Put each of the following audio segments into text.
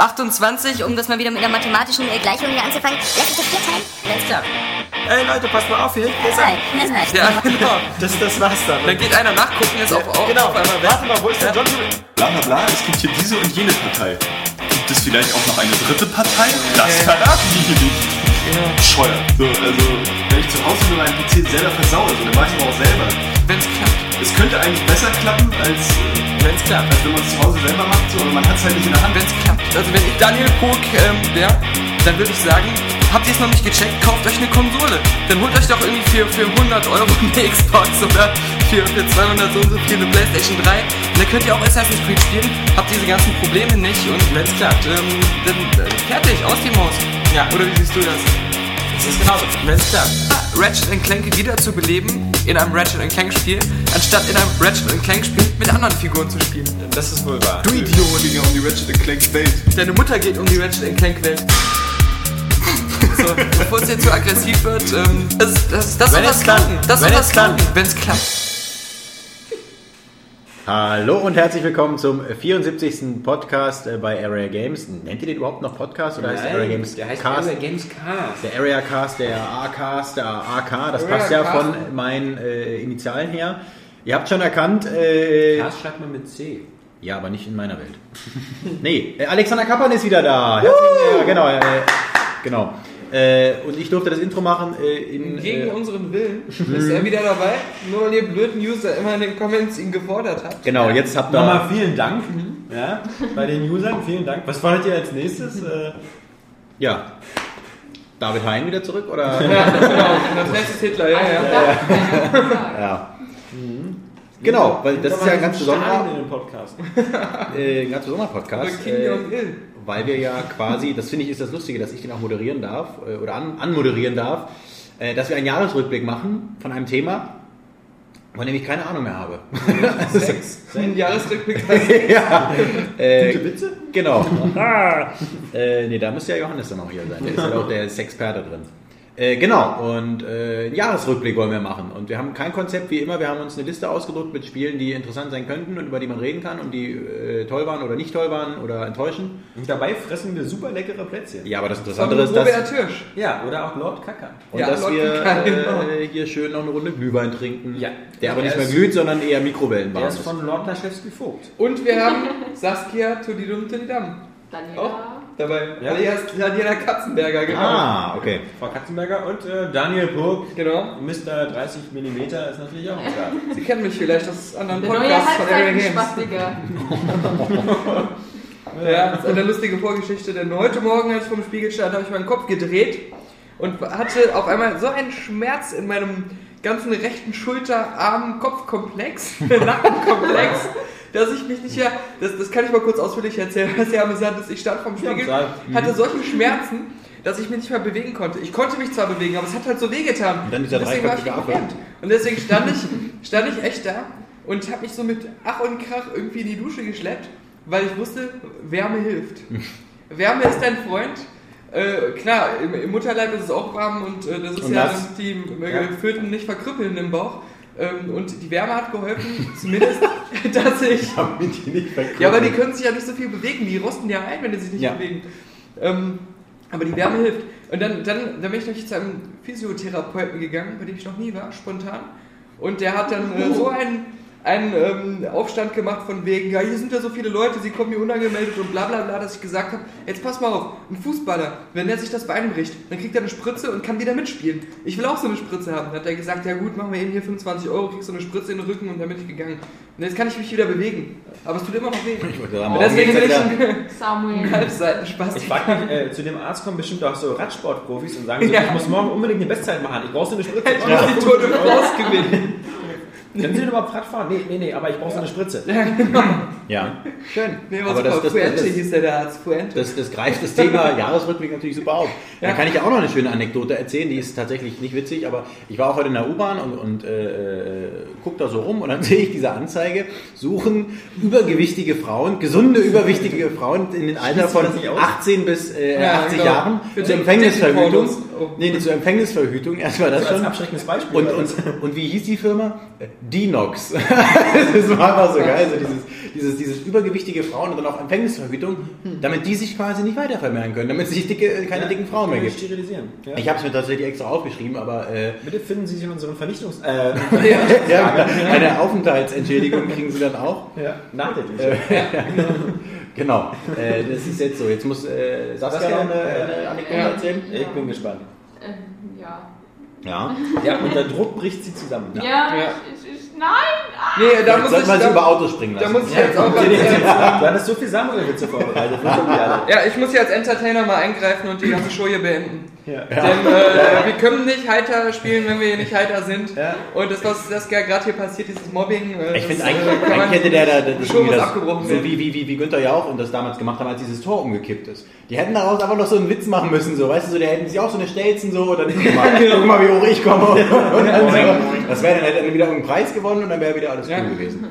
28, um das mal wieder mit einer mathematischen äh, Gleichung hier anzufangen, lässt sich das vier teilen. Alles klar. Ey Leute, passt mal auf, hier hinten ist Nein, er. das. Ja, genau. Das, das war's dann. Dann geht einer nachgucken, ist auf, auf, genau, auf einmal weg. warte mal, wo ist der John? Bla bla bla, es gibt hier diese und jene Partei. Gibt es vielleicht auch noch eine dritte Partei? Das verraten die hier nicht. Bescheuert. So, also, wenn ich zu Hause nur meinen PC selber versaue, so, dann mach ich aber auch selber. Wenn's klappt. Es könnte eigentlich besser klappen, als, äh, Wenn's klappt. als wenn man es zu Hause selber macht, so, aber man hat es halt nicht in der Hand. Wenn's klappt. Also wenn ich Daniel Pog ähm, wäre, dann würde ich sagen, habt ihr es noch nicht gecheckt, kauft euch eine Konsole. Dann holt euch doch irgendwie für, für 100 Euro eine Xbox oder für, für 200 so und so viel eine Playstation 3. Und dann könnt ihr auch Assassin's Creed spielen, habt diese ganzen Probleme nicht und wenn's klappt, ähm, dann äh, fertig, aus dem Haus. Ja. Oder wie siehst du das? Das ist genauso. Wenn's klappt. Ratchet Clank wieder zu beleben in einem Ratchet Clank Spiel, anstatt in einem Ratchet Clank Spiel mit anderen Figuren zu spielen. Das ist wohl wahr. Du Idiot! ging um die Ratchet Clank Welt. Deine Mutter geht um die Ratchet Clank Welt. So, bevor es jetzt zu aggressiv wird, ähm, das, das, das Wenn soll klappt. klappen. Das Wenn soll klappt. klappen, wenn es klappt. Hallo und herzlich willkommen zum 74. Podcast äh, bei Area Games. Nennt ihr den überhaupt noch Podcast oder heißt der Area Games der heißt Cast? Area Games Cast. Der Area Cast, der A-Cast, der AK, das Area passt ja Cast. von meinen äh, Initialen her. Ihr habt schon erkannt, äh, Cast schreibt man mit C. ja, aber nicht in meiner Welt. nee, äh, Alexander Kappan ist wieder da. Herzlich, ja, genau, äh, genau. Äh, und ich durfte das Intro machen äh, in. Gegen Äh, unseren Willen ist er wieder dabei, nur weil ihr blöden User immer in den Comments ihn gefordert habt. genau, jetzt habt ihr. Nochmal vielen Dank ja, bei den Usern, vielen Dank. Was fandet ihr als nächstes? Äh, Ja. David Hein wieder zurück oder? Ja, genau. Als nächstes Hitler, ja, ja. ja. Genau, weil das ist ja ein ganz besonderer, Podcast. äh, ein ganz besonderer Podcast. Kim Äh, Jong-il. Weil wir ja quasi, das finde ich ist das Lustige, dass ich den auch moderieren darf äh, oder an, anmoderieren darf, äh, dass wir einen Jahresrückblick machen von einem Thema, von dem ich keine Ahnung mehr habe. Sex. Ein Jahresrückblick. ja. Äh, Gute Witze? Genau. äh, nee, da muss ja Johannes dann auch hier sein. Der ist ja auch der Sexperte drin. Äh, genau, und äh, einen Jahresrückblick wollen wir machen. Und wir haben kein Konzept wie immer. Wir haben uns eine Liste ausgedruckt mit Spielen, die interessant sein könnten und über die man reden kann und die äh, toll waren oder nicht toll waren oder enttäuschen. Und dabei fressen wir super leckere Plätzchen. Ja, aber das Von Interessante ist, Robert dass, Hirsch. Ja, oder auch Lord Kacker. und Ja, dass Lord wir Kika, genau. äh, hier schön noch eine Runde Glühwein trinken. Ja. Der aber Der nicht mehr ist- glüht, sondern eher Mikrowellenwarm Der ist. ist von Lord Laschewski Vogt. Und wir haben Saskia Tudidum Tudidam Daniela. auch dabei. Ja. Alias Daniela Katzenberger, genau. Ah, okay. Frau Katzenberger und äh, Daniel Purk. Genau. Mr. 30 mm ist natürlich auch am Start. Sie kennen mich vielleicht aus anderen Podcasts von Area Games. Ja, das ist eine lustige Vorgeschichte, denn heute Morgen, als ich vom Spiegel stand, habe ich meinen Kopf gedreht und hatte auf einmal so einen Schmerz in meinem ganzen rechten Schulter, Arm, Kopfkomplex, Nackenkomplex, dass ich mich nicht mehr, das, das kann ich mal kurz ausführlich erzählen, was sehr amüsant ist. Ich stand vom Spiegel, klar. hatte solche Schmerzen, dass ich mich nicht mehr bewegen konnte. Ich konnte mich zwar bewegen, aber es hat halt so wehgetan. Und dann dieser deswegen war ich gelähmt. Und deswegen stand ich, stand ich echt da und habe mich so mit Ach und Krach irgendwie in die Dusche geschleppt, weil ich wusste, Wärme hilft. Wärme ist dein Freund. Äh, klar, im, im Mutterleib ist es auch warm und äh, das ist Und ja das? die äh, Ja. Föten nicht verkrüppeln im Bauch. Ähm, und die Wärme hat geholfen, zumindest, dass ich. Damit die nicht Ja, aber die können sich ja nicht so viel bewegen. Die rosten ja ein, wenn die sich nicht Ja. bewegen. Ähm, aber die Wärme hilft. Und dann, dann, dann bin ich nämlich zu einem Physiotherapeuten gegangen, bei dem ich noch nie war, spontan. Und der hat dann äh, so einen, einen ähm, Aufstand gemacht von wegen, ja, hier sind ja so viele Leute, sie kommen hier unangemeldet und bla bla bla, dass ich gesagt habe, jetzt pass mal auf, ein Fußballer, wenn der sich das Bein bricht, dann kriegt er eine Spritze und kann wieder mitspielen. Ich will auch so eine Spritze haben. Dann hat er gesagt, ja gut, machen wir eben hier 25 Euro, kriegst so eine Spritze in den Rücken und dann bin ich gegangen. Und jetzt kann ich mich wieder bewegen. Aber es tut immer noch weh. sagen, morgen deswegen bin ich ein. Halbseitenspaß. Ich frage mich, äh, zu dem Arzt kommen bestimmt auch so Radsportprofis und sagen so, Ja. ich muss morgen unbedingt eine Bestzeit machen, ich brauche so eine Spritze. Ich muss die Tour de France gewinnen. Können Sie denn überhaupt Rad fahren? Nee, nee, nee, aber ich brauche so eine Spritze. Ja, schön. Nee, was aber das, das, Fuente das, hieß der, der Arzt. Fuente. das, das greift das Thema Jahresrückblick natürlich super auf. Da Ja. kann ich ja auch noch eine schöne Anekdote erzählen, die ist tatsächlich nicht witzig, aber ich war auch heute in der U-Bahn und, und äh, äh, guck da so rum und dann sehe ich diese Anzeige, suchen übergewichtige Frauen, gesunde übergewichtige Frauen in den Alter von das nicht aus? 18 bis äh, Ja, 80 genau. Jahren Für zur Empfängnisverhütung. Oh. Nee, zur Empfängnisverhütung, erstmal das Das als schon. abschreckendes Beispiel. Und, und, und wie hieß die Firma? Dinox. das war einfach so geil, so dieses dieses, dieses übergewichtige Frauen und dann auch Empfängnisverhütung, damit die sich quasi nicht weiter vermehren können, damit es sich dicke, keine dicken Frauen mehr gibt. Sterilisieren. Ja. Ich habe es mir tatsächlich extra aufgeschrieben, aber äh, Bitte finden Sie sich in unseren Vernichtungs... Äh, ja, eine Aufenthaltsentschädigung kriegen sie dann auch. ja, nach der Dusche. Genau, äh, das ist jetzt so. Jetzt muss äh, Saskia noch eine, äh, eine Anekdote ja. erzählen. Ich bin gespannt. Ähm, ja. Ja. Ja, unter Druck bricht sie zusammen. Ja, Ja. Ich, ich, nein! Ah. Nee, da muss ich, man sie über da, Autos springen da lassen. muss ich jetzt auch als, Du hattest so viel Samuel-Witze vorbereitet. ja, ich muss hier als Entertainer mal eingreifen und die ganze Show hier beenden. Ja. Denn äh, wir können nicht heiter spielen, wenn wir hier nicht heiter sind. Ja. Und das, was das gerade hier passiert, dieses Mobbing. Äh, Ich finde äh, eigentlich, kann man- eigentlich hätte der da das muss das- abgebrochen so wie, wie, wie, wie Günther Jauch und das damals gemacht haben, als dieses Tor umgekippt ist. Die hätten daraus einfach noch so einen Witz machen müssen, so, weißt du, so, der hätten sich auch so eine Stelzen so, oder guck mal, guck mal, wie hoch ich komme. Und dann so, das wäre dann hätte er wieder irgendeinen Preis gewonnen und dann wäre wieder alles Ja. cool gewesen.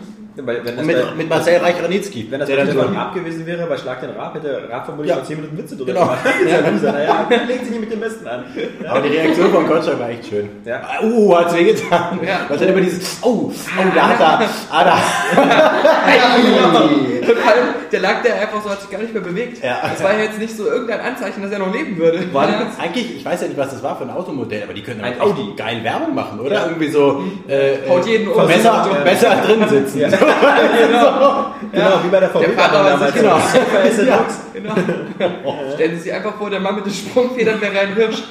Weil, wenn das mit, bei, mit Marcel Reich-Ranitzky, wenn das der bei Stefan Raab gewesen wäre, bei Schlag den Raab, hätte Raab vermutlich Ja. noch 10 Minuten Witze drüber Genau. gemacht. Ja. Naja, dann legt sich nicht mit dem Besten an. aber die Reaktion von Gottschalk war echt schön. Ja. Ah, Uh, hat's wehgetan. Ja. Was hat immer dieses, oh, oh, da hat er, ah, da. Vor allem, der lag da einfach so, hat sich gar nicht mehr bewegt. Ja. Das war ja jetzt nicht so irgendein Anzeichen, dass er noch leben würde. War ja. eigentlich, ich weiß ja nicht, was das war für ein Automodell, aber die können Ein ein Audi geil Werbung machen, oder? Irgendwie so äh, Haut jeden um. besser, Ja. besser drin sitzen. Genau, wie bei der VW. Der Vater war sich Genau. genau. Genau. Stellen Sie sich einfach vor, der Mann mit den Sprungfedern wäre ein Hirsch.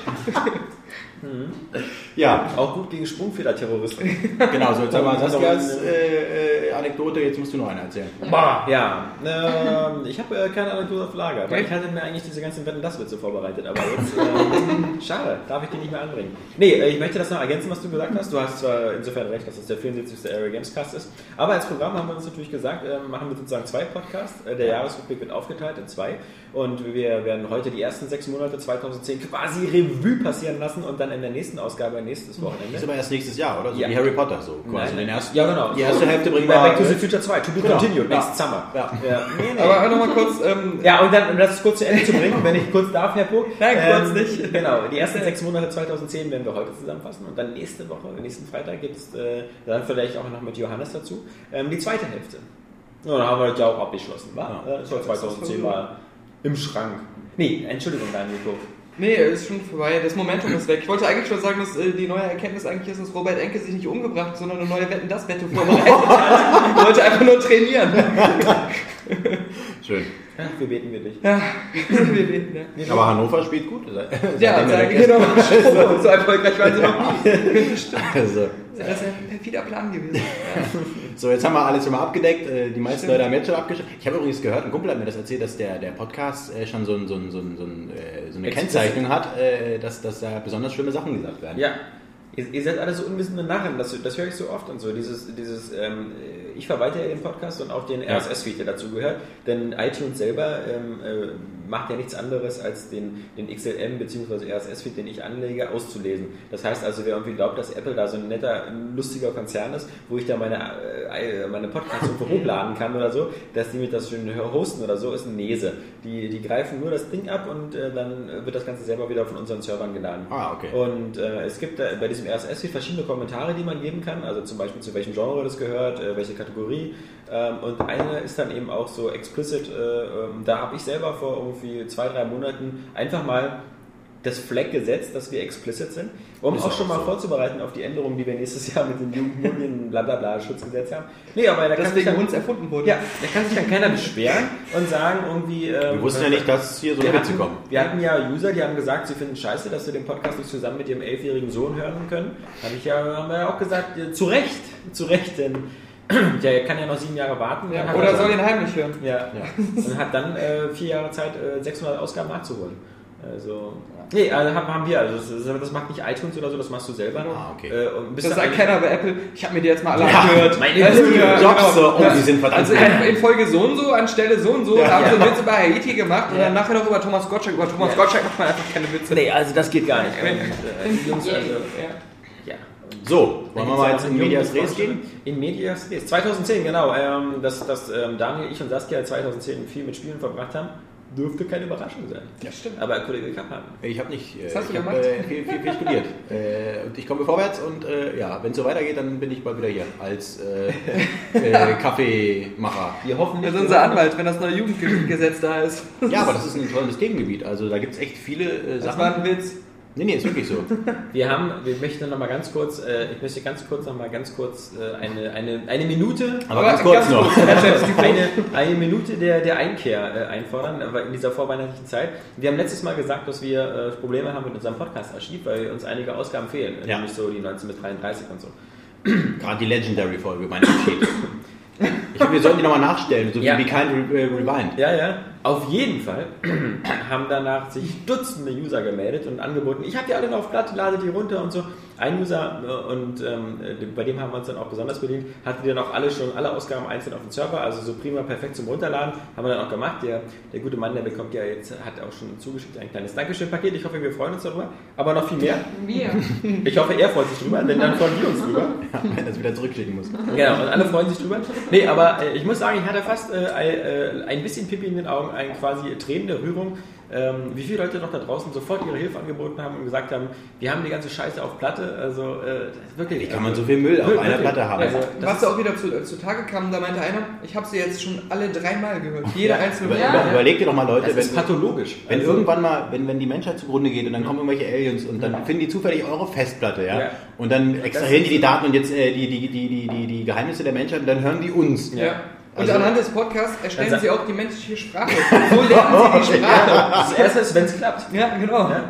Ja, Auch gut gegen Sprungfeder-Terroristen. genau, so jetzt haben wir Saskias äh, äh, Anekdote, jetzt musst du noch eine erzählen. Bah, ja. Ähm, ich habe äh, keine Anekdote auf Lager, weil ich hatte mir eigentlich diese ganzen Wetten das Witze vorbereitet, aber jetzt ähm, schade, darf ich die nicht mehr anbringen. Nee, äh, ich möchte das noch ergänzen, was du gesagt hast. Du hast zwar insofern recht, dass das der 74. Area Games Cast ist, aber als Programm haben wir uns natürlich gesagt, äh, machen wir sozusagen zwei Podcasts. Äh, der Jahresrückblick wird aufgeteilt in zwei und wir werden heute die ersten sechs Monate 2010 quasi Revue passieren lassen und dann in der nächsten Ausgabe nächstes Das Wochenende. ist aber erst nächstes Jahr, oder? So Ja. wie Harry Potter, so quasi. Nein, Den ersten, ja, genau. Die erste Hälfte bringen Bei wir. Back to the Future 2, to be Genau. continued, Ja. next summer. Ja. Ja. Nee, nee. Aber nochmal kurz, ähm, Ja, und dann, um das kurz zu Ende zu bringen, wenn ich kurz darf, Herr Puck. Nein, kurz nicht. Genau, die ersten sechs Monate 2010 werden wir heute zusammenfassen und dann nächste Woche, nächsten Freitag gibt es äh, dann vielleicht auch noch mit Johannes dazu, ähm, die zweite Hälfte. Ja, dann haben wir das ja auch abgeschlossen, wa? Ja. Ja. Das war 2010 mal im Schrank. Nee, Entschuldigung, Daniel Puck. Nee, ist schon vorbei. Das Momentum ist weg. Ich wollte eigentlich schon sagen, dass äh, die neue Erkenntnis eigentlich ist, dass Robert Enke sich nicht umgebracht, hat, sondern eine neue Wetten das Wette vorbereitet hat. Er wollte einfach nur trainieren. Schön. Ja, wir beten wirklich. Ja, wir beten, ja. Aber Hannover spielt gut. Ja, genau. So, erfolgreich waren sie noch nie. Also, Das ist ein perfider Plan gewesen. Ja. so, jetzt haben wir alles schon mal abgedeckt. Äh, Die meisten Leute haben jetzt schon abgeschlossen. Ich habe übrigens gehört, ein Kumpel hat mir das erzählt, dass der, der Podcast äh, schon so, ein, so, ein, so, ein, so, äh, eine. Kennzeichnung hat, dass, dass da besonders schlimme Sachen gesagt werden. Ja. Ihr, ihr seid alle so unwissende Narren, das, das höre ich so oft und so. Dieses, dieses ähm, ich verwalte ja den Podcast und auch den. RSS-Feed, der dazu gehört. Denn iTunes selber ähm, äh, macht ja nichts anderes, als den, den XLM bzw. RSS-Feed, den ich anlege, auszulesen. Das heißt also, wer irgendwie glaubt, dass Apple da so ein netter, lustiger Konzern ist, wo ich da meine, äh, meine Podcasts irgendwo hochladen kann oder so, dass die mit das schön hosten oder so, ist ein Nese. Die, die greifen nur das Ding ab und äh, dann wird das Ganze selber wieder von unseren Servern geladen. Ah, okay. Und äh, es gibt äh, bei diesem RSS-Feed verschiedene Kommentare, die man geben kann. Also zum Beispiel zu welchem Genre das gehört, äh, welche Kategorie. Ähm, und eine ist dann eben auch so explicit. Äh, ähm, da habe ich selber vor irgendwie zwei, drei Monaten einfach mal das Flag gesetzt, dass wir explicit sind, um Ist auch schon mal so. vorzubereiten auf die Änderungen, die wir nächstes Jahr mit dem Jugendmedien blablabla Schutzgesetz haben. Nee, aber da kann sich dann, uns erfunden wurde. ja, da kann sich dann keiner beschweren und sagen irgendwie... Ähm, Wir wussten ja nicht, dass hier so wir Witze kommen. wir hatten ja User, die haben gesagt, sie finden scheiße, dass sie den Podcast nicht zusammen mit ihrem elfjährigen Sohn hören können. Habe ich ja, haben wir ja auch gesagt, äh, zu Recht, zu Recht, denn der kann ja noch sieben Jahre warten. Ja, oder er soll ihn heimlich hören? ja, und hat dann äh, vier Jahre Zeit, äh, 600 Ausgaben nachzuholen. Also, nee, also haben, wir. Also das, das macht nicht iTunes oder so, das machst du selber. Ah, okay. Äh, und bist Das sagt keiner bei Apple. Ich habe mir die jetzt mal alle Ja, angehört. meine Also, ja, Jobs, so, oh, die sind verdammt Also in, in Folge so und so, anstelle so und so, Ja. da haben sie Ja. einen Witz über Haiti gemacht und dann nachher noch über Thomas Gottschalk. Über Thomas Ja. Gottschalk macht man einfach keine Witze. Nee, also das geht gar nicht. Äh, die Jungs, also. So, wollen wir mal jetzt in Medias Res gehen? In Medias Res. 2010, genau. Ähm, dass dass ähm, Daniel, ich und Saskia 2010 viel mit Spielen verbracht haben. dürfte keine Überraschung sein. Ja, stimmt. Aber Kollege Kappan, Ich habe nicht. Äh, Was hast du ich habe äh, viel, viel, viel studiert. äh, und ich komme vorwärts und äh, ja, wenn es so weitergeht, dann bin ich bald wieder hier als äh, äh, Kaffeemacher. wir hoffen Das nicht. ist unser Anwalt, wenn das neue Jugendgesetz da ist. Ja, aber das ist ein tolles Themengebiet. Also da gibt es echt viele äh, Das war Sachen. ein Witz. Nee, nee, ist wirklich so. Wir haben, wir möchten noch mal ganz kurz, äh, ich möchte ganz kurz noch mal ganz kurz äh, eine, eine, eine Minute, Aber ganz kurz noch. eine, eine Minute der, der Einkehr äh, einfordern, aber in dieser vorweihnachtlichen Zeit. Wir haben letztes Mal gesagt, dass wir äh, Probleme haben mit unserem Podcast-Archiv, weil uns einige Ausgaben fehlen, Ja. nämlich so die 19 bis 33 und so. Gerade die Legendary-Folge, mein Abschied. Ich finde, wir sollten die nochmal nachstellen, so Ja. wie Kind Re äh, Rewind. Ja, ja. Auf jeden Fall haben danach sich Dutzende User gemeldet und angeboten, ich habe die alle noch auf Platte, ladet die runter und so. Ein User, äh, und ähm, äh, bei dem haben wir uns dann auch besonders bedient, hatte die dann auch alle schon, alle Ausgaben einzeln auf dem Server, also so prima, perfekt zum Runterladen, haben wir dann auch gemacht. Der, der gute Mann, der bekommt ja jetzt, hat auch schon zugeschickt ein kleines Dankeschön-Paket. Ich hoffe, wir freuen uns darüber, aber noch viel mehr. Wir. Ich hoffe, er freut sich drüber, denn dann freuen wir uns drüber. Wenn er es wieder zurückschicken muss. Genau, und alle freuen sich drüber. Nee, aber äh, ich muss sagen, ich hatte fast äh, ein, äh, ein bisschen Pipi in den Augen, ein quasi Tränen der Rührung, ähm, wie viele Leute doch da draußen sofort ihre Hilfe angeboten haben und gesagt haben, wir haben die ganze Scheiße auf Platte, also äh, wirklich... Wie kann man so viel Müll auf einer Platte haben? Also, das Was auch wieder zu, äh, zutage kam, da meinte einer, ich habe sie jetzt schon alle dreimal gehört. Jede einzelne Über, über, überleg dir doch mal, Leute, das wenn, ist pathologisch. wenn Also- irgendwann mal, wenn, wenn die Menschheit zugrunde geht und dann kommen irgendwelche Aliens und dann finden die zufällig eure Festplatte, ja, Ja. und dann extrahieren die die Daten und jetzt äh, die, die, die, die, die, die Geheimnisse der Menschheit und dann hören die uns. Ja. Und Also- anhand des Podcasts erstellen Dann sie auch die menschliche Sprache. So lernen sie die Sprache. Das erste ist, wenn es klappt. Ja, genau. Ja?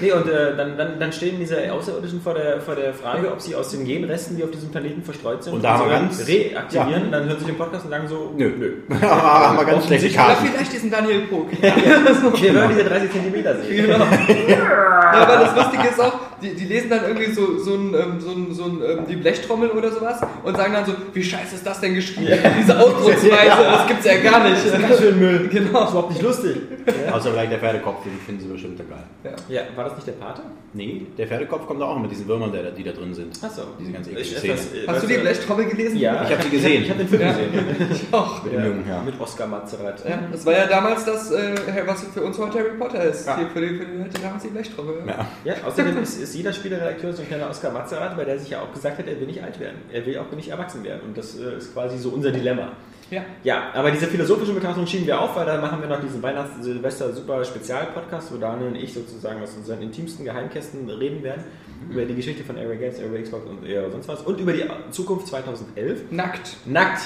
Nee, und äh, dann, dann, dann stehen diese Außerirdischen vor der, vor der Frage, ob sie aus den Genresten, die auf diesem Planeten verstreut sind, Und da haben wir ganz- reaktivieren. ja. Dann hören sie den Podcast und sagen so, Nö, nö. Aber haben wir ganz schlechte Oder Karten. vielleicht diesen Daniel Pog. wir hören diese 30 Zentimeter sehen. Genau. Ja, aber das Lustige ist auch, die, die lesen dann irgendwie so, so ein, ähm, so ein, so ein ähm, die Blechtrommel oder sowas und sagen dann so, wie scheiße ist das denn geschrieben? Diese Ausdrucksweise, das gibt's ja gar nicht. Ganz schön Müll. Genau. Das ist überhaupt nicht lustig. Außer vielleicht der Pferdekopf, den finden sie bestimmt geil. Ja, war das nicht der Pate? Nee, der Pferdekopf kommt auch mit diesen Würmern, die da drin sind. Achso. Diese ganz eklige Szene. äh, Hast du die Blechtrommel gelesen? Ja. Ich hab sie gesehen. Ich habe den Film Ja. gesehen. Ich auch. Mit dem Jungen, ja. Mit Oscar Mazerat. Ja, das war ja damals das, äh, was für uns heute Harry Potter ist. Ja. Hier für die, für die Leute damals die Blechtrommel. Ja. Ja, außerdem ist, ist jeder Spieleredakteur so ein kleiner Oscar Mazerat, weil der sich ja auch gesagt hat, er will nicht alt werden. Er will auch nicht erwachsen werden. Und das äh, ist quasi so unser Dilemma. Ja. Ja, aber diese philosophische Betrachtung schieben wir auf, weil dann machen wir noch diesen Weihnachts-Silvester-Super-Spezial-Podcast, wo Daniel und ich sozusagen aus unseren intimsten Geheimkästen reden werden. Über die Geschichte von Area Games, Area Xbox und eher sonst was. Und über die Zukunft 2011. Nackt. Nackt.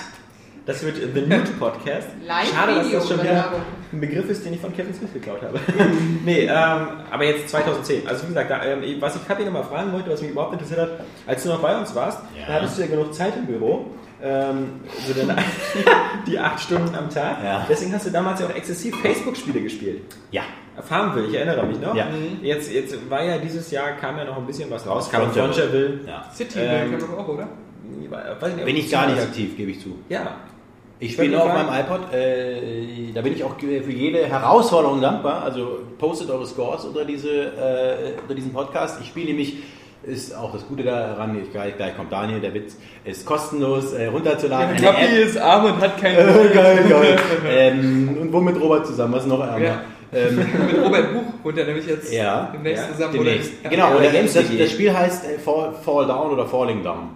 Das wird The Nude Podcast. Schade, dass das schon wieder ein Begriff ist, den ich von Kevin Smith geklaut habe. nee, ähm, aber jetzt 2010. Also wie gesagt, da, ähm, was ich gerade nochmal fragen wollte, was mich überhaupt interessiert hat, als du noch bei uns warst, Ja. da hattest du ja genug Zeit im Büro. Ähm, so deine, die acht Stunden am Tag. Ja. Deswegen hast du damals ja auch exzessiv Facebook-Spiele gespielt. Ja. Farmville, ich erinnere mich noch. Ja. Jetzt, jetzt war ja dieses Jahr, kam ja noch ein bisschen was raus. Kam Frontierville. Ja. City, Ähm, auch, oder? Weiß nicht, ob Bin ich gar nicht aktiv, gebe ich zu. Ja. Ich spiele nur auf meinem iPod. Äh, da bin ich auch für jede Herausforderung dankbar. Also postet eure Scores unter, diese, äh, unter diesen Podcast. Ich spiele nämlich, ist auch das Gute daran, ich, gleich, gleich kommt Daniel, der Witz, ist kostenlos äh, runterzuladen. Eine Kapi ist arm und hat kein Äh, geil, geil. ähm, und wo mit Robert zusammen, was noch ärmer. Ja. Ähm, Mit Robert Buch wohnt er nämlich jetzt Ja. demnächst Ja, zusammen. demnächst. Oder? genau, Ja, und ja, das, das Spiel heißt äh, Fall, Fall Down oder Falling Down.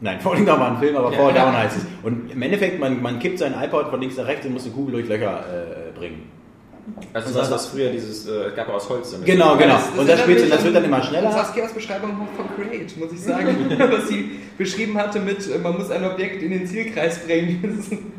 Nein, Falling Down war ein Film, aber Fall Down heißt es. Und im Endeffekt, man, man kippt sein iPod von links nach rechts und muss eine Kugel durch Löcher äh, bringen. Also das, was früher dieses, äh, es gab ja aus Holz. eine- Genau, genau. das- das Und das, mich das wird dann an- immer schneller. Saskias Beschreibung von Create, muss ich sagen. was sie beschrieben hatte mit, äh, man muss ein Objekt in den Zielkreis bringen.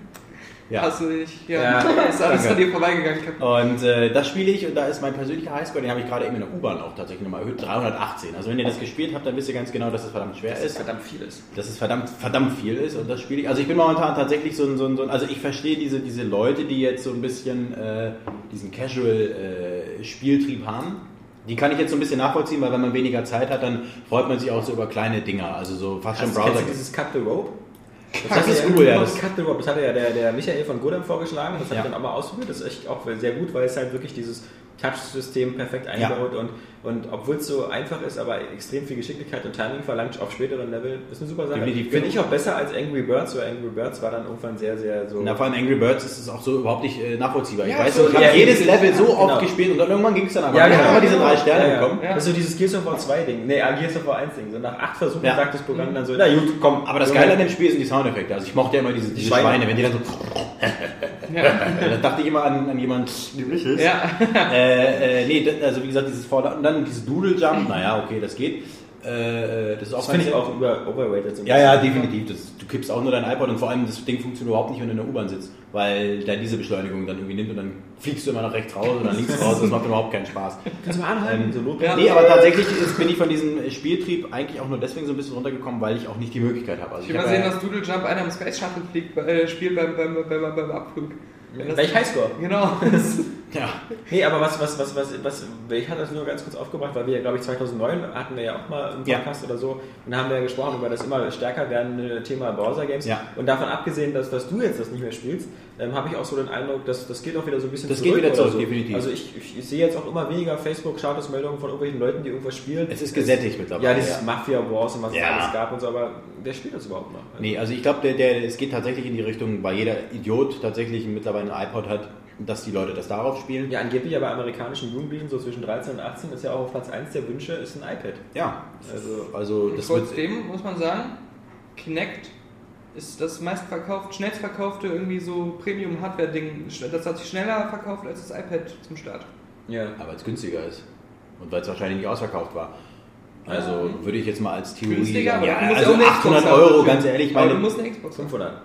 Ja. Hast du nicht? Ja, Ja, das ist alles danke. an dir vorbeigegangen. Und äh, das spiele ich und da ist mein persönlicher Highscore, den habe ich gerade eben in der U-Bahn auch tatsächlich nochmal erhöht, 318. Also wenn ihr das gespielt habt, dann wisst ihr ganz genau, dass es verdammt schwer Das ist ist. verdammt vieles. dass es verdammt, verdammt viel ist und das spiele ich. Also ich bin momentan tatsächlich so ein, so ein, so ein also ich verstehe diese, diese Leute, die jetzt so ein bisschen äh, diesen Casual-Spieltrieb haben. Die kann ich jetzt so ein bisschen nachvollziehen, weil wenn man weniger Zeit hat, dann freut man sich auch so über kleine Dinger, also so fast schon Browser. kennst du dieses Cut the Rope? Das ist cool, ja. Das Das, Cut the Rope, das hatte ja der, der Michael von Godem vorgeschlagen. Das habe Ja. ich dann auch mal ausprobiert. Das ist echt auch sehr gut, weil es halt wirklich dieses Touch-System perfekt eingebaut und, und obwohl es so einfach ist, aber extrem viel Geschicklichkeit und Timing verlangt auf späteren Level, ist eine super Sache. Finde ich auch besser als Angry Birds, weil Angry Birds war dann irgendwann sehr, sehr so... Na, vor allem Angry Birds ist es auch so überhaupt nicht äh, nachvollziehbar. Ich Ja, weiß so- ich habe ja, jedes ja, Level so genau. oft gespielt und dann irgendwann ging es dann aber. Ja, Ich genau. habe immer diese drei Sterne Ja, ja. bekommen. Das ist so dieses Gears of War 2 Ding. Nee, ah, Gears of War 1 Ding. So nach acht Versuchen Ja. sagt das Programm dann so, na gut, komm. Aber das Geile an dem Spiel sind die Soundeffekte. Also ich mochte ja immer diese, diese Schweine. Schweine. wenn die dann so. da dachte ich immer an, an jemand Delicious. Ja. Äh, äh, nee, also wie gesagt, dieses Vorder- und dann dieses Doodle Jump, naja, okay, das geht. Äh, das ist auch Das finde ich auch über, overrated. So ein Ja, ja, definitiv. Das, du kippst auch nur dein iPod und vor allem das Ding funktioniert überhaupt nicht, wenn du in der U-Bahn sitzt, weil der diese Beschleunigung dann irgendwie nimmt und dann fliegst du immer nach rechts raus oder links raus. Das macht überhaupt keinen Spaß. Kannst du mal anhalten? so Not- Ja. Nee, aber tatsächlich ist, bin ich von diesem Spieltrieb eigentlich auch nur deswegen so ein bisschen runtergekommen, weil ich auch nicht die Möglichkeit habe. Also Ich will hab mal sehen, ja- dass Doodle Jump einer im Space Shuttle fliegt, äh, spielt beim, beim, beim, beim Abflug. Welch Highscore? Genau. ja. Nee, aber was, was, was, was, was, ich hatte das nur ganz kurz aufgebracht, weil wir ja, glaube ich, 2009 hatten wir ja auch mal einen Ja. Podcast oder so und da haben wir ja gesprochen über das immer stärker werdende Thema Browser-Games. Ja. Und davon abgesehen, dass, dass du jetzt das nicht mehr spielst, ähm, habe ich auch so den Eindruck, dass das geht auch wieder so ein bisschen Das zurück. geht wieder zurück, so. definitiv. Also ich, ich, sehe jetzt auch immer weniger Facebook-Statusmeldungen von irgendwelchen Leuten, die irgendwas spielen. Es ist gesättigt mittlerweile. Ja, dieses Mafia Wars und was es Ja. alles gab und so, aber wer spielt das überhaupt noch? Nee, also ich glaube, der, der, es geht tatsächlich in die Richtung, weil jeder Idiot tatsächlich mittlerweile ein iPod hat, dass die Leute das darauf spielen. Ja, angeblich ja bei amerikanischen Jugendlichen, so zwischen 13 und 18, ist ja auch auf Platz 1 der Wünsche, ist ein iPad. Ja, Also, also das wird. Trotzdem muss man sagen, Kinect ist das meistverkauft, schnellstverkaufte irgendwie so Premium-Hardware-Ding. Das hat sich schneller verkauft als das iPad zum Start. ja. Aber es günstiger ist. Und weil es wahrscheinlich nicht ausverkauft war. Also Ja. würde ich jetzt mal als Theorie Günstiger, sagen, aber ja, also eine 800 Xbox Euro, haben. ganz ehrlich, Aber du meine, musst eine Xbox haben. 500.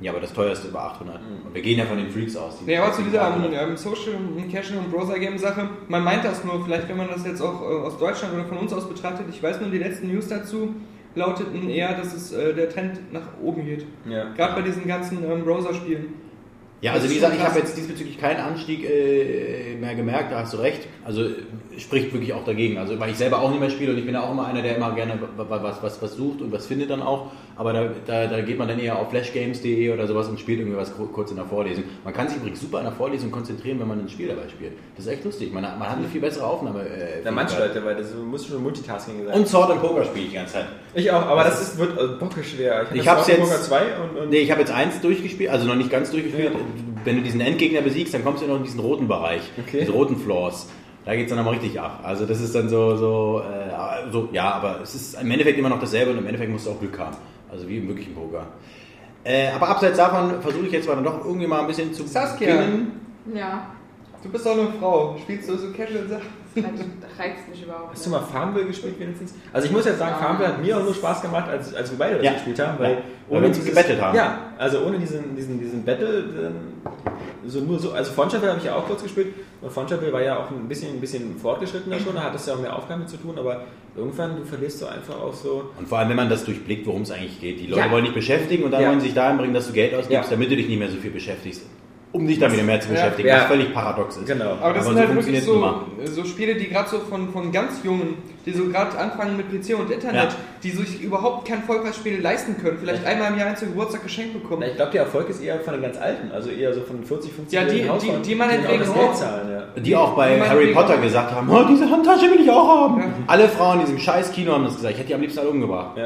ja, aber das teuerste über 800. Und wir gehen ja von den Freaks aus. die- Nee, aber zu dieser ähm, ähm, Social, Casual und Browser-Game-Sache, man meint das nur, vielleicht wenn man das jetzt auch äh, aus Deutschland oder von uns aus betrachtet, ich weiß nur, die letzten News dazu lauteten eher, dass es äh, der Trend nach oben geht. Ja. Gerade bei diesen ganzen ähm, Browser-Spielen. Ja, also Das wie gesagt, ich habe jetzt diesbezüglich keinen Anstieg äh, mehr gemerkt, da hast du recht. Also äh, spricht wirklich auch dagegen. Also weil ich selber auch nicht mehr spiele und ich bin ja auch immer einer, der immer gerne wa- wa- was, was, was sucht und was findet dann auch. Aber da, da, da geht man dann eher auf flashgames.de oder sowas und spielt irgendwie was ku- kurz in der Vorlesung. Man kann sich übrigens super in der Vorlesung konzentrieren, wenn man ein Spiel dabei spielt. Das ist echt lustig. Man, man hat eine viel bessere Aufnahme. Äh, Der Mannschalter, weil das muss schon Multitasking sein. und Sword and Poker spiele ich die ganze Zeit. ich auch, aber das ist, wird äh, bockeschwer. Ich hab's Sword jetzt- Poker 2 und, und Nee, ich habe jetzt eins durchgespielt, also noch nicht ganz durchgespielt. Wenn du diesen Endgegner besiegst, dann kommst du noch in diesen roten Bereich, Okay. diese roten Floors. Da geht es dann aber richtig ab. Also das ist dann so, so, äh, so, ja, aber es ist im Endeffekt immer noch dasselbe und im Endeffekt musst du auch Glück haben. Also wie im wirklichen Poker. Äh, aber abseits davon versuche ich jetzt mal dann doch irgendwie mal ein bisschen zu Saskia. beginnen. Ja, Du bist doch eine Frau, spielst du so Casual Sachen? Das reizt, reizt mich überhaupt Hast du mal Farmville gespielt wenigstens? Also ich muss jetzt sagen, Ja. Farmville hat mir auch nur Spaß gemacht, als, als wir beide das Ja. gespielt haben, weil Ja. Weil wir uns gebettelt haben. Ja, also ohne diesen, diesen, diesen Battle, ähm, so nur so, also Frontshuffle habe ich ja auch kurz gespielt und Frontshuffle war ja auch ein bisschen, ein bisschen fortgeschrittener schon, da hat es ja auch mehr Aufgaben mit zu tun, aber irgendwann, du verlierst so einfach auch so, Und vor allem, wenn man das durchblickt, worum es eigentlich geht. Die Leute Ja. wollen dich beschäftigen und dann Ja. wollen sie sich dahin bringen, dass du Geld ausgibst, Ja. damit du dich nicht mehr so viel beschäftigst. Um dich dann wieder mehr zu Ja. beschäftigen, Ja. was völlig paradox ist. genau. Aber das Aber sind so halt wirklich so, so Spiele, die gerade so von, von ganz Jungen, die so gerade anfangen mit PC und Internet, Ja. die sich überhaupt kein Vollpreisspiel leisten können, vielleicht einmal im Jahr ein zum Geburtstag geschenkt bekommen. Na, ich glaube, der Erfolg ist eher von den ganz Alten, also eher so von 40, 50 Ja, die- die- Hausfrauen, die man auch entwegen das auch- Geld zahlen, ja. Die auch bei Die Harry Potter gesagt haben, oh, diese Handtasche will ich auch haben. Ja. Alle Frauen in diesem scheiß Kino haben das gesagt. Ich hätte die am liebsten alle umgebracht.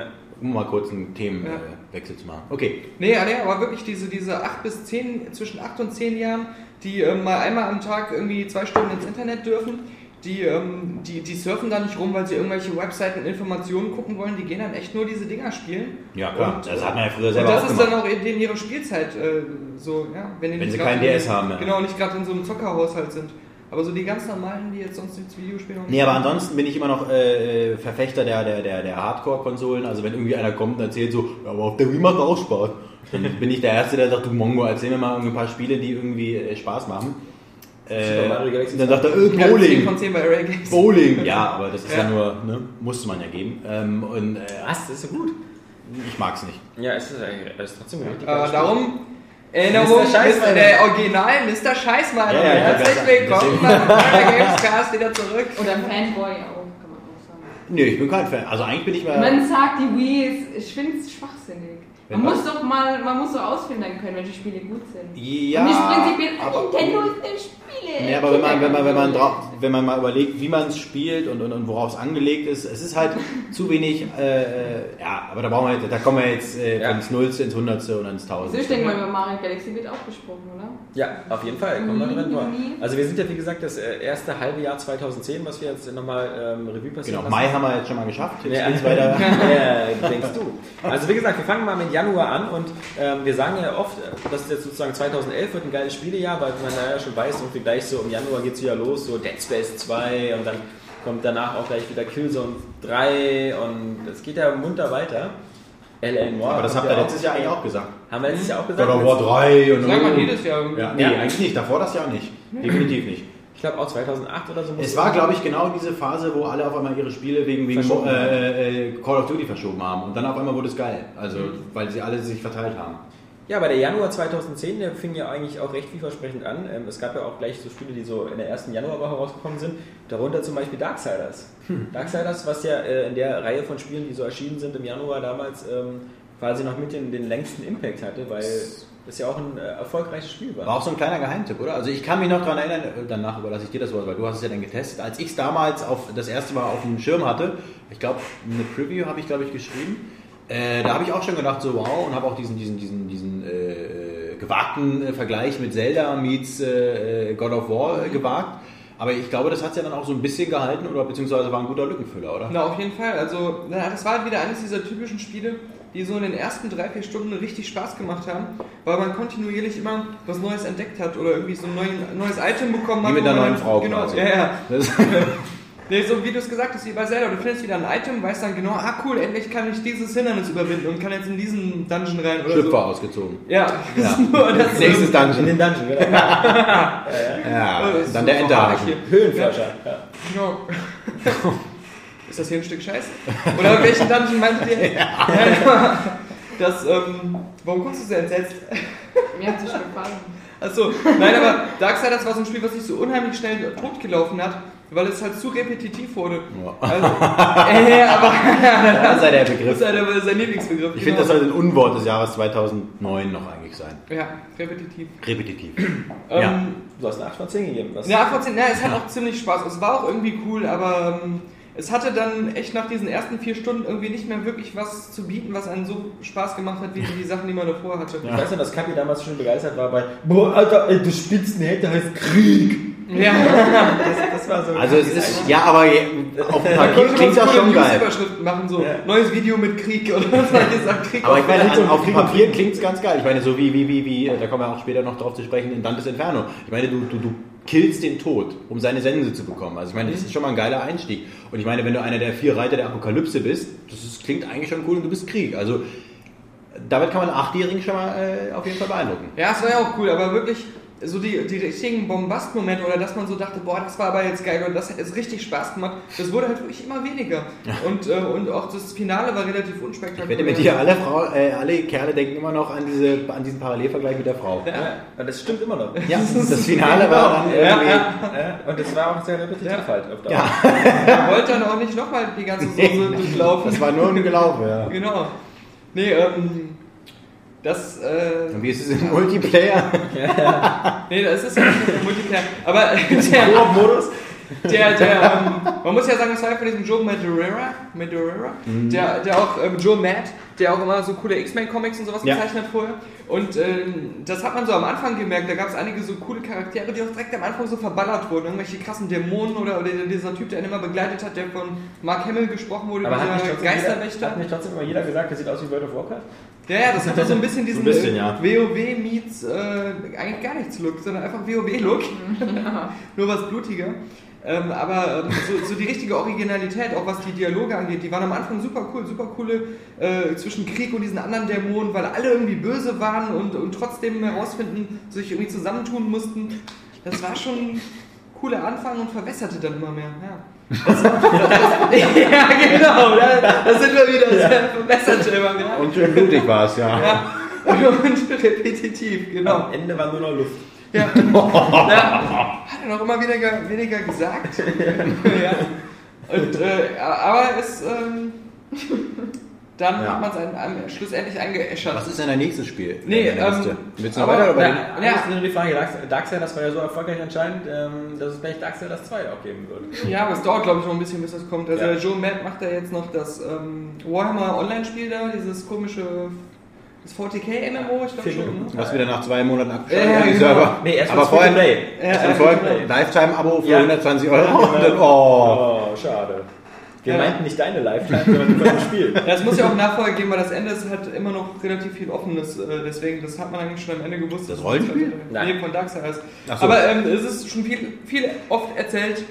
Um mal kurz einen Themenwechsel Ja. äh, zu machen. Okay. Nee, nee, aber wirklich diese, diese 8 bis 10, zwischen 8 und 10 Jahren, die ähm, mal einmal am Tag irgendwie zwei Stunden ins Internet dürfen, die, ähm, die, die surfen da nicht rum, weil sie irgendwelche Webseiten und Informationen gucken wollen, die gehen dann echt nur diese Dinger spielen. Ja, klar. Und, das hat man ja früher Und selber das auch ist gemacht. dann auch in ihrer Spielzeit äh, so, ja. Wenn, die Wenn nicht sie keinen in- DS haben, ja. Genau, nicht gerade in so einem Zockerhaushalt sind. Aber so die ganz normalen, die jetzt sonst ins Videospiel Nee, aber ansonsten bin ich immer noch äh, Verfechter der, der, der, der Hardcore-Konsolen. Also wenn irgendwie einer kommt und erzählt so, ja, aber auf der Wii macht auch Spaß. Dann bin ich der Erste, der sagt, du Mongo, erzähl mir mal ein paar Spiele, die irgendwie äh, Spaß machen. Äh, dann sagt er, äh, 10 Bowling. von 10 bei Array Games. Bowling. Ja, aber das ist ja, Ja. nur, ne, musste man ja geben. Ähm, und äh, Was? Das ist so gut. ich mag's nicht. Ja, es ist, eigentlich- es ist trotzdem Äh, Spiel. darum, Erinnerung, Mr. Scheißmann. Mr. der Original Mr. Scheißmann. Ja, ja, Herzlich willkommen beim Gamescast wieder zurück. Oder Fanboy auch, kann man auch sagen. Nee, ich bin kein Fan. Also eigentlich bin ich mal. Man sagt, die Wii ist, ich finde es schwachsinnig. Man muss doch mal, man muss so ausfinden können, welche Spiele gut sind. Ja, Und nicht prinzipiell, aber- Nintendo ist der Spiele. Ja, aber wenn man, wenn man, wenn man, drauf, wenn man mal überlegt, wie man es spielt und, und, und worauf es angelegt ist, es ist halt zu wenig, äh, äh, ja, aber da brauchen wir jetzt, da kommen wir jetzt äh, Ja. ins Nullste, ins Hundertste und ins Tausendste. ich denke mal, über Mario Galaxy wird auch gesprochen, oder? Ja, auf jeden Fall. Kommen wir drin vor. Juni. Also wir sind ja wie gesagt das äh, erste halbe Jahr 2010, was wir jetzt nochmal ähm, Revue passieren Genau, lassen. Mai haben wir jetzt schon mal geschafft. Jetzt Ja. geht's weiter. ja, denkst du. Also wie gesagt, wir fangen mal mit Januar an und ähm, wir sagen ja oft, dass jetzt sozusagen 2011 wird ein geiles Spielejahr, weil man ja schon weiß, irgendwie gleich so im Januar geht es wieder los, so Dead Space 2 und dann kommt danach auch gleich wieder Killzone 3 und es geht ja munter weiter. L.A. Noir. Aber das habt ihr ja letztes Jahr eigentlich auch gesagt. Haben wir letztes Jahr auch gesagt? God of War 3 und Das sagt man jedes Jahr. Ja, nee, Ja. eigentlich nicht. Davor das Jahr nicht. Definitiv nicht. Ich glaube auch 2008 oder so. Es war, glaube ich, genau diese Phase, wo alle auf einmal ihre Spiele wegen, wegen Verschoben äh, äh, Call of Duty verschoben haben. Und dann auf einmal wurde es geil. Also, weil sie alle sich verteilt haben. Ja, aber der Januar 2010, der fing ja eigentlich auch recht vielversprechend an. Ähm, Es gab ja auch gleich so Spiele, die so in der ersten Januarwoche rausgekommen sind. Darunter zum Beispiel Darksiders. Darksiders, was ja äh, in der Reihe von Spielen, die so erschienen sind im Januar damals, ähm, quasi noch mit den, den längsten Impact hatte, weil das ja auch ein äh, erfolgreiches Spiel war. War auch so ein kleiner Geheimtipp, oder? Also ich kann mich noch daran erinnern, äh, danach überlasse ich dir das Wort, weil du hast es ja dann getestet. Als ich es damals auf, das erste Mal auf dem Schirm hatte, ich glaube, eine Preview habe ich, glaube ich, geschrieben, äh, da habe ich auch schon gedacht, so wow, und habe auch diesen, diesen, diesen, diesen äh, gewagten äh, Vergleich mit Zelda meets äh, God of War äh, gewagt. Aber ich glaube, das hat es ja dann auch so ein bisschen gehalten, oder beziehungsweise war ein guter Lückenfüller, oder? Na, auf jeden Fall. Also, na, das war halt wieder eines dieser typischen Spiele, die so in den ersten drei, vier Stunden richtig Spaß gemacht haben, weil man kontinuierlich immer was Neues entdeckt hat oder irgendwie so ein neuen, neues Item bekommen hat. Wie mit einer neuen Frau Genau, quasi. ja, ja. Nee, so wie du es gesagt hast, wie bei Zelda, du findest wieder ein Item, weißt dann genau, ah cool, endlich kann ich dieses Hindernis überwinden und kann jetzt in diesen Dungeon rein oder Schlüpfer so. ausgezogen. Ja, Ja. nur das Nächstes In Dungeon. den Dungeon, genau. Ja, das ist dann der Enterhaken. Höhlenforscher. Ja. Genau. Ist das hier ein Stück Scheiße? Oder welchen Dungeon meintet ihr? Ja. Das, ähm, warum guckst du so entsetzt? Mir hat es schon gefallen. Achso, nein, aber Darksiders war so ein Spiel, was sich so unheimlich schnell totgelaufen hat, weil es halt zu repetitiv wurde. Ja. Also, äh, aber Das sei der das ist Begriff. halt sein Lieblingsbegriff. Ich finde, das soll ein Unwort des Jahres 2009 noch eigentlich sein. Ja, repetitiv. Repetitiv. Ähm, Ja. Du hast eine 8 von 10 gegeben. Was? Ja, 14, na, es hat auch ziemlich Spaß. Es war auch irgendwie cool, aber ähm, es hatte dann echt nach diesen ersten vier Stunden irgendwie nicht mehr wirklich was zu bieten, was einen so Spaß gemacht hat, wie die Sachen, die man davor hatte. Ich weiß noch, dass Kapi damals schon begeistert war bei Boah, Alter, ey, du spielst einen Held, der heißt Krieg. Ja, Das, das war so. Also es ist, ja, aber auf dem Papier klingt das schon geil. Überschriften machen, so Ja. neues Video mit Krieg oder was soll ich sagen, Krieg Aber ich meine, an, auf dem Papier klingt es ganz geil. Ich meine, so wie, wie, wie, wie, da kommen wir auch später noch drauf zu sprechen, in Dantes Inferno. Ich meine, du, du, du killst den Tod, um seine Sense zu bekommen. Also ich meine, das ist schon mal ein geiler Einstieg. Und ich meine, wenn du einer der vier Reiter der Apokalypse bist, das ist, klingt eigentlich schon cool und du bist Krieg. Also damit kann man einen Achtjährigen schon mal äh, auf jeden Fall beeindrucken. Ja, es war ja auch cool, aber wirklich so die, die richtigen Bombastmomente oder dass man so dachte, boah, das war aber jetzt geil und das hat jetzt richtig Spaß gemacht, das wurde halt wirklich immer weniger. Und, äh, und auch das Finale war relativ unspektakulär. Ich wette mit dir, alle, Frau, äh, alle Kerle denken immer noch an, diese, an diesen Parallelvergleich mit der Frau. Ja, und das stimmt immer noch. Ja, das Finale war dann irgendwie... Ja, und das war auch sehr repetitiv Ja. halt auf. Ja. Er wollte dann auch nicht nochmal die ganze Soße durchlaufen. Das war nur ein Gelaufe, ja. Genau. Nee, ähm, das, äh, Und wie ist es im Multiplayer? nee, das ist ja nicht der Multiplayer. Aber der, Modus. der, der, ähm, man muss ja sagen, das war ja von diesem Joe Madureira, Madureira der, der auch, ähm, Joe Matt, der auch immer so coole X-Men-Comics und sowas Ja. gezeichnet hat vorher. Und ähm, das hat man so am Anfang gemerkt, da gab es einige so coole Charaktere, die auch direkt am Anfang so verballert wurden. Irgendwelche krassen Dämonen oder, oder dieser Typ, der ihn immer begleitet hat, der von Mark Hamill gesprochen wurde, Aber hat dieser jeder, Geisterwächter. hat nicht trotzdem immer jeder gesagt, der sieht aus wie World of Warcraft? Ja, ja, das hat so ein bisschen diesen So ein bisschen, ja. WoW meets äh, eigentlich gar nichts Look, sondern einfach WoW-Look. Nur was blutiger. Ähm, aber ähm, so, so die richtige Originalität, auch was die Dialoge angeht, die waren am Anfang super cool, super coole äh, zwischen Krieg und diesen anderen Dämonen, weil alle irgendwie böse waren und, und trotzdem herausfinden, sich irgendwie zusammentun mussten. Das war schon cooler Anfang und verwässerte dann immer mehr. Ja, das, das, ja genau, da, da sind wir wieder, das verbesserte immer mehr. Und schön blutig war es, ja. Ja, und repetitiv, genau. Am Ende war nur noch Luft. Ja. ja. Hat er noch immer weniger, weniger gesagt. ja. Und, äh, aber es, ähm, dann Ja. hat man es schlussendlich eingeäschert. Was ist denn dein nächstes Spiel? Nee, ähm? Willst du noch weiter? Oder na, den- ja. Ja. Das ist nur die Frage, Dark- Darksiders war ja so erfolgreich anscheinend, ähm, dass es vielleicht Darksiders 2 auch geben wird. Ja, aber es dauert, glaube ich, noch ein bisschen, bis das kommt. Also Ja. Joe Matt macht da jetzt noch das ähm, Warhammer Online-Spiel da, dieses komische das 40k MMO, ich glaube schon. Ne? Hast wieder nach zwei Monaten abgeschaltet, Ja, die genau. Server. Nee, erst aber was vorher. Ja, erst ja. Lifetime-Abo für Ja. 120 Euro. Ja, und dann, genau. oh. Oh, schade. Wir Ja. meinten nicht deine Lifetime, sondern dem Spiel. Ja, es muss ja auch Nachfolger geben, weil das Ende ist halt immer noch relativ viel Offenes. äh, Deswegen, das hat man eigentlich schon am Ende gewusst. Das Rollenspiel? Nein. Nee, von Darksiders. So. Aber ähm, es ist schon viel, viel oft erzählt.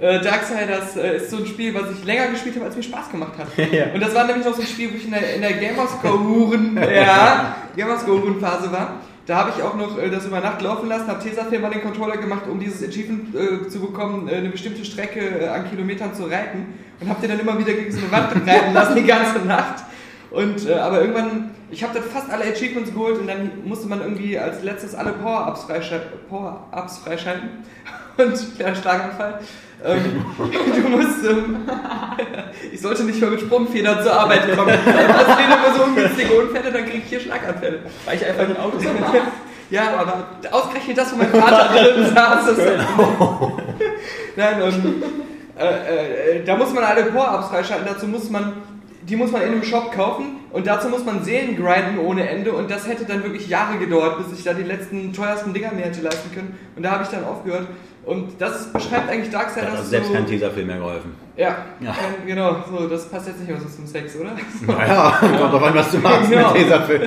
Äh, Darksiders äh, ist so ein Spiel, was ich länger gespielt habe, als mir Spaß gemacht hat. Ja. Und das war nämlich noch so ein Spiel, wo ich in der, in der Gamerscore-Huren ja, Gamerscore-Huren-Phase war. Da habe ich auch noch äh, das über Nacht laufen lassen, habe Tesafilm an den Controller gemacht, um dieses Achievement äh, zu bekommen, äh, eine bestimmte Strecke äh, an Kilometern zu reiten. Und habe den dann immer wieder gegen so eine Wand reiten lassen, die ganze Nacht. Und, äh, aber irgendwann, ich habe dann fast alle Achievements geholt und dann musste man irgendwie als letztes alle Power-Ups freischalten. Power freischalten. Und kleiner Schlaganfall. Ähm, du musst, ähm, ich sollte nicht mehr mit Sprungfedern zur Arbeit kommen. Das sind immer so ungünstige Unfälle, dann kriege ich hier Schlaganfälle. Weil ich einfach in Auto sammle. Ja, aber ausgerechnet das, wo mein Vater drin saß. Das Nein, ähm, äh, äh, da muss man alle Power-Ups freischalten. Dazu muss man, die muss man in einem Shop kaufen und dazu muss man Seelen grinden ohne Ende und das hätte dann wirklich Jahre gedauert, bis ich da die letzten teuersten Dinger mir hätte leisten können. Und da habe ich dann aufgehört. Und das beschreibt eigentlich Da Darksiders hat also selbst so, kein Tesafilm mehr geholfen. Ja, Ja. ähm, genau. So, das passt jetzt nicht mehr so zum Sex, oder? Naja, kommt drauf an, was du machst Genau. mit Tesafilm.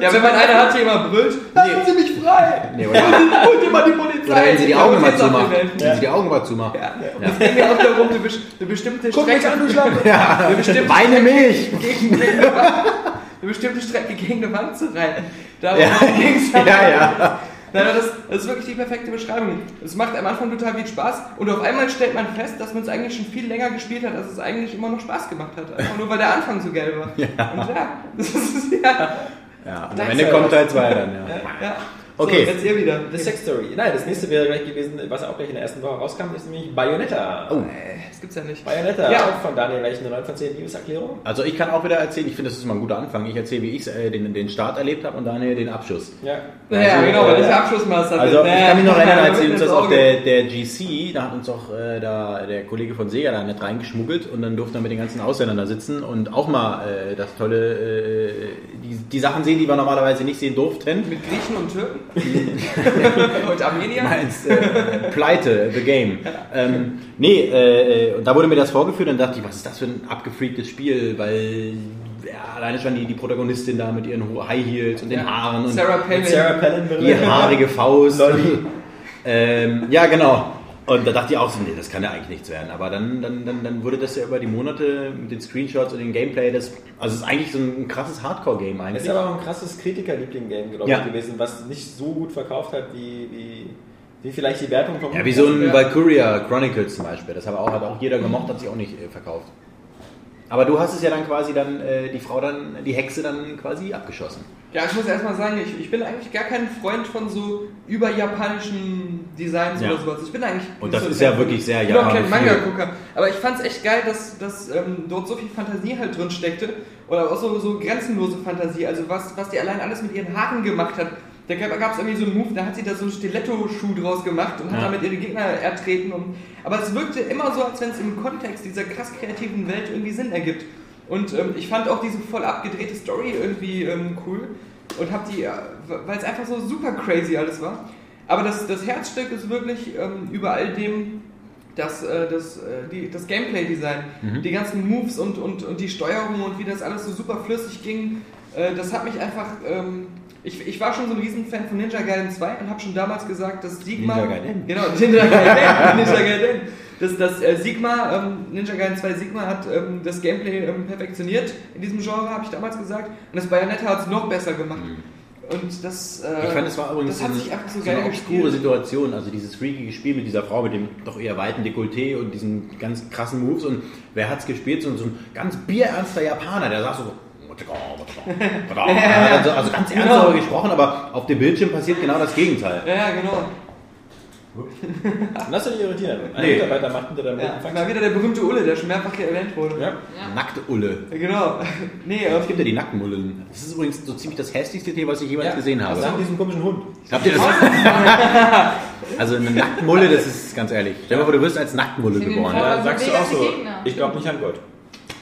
Ja, wenn man einer hat, der immer brüllt, lassen Sie mich frei! Nee, oder, Und immer die Polizei! oder wenn sie die Ja, Augen Tesafilm zumacht. helfen. Wenn sie die Augen immer zumacht. Ja. Und es ging ja auch darum, eine, eine bestimmte Strecke. Ja, eine bestimmte Weine Strecke Milch! Gegen eine, bestimmte Strecke gegen eine Wand zu reiten. Darum Ja. ging's Ja, ja. Nein, aber das, das ist wirklich die perfekte Beschreibung. Es macht am Anfang total viel Spaß und auf einmal stellt man fest, dass man es eigentlich schon viel länger gespielt hat, als es eigentlich immer noch Spaß gemacht hat. Einfach nur, weil der Anfang so geil war. Ja. Und ja, das ist, ja. Ja, am Ende kommt Teil 2 dann, ja. ja. Okay. So, jetzt ihr wieder. The Sex Story. Nein, das nächste wäre gleich gewesen, was auch gleich in der ersten Woche rauskam, ist nämlich Bayonetta. Oh. Äh, Das gibt's ja nicht. Bayonetta, Ja. auch von Daniel gleich eine 9 von 10 Liebeserklärung. Also ich kann auch wieder erzählen, ich finde, das ist mal ein guter Anfang. Ich erzähle, wie ich äh, den, den Start erlebt habe und Daniel den Abschuss. Ja. Ja, Also, genau, weil äh, ich Abschlussmaster Also ich kann mich noch erinnern, als uns das auf der, der GC, da hat uns auch äh, da, der Kollege von Sega da nicht reingeschmuggelt und dann durften wir mit den ganzen Ausländern da sitzen und auch mal äh, das tolle, äh, die, die Sachen sehen, die wir normalerweise nicht sehen durften. Mit Griechen und Türken? Und Armenier? Meinst, äh, Pleite, The Game. Ähm, nee, äh, äh, und da wurde mir das vorgeführt und dachte ich, was ist das für ein abgefreaktes Spiel, weil ja, alleine schon die, die Protagonistin da mit ihren High Heels und den Ja. Haaren und Sarah Palin. Sarah Palin die haarige Faust. Ähm, ja, genau. Und da dachte ich auch so, nee, das kann ja eigentlich nichts werden. Aber dann, dann, dann, dann wurde das ja über die Monate mit den Screenshots und dem Gameplay, das, also es ist eigentlich so ein krasses Hardcore-Game Es eigentlich. ist aber auch ein krasses Kritikerliebling-Game, glaube Ja. ich, gewesen, was nicht so gut verkauft hat, wie, wie, wie vielleicht die Wertung vom Ja, wie so ein. Valkyria Chronicles zum Beispiel. Das hat auch, hat auch jeder gemocht, hat sich auch nicht äh, verkauft. Aber du hast es ja dann quasi dann, äh, die Frau dann, die Hexe dann quasi abgeschossen. Ja, ich muss erstmal sagen, ich, ich bin eigentlich gar kein Freund von so überjapanischen Designs Ja. oder sowas. Ich bin eigentlich. Und das so ist ja wirklich sehr Ich bin auch kein. Manga-Gucker. Aber ich fand es echt geil, dass, dass ähm, dort so viel Fantasie halt drin steckte. Oder auch so, so grenzenlose Fantasie. Also was, was die allein alles mit ihren Haaren gemacht hat. Da gab es irgendwie so einen Move, da hat sie da so einen Stiletto-Schuh draus gemacht und hat Ja. damit ihre Gegner ertreten. Und, aber es wirkte immer so, als wenn es im Kontext dieser krass kreativen Welt irgendwie Sinn ergibt. Und ähm, ich fand auch diese voll abgedrehte Story irgendwie ähm, cool und hab die, äh, weil es einfach so super crazy alles war. Aber das, das Herzstück ist wirklich ähm, über all dem das, äh, das, äh, die, das Gameplay-Design. Die ganzen Moves und, und, und die Steuerung und wie das alles so super flüssig ging, äh, das hat mich einfach. Ähm, ich, ich war schon so ein Riesenfan von Ninja Gaiden 2 und habe schon damals gesagt, dass Sigma. Ninja Gaiden? Genau, Ninja Gaiden. Ninja Gaiden. Das, das äh, Sigma, ähm, Ninja Gaiden 2 Sigma hat ähm, das Gameplay ähm, perfektioniert in diesem Genre, habe ich damals gesagt. Und das Bayonetta hat es noch besser gemacht. Und das. Äh, Ich fand, es war übrigens das hat sich einfach so so eine obskure gespielt. Situation. Also dieses freakige Spiel mit dieser Frau mit dem doch eher weiten Dekolleté und diesen ganz krassen Moves. Und wer hat's gespielt? So, so ein ganz bierernster Japaner, der sagt so. also, also ganz ernst Genau. gesprochen, aber auf dem Bildschirm passiert genau das Gegenteil. Ja, genau. Lass dich nicht irritieren. Ein Nee. Mitarbeiter macht hinter deinem Ja, Rücken mal wieder der berühmte Ulle, der schon mehrfach hier erwähnt wurde. Ja. Nackte Ulle. Genau. Nee, Es ähm, gibt ja die Nacktmullen. Das ist übrigens so ziemlich das hässlichste Tier, was ich jemals gesehen habe. Das haben diesen komischen Hund. Habt ihr das? also eine Nacktmulle, das ist ganz ehrlich. Stell dir mal vor, du wirst als Nacktmulle geboren. Also sagst du auch so, Gegner. ich glaube nicht an Gott.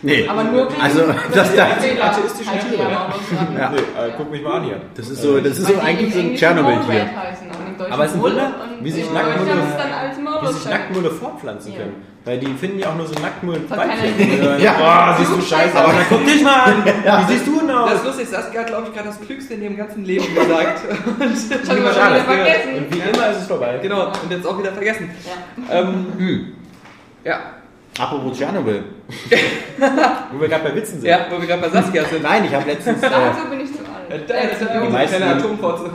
Nee. Aber nur gegen Also, das da. Atheistischen Tiere, ja. Ja. Nee, äh, guck mich mal an hier. Das ist so, das ist so eigentlich so ein Tschernobyl-Tier. Im Deutschen Aber es ist ein Mulle Wunder, und wie sich Nacktmulle- Wie sich Nacktmulle fortpflanzen Ja. können. Weil die finden ja auch nur so Nacktmullen Weibchen. Ja. Boah, siehst du scheiße. Aber dann guck dich mal an. Wie siehst du denn aus? das ist lustig, Saskia hat, glaube ich, gerade das Klügste in ihrem ganzen Leben gesagt. Und Schon anderes gehört. vergessen. Und wie immer ist es vorbei. Genau, und jetzt auch wieder vergessen. Ja. Ähm, Ja, Apropos Tschernobyl. Wo wir gerade bei Witzen sind. ja, wo wir gerade bei Saskia sind. Nein, ich habe letztens. Äh, Dazu bin ich zu alt. Da ist ja Die meisten- kleine Atomfotze.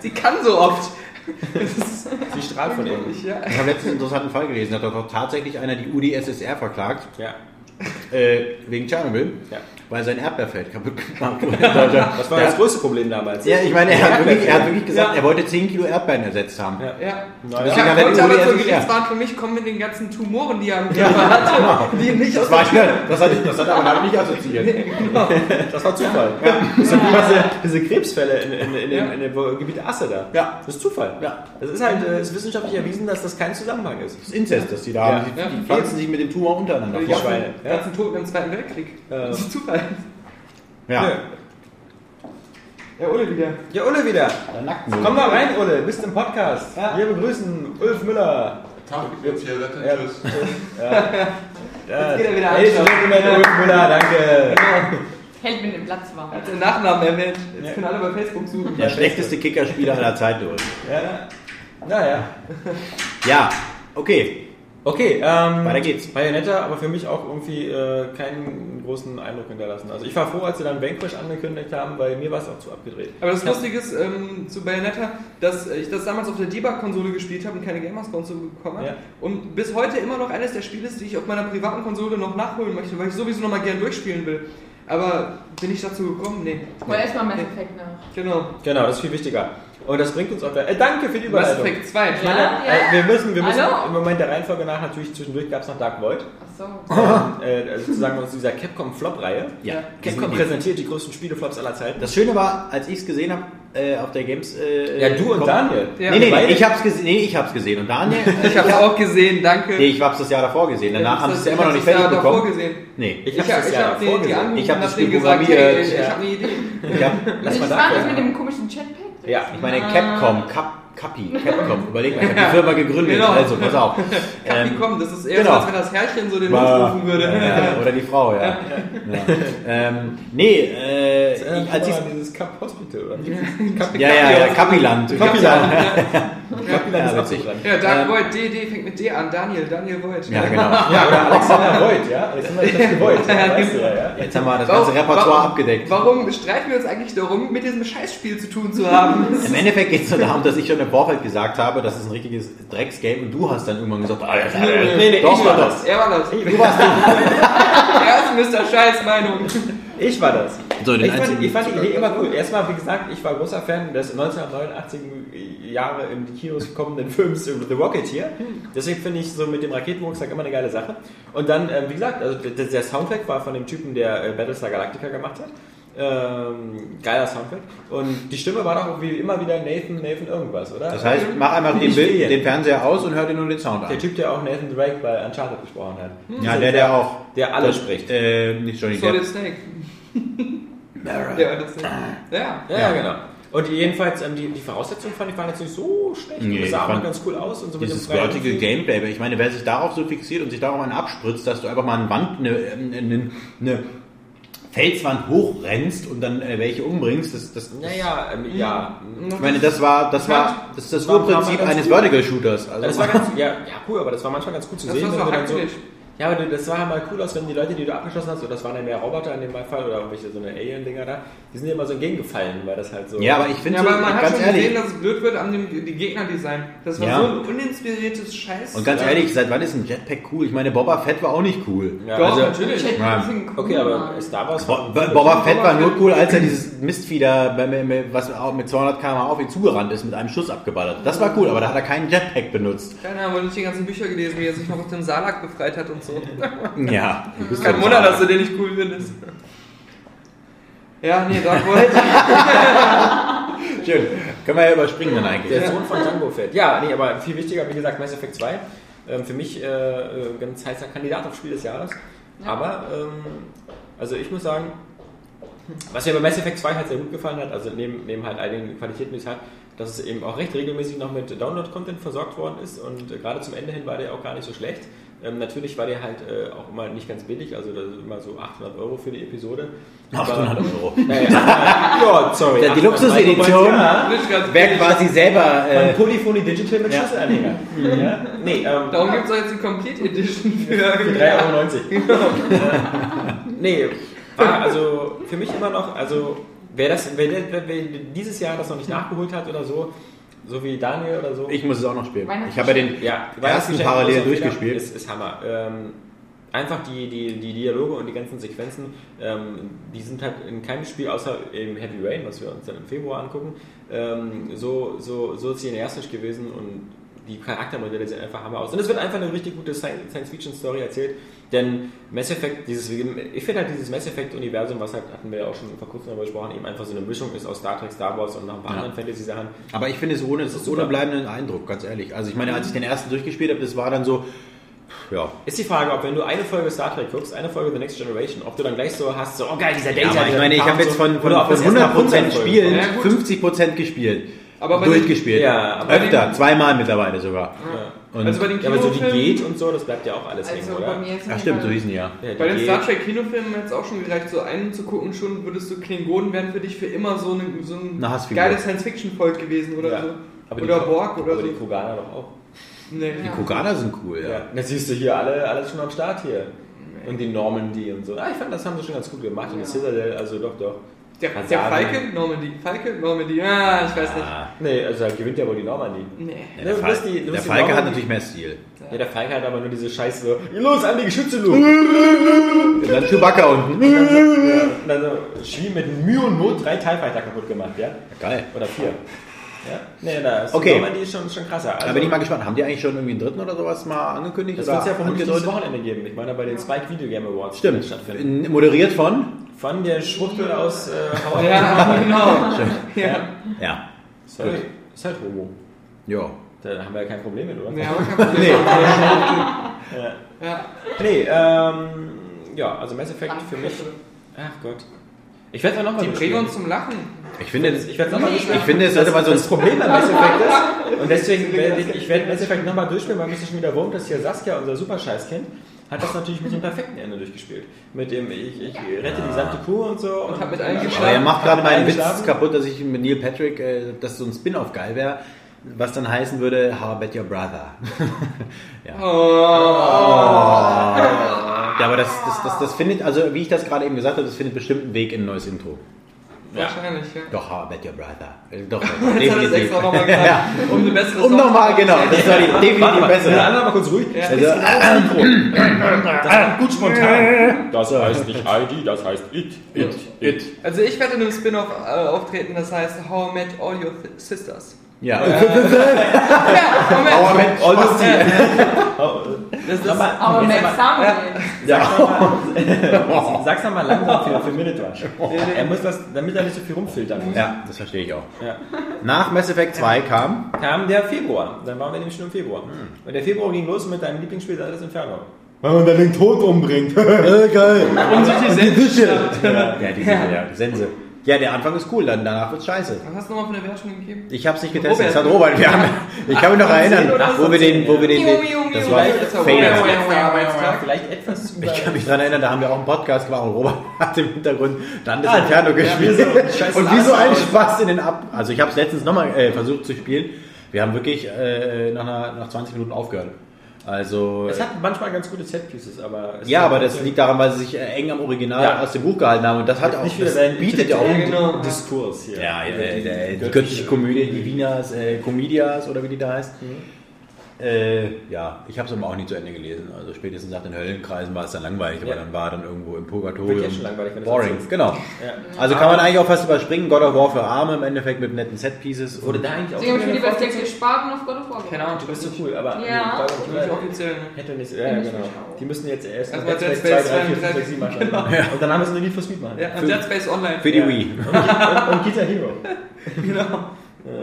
Sie kann so oft. Sie strahlt von. Ja. ich habe letztens einen interessanten Fall gelesen. Da hat doch tatsächlich einer die UdSSR verklagt. Ja. Äh, wegen Tschernobyl. Ja. Weil sein Erdbeerfeld kaputt gemacht wurde. Das war das größte Problem damals. Ja, ich meine, er hat wirklich, er hat wirklich gesagt, Ja. er wollte 10 Kilo Erdbeeren ersetzt haben. Ja. Ja. Na Ich ja. habe er heute aber zur UdSSR. Gerichtsbahn für mich kommen mit den ganzen Tumoren, die er am Körper hatte, die nicht aus Das war. Das hat, das hat aber damit nicht assoziiert. Das war Zufall. Das sind diese, diese Krebsfälle in, in, in, dem, in dem Gebiet Asse da. Ja. Das ist Zufall. Ja. Das ist halt äh, ist wissenschaftlich erwiesen, dass das kein Zusammenhang ist. Das ist Inzest, das die da Ja. haben. Die, Ja. die pflanzen sich mit dem Tumor untereinander Die. Schweine. ganzen, ganzen Toten im Zweiten Weltkrieg. Ja. Das ist Zufall. Ja. Ja, Ole wieder. Ja, Ulle wieder. Der. Komm mal rein, Ulle. Bist im Podcast. Wir begrüßen Ulf Müller. Tag, jetzt hier, Leute, Ja. tschüss. Ja. geht er wieder and anschauen. Gentlemen, Ulf Müller, danke. Hält mir den Platz warm. Hat den Nachnamen erwähnt. Jetzt können alle bei Facebook suchen. Der schlechteste Kickerspieler aller Zeiten. Ulf. Ja. Naja. Ja, okay. Okay, ähm, Weiter geht's. Bayonetta, aber für mich auch irgendwie äh, keinen großen Eindruck hinterlassen. Also ich war froh, als sie dann Vanquish angekündigt haben, weil mir war es auch zu abgedreht. Aber das Lustige ist ähm, zu Bayonetta, dass ich das damals auf der Debug-Konsole gespielt habe und keine Gamers-Konsole bekommen habe. Ja. Und bis heute immer noch eines der Spiele ist, die ich auf meiner privaten Konsole noch nachholen möchte, weil ich sowieso noch mal gern durchspielen will. Aber bin ich dazu gekommen? Nee. Hol erstmal Mass Effect nach. Genau. Genau, das ist viel wichtiger. Und das bringt uns auch da. Äh, danke für die Mass Überleitung. Effect 2. Ich meine, Ja, äh, wir müssen, wir müssen Hallo? im Moment der Reihenfolge nach natürlich zwischendurch gab es noch Dark Void. Achso. äh, also sozusagen aus dieser Capcom Flop-Reihe. Ja, Capcom präsentiert die größten Spieleflops aller Zeiten. Das Schöne war, als ich es gesehen habe, äh, auf der Games. Äh, ja, du und Daniel. Ja. Nee, nee, nee, ich hab's gesehen. Nee, ich hab's gesehen. Und Daniel. Ich habe es auch gesehen, danke. Nee, ich hab's das Jahr davor gesehen. Danach haben sie es ja immer noch nicht fertig davor bekommen. gesehen. Nee. Ich Ich hab's das ich Jahr hab davor gesehen. Ich hab das hab Spiel gesagt, hey, programmiert, ich ja. habe eine Idee. Ja, Lass Ich mal war das da. mit dem. Ja, ich meine Capcom, Cap, Capi, Capcom. Überleg mal, ich habe die Firma gegründet. Genau. Also, pass auf. Kapi, Ähm, komm, das ist eher genau. so, als wenn das Herrchen so den Bah. rufen würde. Ja, ja, oder die Frau, ja. ja. Ähm, nee, äh, ich, als ich. dieses Cup Hospital, oder? Ja, ja, ja, Kapiland. Kapiland. Ja, Kapiland ist witzig. Ja, Dark Ähm, Void, D, D fängt mit D an. Daniel, Daniel Void. Ja, genau. Ja, oder Alexander Voigt, ja? Alexander ist ja, weißt du ja, ja. Jetzt haben wir das ganze Repertoire abgedeckt. Warum streiten wir uns eigentlich darum, mit diesem Scheißspiel zu tun zu haben? Im Endeffekt geht es nur darum, dass ich schon im Vorfeld gesagt habe, das ist ein richtiges Drecksgame und du hast dann irgendwann gesagt, ah, das Nee, nee, Doch, ich war doch. das. er war das. Du warst Er ist Mr. Scheiß Meinung. Ich war das. So, den ich, fand, einzigen- ich fand die Idee immer cool. Erstmal, wie gesagt, ich war großer Fan des 1989 Jahre in die Kinos kommenden Films The Rocketeer. Deswegen finde ich so mit dem Raketenrucksack immer eine geile Sache. Und dann, ähm, wie gesagt, also der, der Soundtrack war von dem Typen, der äh, Battlestar Galactica gemacht hat. Ähm, geiler Soundtrack. Und die Stimme war doch wie immer wieder Nathan, Nathan irgendwas, oder? Das heißt, mach einfach den, Bild, den Fernseher aus und hör dir nur den Sound der an. Typ, der auch Nathan Drake bei Uncharted gesprochen hat. Ja, der, der auch. Der alle spricht. Äh, nicht Johnny Solid Depp. Snake. Ja, das ist, ja. Ja, ja, genau. Und jedenfalls, ähm, die, die Voraussetzungen fand ich waren jetzt nicht so schlecht. Nee, das sah auch fand ganz cool aus und so Dieses Gefühl. Gameplay, ich meine, wer sich darauf so fixiert und sich darauf einen abspritzt, dass du einfach mal eine Wand, eine, eine, eine Felswand hochrennst und dann äh, welche umbringst, das, das, das Naja, ähm, ja. ich meine, das war, das war, das ist das war- war Urprinzip eines. Vertical Shooters. Also, Das war ganz, ja, ja, cool, aber das war manchmal ganz gut zu Das sehen, war wenn du dann so. Ja, aber das sah mal cool aus, wenn die Leute, die du abgeschossen hast, oder das waren ja mehr Roboter in dem Fall, oder irgendwelche so eine Alien-Dinger da, die sind ja immer so entgegengefallen, weil das halt so... Ja, aber ich finde Ja, so, aber man hat ganz schon ehrlich, gesehen, dass es blöd wird an dem die Gegnerdesign. Das war Ja. so ein uninspiriertes Scheiß. und ganz ehrlich, seit wann ist ein Jetpack cool? Ich meine, Boba Fett war auch nicht cool. Ja, Doch, also, natürlich. Ja. okay, aber Star Wars... Bo Bo- Boba Fett war nur cool, als er dieses mit- was auch mit 200 km auf ihn zugerannt ist, mit einem Schuss abgeballert. Das war cool, aber da hat er keinen Jetpack benutzt. Keiner hat wohl nicht die ganzen Bücher gelesen, wie er sich noch aus dem Salak befreit hat und so. Ja, du bist Kein Wunder, dass du den nicht cool findest. Ja, nee, Dark World. Schön. Können wir ja überspringen dann eigentlich. Der Sohn von Django Fett. Ja, nee, aber viel wichtiger, wie gesagt, Mass Effect 2. Ähm, für mich äh, äh, ganz heißer Kandidat auf Spiel des Jahres. Aber, ähm, also ich muss sagen, was mir bei Mass Effect 2 halt sehr gut gefallen hat, also neben, neben halt einigen Qualitäten, die es hat, dass es eben auch recht regelmäßig noch mit Download-Content versorgt worden ist und gerade zum Ende hin war der auch gar nicht so schlecht. Ähm, natürlich war der halt äh, auch immer nicht ganz billig, also das ist immer so 800 Euro für die Episode. 800 Euro. Äh, ja, sorry. Die 800 Luxusedition Ja. Billig. quasi selber. Von Äh, Polyphony Digital mit Ja. Schlüsselanhänger. Ja? Nee, ähm, Darum gibt es jetzt die Complete Edition für. für 3,90 Euro. nee, war also für mich immer noch, also wer, das, wer, wer, wer dieses Jahr das noch nicht nachgeholt hat oder so, so wie Daniel oder so. ich muss es auch noch spielen. Ich habe ja den ja, ersten parallel durchgespielt. Ist, ist Hammer. Ähm, einfach die, die, die Dialoge und die ganzen Sequenzen, ähm, die sind halt in keinem Spiel außer im Heavy Rain, was wir uns dann im Februar angucken, ähm, so, so, so cineastisch gewesen und die Charaktermodelle sehen einfach Hammer aus. Und es wird einfach eine richtig gute Science-Fiction-Story erzählt, denn Mass Effect, dieses, ich finde halt dieses Mass Effect-Universum, was halt, hatten wir ja auch schon vor kurzem darüber gesprochen, eben einfach so eine Mischung ist aus Star Trek, Star Wars und noch ein paar Ja. anderen Fantasy-Sachen. Aber ich finde es ohne, es ist ohne bleibenden Eindruck, ganz ehrlich. Also ich meine, als ich den ersten durchgespielt habe, das war dann so, ja. Ist die Frage, ob wenn du eine Folge Star Trek guckst, eine Folge The Next Generation, ob du dann gleich so hast, so, oh geil, dieser Ja, Data. aber ich meine, ich habe jetzt von, von, von das erst nach 100% 100 Folgen Spielen Ja, gut. 50% gespielt. Aber bei den- Durchgespielt. Ja, aber- Öfter, zweimal mittlerweile sogar. Und, Also bei den Ja, aber so die Kinofilmen. geht und so, das bleibt ja auch alles hängen, Also oder? bei mir ist ach es stimmt, so hießen die ja. Ja, die Bei den geht. Star Trek Kinofilmen hätte es auch schon gereicht, so einen zu gucken, schon würdest du Klingonen wären für dich für immer so, eine, so ein geiles Science-Fiction-Volk gewesen oder Ja. so. Aber oder die, Borg oder aber so. die Kroganer doch auch. Nee. Die Koganer sind cool, ja. Ja. Das siehst du hier alle, alles schon am Start hier. Und die Normandy und so. Ah, ich fand, das haben sie schon ganz gut gemacht. Und die Citadel, also doch, doch. Der, der Falke, Normandy. Falke, Normandy. Ah, ich weiß nicht. Ah, Nee, also gewinnt ja wohl die Normandie. Nee. der, du Fal die- du der Falke hat natürlich mehr Stil. Ja, der Falke hat aber nur diese Scheiße so, los, an die Geschütze, los! Und dann Chewbacca unten. Und dann so, ja, so Schwie mit Mühe und Not drei TIE Fighter kaputt gemacht, ja? Geil. Oder vier. Ja? Nee, da ist Okay. die Normandie ist schon, schon krasser. Also, Da bin ich mal gespannt. Haben die eigentlich schon irgendwie einen dritten oder sowas mal angekündigt? das wird es ja vermutlich dieses? Wochenende geben. Ich meine, bei den Spike Video Game Awards Stimmt. Moderiert von? Von der Schwuchtel aus äh, Hawaii. Ja, genau. Ja. Ja. Ist halt, ist halt Homo. Ja. Da haben wir ja kein Problem mit, oder? Nee, aber kein Problem. Ja. Nee, ähm, ja, also Mass Effect für mich. Ach Gott. Ich werde es nochmal Die bringen uns zum Lachen. Ich finde, Ich werde es nochmal ich finde, es sollte mal so das ein Problem an Mass Effect ist, und deswegen werde ich, ich werde Mass Effect nochmal durchspielen, weil mich schon wieder wurmt, dass hier Saskia, unser Superscheiß kennt, hat das natürlich mit dem perfekten Ende durchgespielt. Mit dem, ich, ich rette die gesamte Kuh und so. Und, hat mit allen Aber er geschlafen. macht gerade meinen Witz kaputt, dass ich mit Neil Patrick, äh, dass so ein Spin-off geil wäre, was dann heißen würde, How I Bet Your Brother. ja. ja, aber das, das, das, das findet, also wie ich das gerade eben gesagt habe, das findet bestimmt einen Weg in ein neues Intro. Wahrscheinlich, ja. Doch, How I Bet Your Brother. Doch, Jetzt hat er es extra nochmal gesagt, um eine bessere Um nochmal, genau, das war die definitiv bessere. andere mal kurz ruhig. Ja. Also, Das kommt gut spontan. Das heißt nicht ID, das heißt It. It. It. Also ich werde in einem Spin-off äh, auftreten, das heißt How I Met All Your Th- Sisters. Ja. Ja, Met All Your Das ist, Max aber- Samuel. Sag's nochmal langsam für, für Minute Rush. Er muss das, damit er nicht so viel rumfiltern muss. Ja, das verstehe ich auch. Ja. Nach Mass Effect 2 kam Kam der Februar. Dann waren wir nämlich schon im Februar. Und der Februar ging los mit deinem Lieblingsspiel das Inferno. Und dann den Tod umbringt. äh, geil. und sich die Sense Ja, die, ja. die Sense. Ja, der Anfang ist cool, dann danach wird's scheiße. Was hast du nochmal für eine Wertung gegeben? Ich hab's nicht getestet, Robert. das hat Robert. Wir haben, ich kann mich noch erinnern, wo wir den, wo wir den, das war Vielleicht ist Fail. Robert. Vielleicht etwas zu Ich kann mich daran erinnern, da haben wir auch einen Podcast gemacht und Robert hat im Hintergrund dann das Ah, Inferno ja, gespielt. und wie so ein Spaß in den Ab... Also ich habe es letztens nochmal äh, versucht zu spielen. Wir haben wirklich äh, nach, einer, nach 20 Minuten aufgehört. Also Es hat manchmal ganz gute Setpieces, aber... es ja, aber das liegt daran, weil sie sich äh, eng am Original Ja. aus dem Buch gehalten haben und das hat auch nicht das bietet ja auch intellektuellen Diskurs hier. ja, Über der, die der, die göttliche- göttliche Komödie, die Wieners äh, Comedias oder wie die da heißt. Äh, ja, ich habe es aber auch nicht zu Ende gelesen. Also spätestens nach den Höllenkreisen war es dann langweilig, aber Ja. dann war dann irgendwo im Purgatorium. Wird schon langweilig, wenn das Boring, erzählst. genau. Ja. Also kann man eigentlich auch fast überspringen. God of War für Arme im Endeffekt mit netten Setpieces. Wurde da eigentlich auch Deswegen habe ich mir wieder lieber Steak gespart und auf God of War Keine Ahnung, Du bist so cool, aber Ja. die Nicht offiziell. ne? hätte nicht, ja, genau. auch. Die müssen jetzt erst Also Dead Space 2, Space 3, 4, 5, 2, 6, 7 machen. Und dann haben wir so eine Need for Speed machen. Ja, und Dead Space Online. Für die Ja. Wii. Und, und Guitar Hero.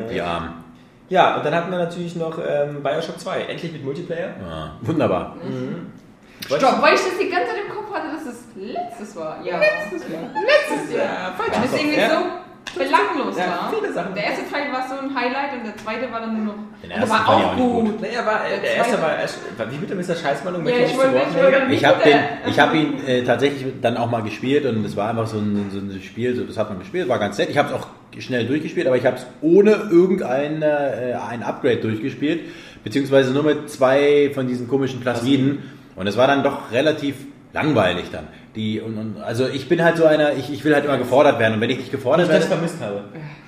Die Armen. Ja, und dann hatten wir natürlich noch ähm, Bioshock 2, endlich mit Multiplayer. Ja, wunderbar. Stopp, weil ich das die ganze Zeit im Kopf hatte, dass es letztes war. Ja. Letztes Jahr. Letztes Jahr. Weil das irgendwie Ja. so belanglos Ja, war. viele Sachen. Der erste Teil war so ein Highlight und der zweite war dann nur noch. Der ersten war ich auch gut. gut. Naja, war, äh, Der der erste war, war wie bitte Mr. Scheißmann? Ja, ich ich Ich habe habe ihn äh, tatsächlich dann auch mal gespielt und es war einfach so ein, so ein Spiel, so, das hat man gespielt, war ganz nett. Ich habe es auch schnell durchgespielt, aber ich habe es ohne irgendein äh, ein Upgrade durchgespielt, beziehungsweise nur mit zwei von diesen komischen Plasmiden und es war dann doch relativ langweilig dann. Die, und, und, also ich bin halt so einer, ich, ich will halt immer gefordert werden und wenn ich nicht gefordert ich das werde, vermisst habe.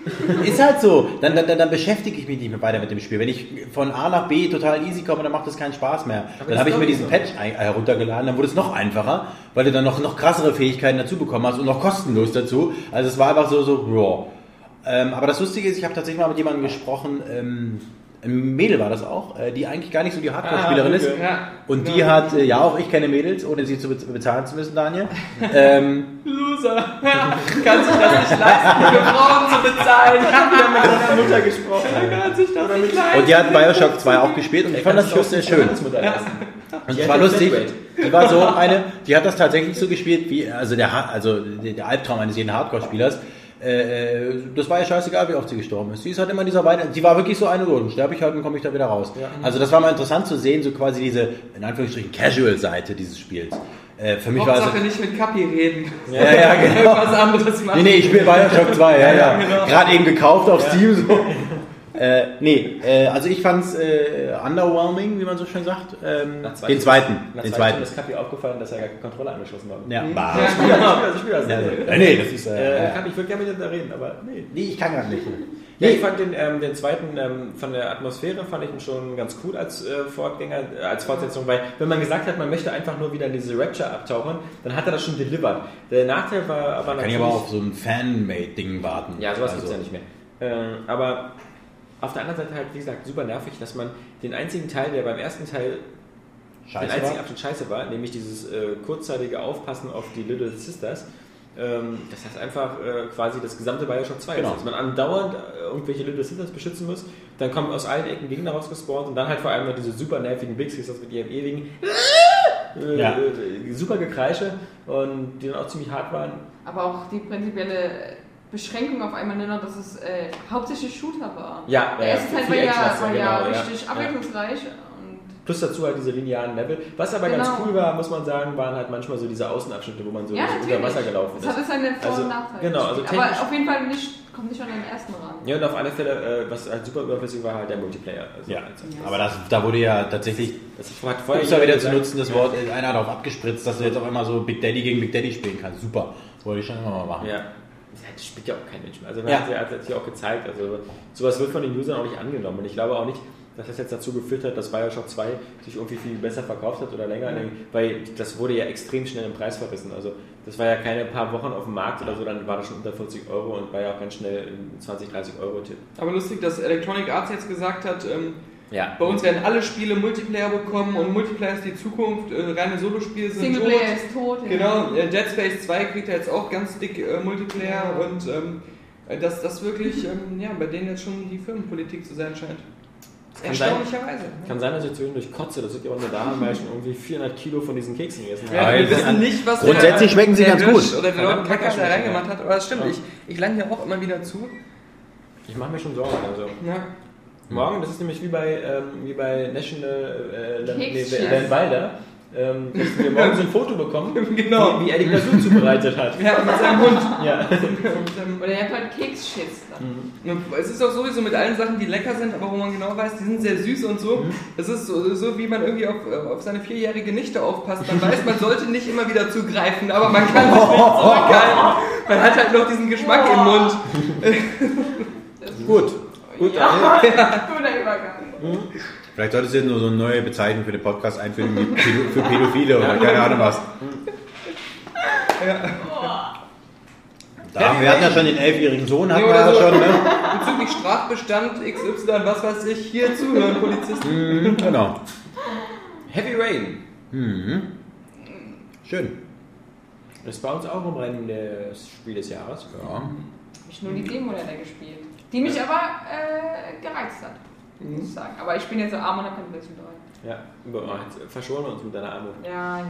ist halt so. Dann, dann, dann beschäftige ich mich nicht mehr weiter mit dem Spiel. Wenn ich von A nach B total easy komme, dann macht das keinen Spaß mehr. dann das habe ich mir diesen so. Patch heruntergeladen, dann wurde es noch einfacher, weil du dann noch, noch krassere Fähigkeiten dazu bekommen hast und noch kostenlos dazu. Also es war einfach so, so, raw. Ähm, aber das Lustige ist, ich habe tatsächlich mal mit jemandem gesprochen, ähm, ein Mädel war das auch, äh, die eigentlich gar nicht so die Hardcore-Spielerin Ah, ist. okay. Ja. Und die hat, äh, ja, auch ich kenne Mädels, ohne sie zu bez- bezahlen zu müssen, Daniel. ähm, Loser. Kann sich das nicht leisten, für Frauen zu bezahlen. wieder mit deiner Mutter gesprochen. Kann sich das nicht leisten. und die hat Bioshock 2 auch gespielt und ich fand das Schluss sehr schön. Und es war lustig. Die war so eine, die hat das tatsächlich so gespielt, wie, also der, also der der Albtraum eines jeden Hardcore-Spielers. Äh, äh, das war ja scheißegal, wie oft sie gestorben ist. Sie ist halt immer dieser Weiter, sie war wirklich so eine, so, sterbe ich halt und komme ich da wieder raus. Also das war mal interessant zu sehen, so quasi diese, in Anführungsstrichen, Casual-Seite dieses Spiels. Äh, für mich war es. Hauptsache nicht mit Kapi reden. Ja, ja, genau. Irgendwas anderes machen. Nee, nee, ich spiele Bioshock 2, ja, ja. genau. Gerade eben gekauft auf Steam. So. Äh, nee, äh, also ich fand's äh, underwhelming, wie man so schön sagt. Ähm, Nach zwei den zweiten. Nach Den zwei zweiten. Ist Kapi aufgefallen, dass er gar keinen Controller angeschlossen war. Ja, Ja, bah. genau. Ich spiele das Ja, nicht. nee, nee, das ist. Äh, Äh, Kapi, ich würde gerne mit dir da reden, aber nee. nee, ich kann gar nicht. Ja, ich fand den, ähm, den zweiten ähm, von der Atmosphäre fand ich ihn schon ganz cool als äh, Fortgänger, äh, als Fortsetzung, weil wenn man gesagt hat, man möchte einfach nur wieder in diese Rapture abtauchen, dann hat er das schon delivered. Der Nachteil war aber Kann natürlich... ich aber auf so ein Fan-Made-Ding warten. Ja, sowas also, gibt's ja nicht mehr. Ähm, aber auf der anderen Seite halt, wie gesagt, super nervig, dass man den einzigen Teil, der beim ersten Teil den Scheiße einzigen war. Abschnitt scheiße war, nämlich dieses äh, kurzzeitige Aufpassen auf die Little Sisters, ähm, das heißt einfach äh, quasi das gesamte Bioshock 2 Genau. ist. Dass man andauernd äh, irgendwelche Little Sisters beschützen muss, dann kommen aus allen Ecken Gegner rausgespawnt und dann halt vor allem noch diese super nervigen Big Sisters mit ihrem ewigen äh, Ja. äh, super Gekreische und die dann auch ziemlich hart waren. Aber auch die prinzipielle Beschränkung auf einmal nur noch, dass es äh, hauptsächlich Shooter war. Ja, Der ja, erste Teil war ja, war ja genau, ja. richtig Ja. abwechslungsreich. Und Plus dazu halt diese linearen Level. Was aber ganz Genau. cool war, muss man sagen, waren halt manchmal so diese Außenabschnitte, wo man so ja, natürlich. unter Wasser gelaufen das ist. hatte seine Vor- Also, und Nachteile. genau, also Aber technisch- auf jeden Fall nicht, kommt nicht an den ersten ran. Ja, und auf alle Fälle, äh, was halt super überflüssig war, halt der Multiplayer. Also, Ja, also, aber das, da wurde ja tatsächlich, das hat vorher um es ja wieder jeder zu gesagt. nutzen, das Wort, äh, einer darauf abgespritzt, dass du jetzt auf einmal so Big Daddy gegen Big Daddy spielen kannst. Super. Wollte ich schon immer mal machen. Ja. Das spielt ja auch kein Mensch mehr. Also man Ja. hat ja jetzt hier auch gezeigt, also sowas wird von den Usern auch nicht angenommen. Und ich glaube auch nicht, dass das jetzt dazu geführt hat, dass Bioshock 2 sich irgendwie viel besser verkauft hat oder länger, weil das wurde ja extrem schnell im Preis verrissen. Also das war ja keine paar Wochen auf dem Markt oder so, dann war das schon unter 40 Euro und war ja auch ganz schnell ein 20, 30 Euro Tipp. Aber lustig, dass Electronic Arts jetzt gesagt hat, ähm, Ja. bei uns werden alle Spiele Multiplayer bekommen und Multiplayer ist die Zukunft, äh, reine Solospiele sind Singleplayer tot. ist tot. ja. Genau, äh, Dead Space 2 kriegt ja jetzt auch ganz dick äh, Multiplayer Ja. und ähm, äh, dass das wirklich ähm, ja, bei denen jetzt schon die Firmenpolitik zu sein scheint. kann sein. Erstaunlicherweise. ne? Kann sein, dass ich zwischendurch kotze, das liegt aber nur daran, weil ich schon irgendwie 400 Kilo von diesen Keksen gegessen Ja, habe. wir wissen nicht, was Grundsätzlich schmecken sie ganz gut. Oder der Leute Kacker da reingemacht hat, aber das stimmt, Ja. ich, ich lange ja auch immer wieder zu. Ich mache mir schon Sorgen. Also. Ja. Morgen, das ist nämlich wie bei, ähm, wie bei National äh, Land- nee. Van Wilder. ähm, dass wir morgens ein Foto bekommen, Genau. wie, wie er die Glasur zubereitet hat. Ja, mit seinem Hund. Ja. Mit seinem- Oder ihr habt halt Keksschiss. dann. Es ist auch sowieso mit allen Sachen, die lecker sind, aber wo man genau weiß, die sind sehr süß und so. Es ist so, so, wie man irgendwie auf, auf seine vierjährige Nichte aufpasst. Man weiß, man sollte nicht immer wieder zugreifen, aber man kann sich nicht zurückhalten. Man hat halt noch diesen Geschmack im Mund. Gut. Gut, Ja, Daniel. guter Übergang. Vielleicht solltest du jetzt nur so eine neue Bezeichnung für den Podcast einführen, wie Pädo- für Pädophile oder keine Ahnung was. Da, wir hatten ja schon den elfjährigen Sohn, hatten Nee, wir ja so. schon, ne? Bezüglich Strafbestand XY, was weiß ich, hier zuhören, Polizisten. Mhm, genau. Heavy Rain. Schön. Das ist bei uns auch im Rennen des Spiel des Jahres. Ja. Hab ich nur die Demo leider gespielt. Die mich aber äh, gereizt hat, muss ich sagen. Aber ich bin jetzt so arm und hab keine PlayStation 3. Ja, über- jetzt verschonen wir uns mit deiner Armut. Ja, ja.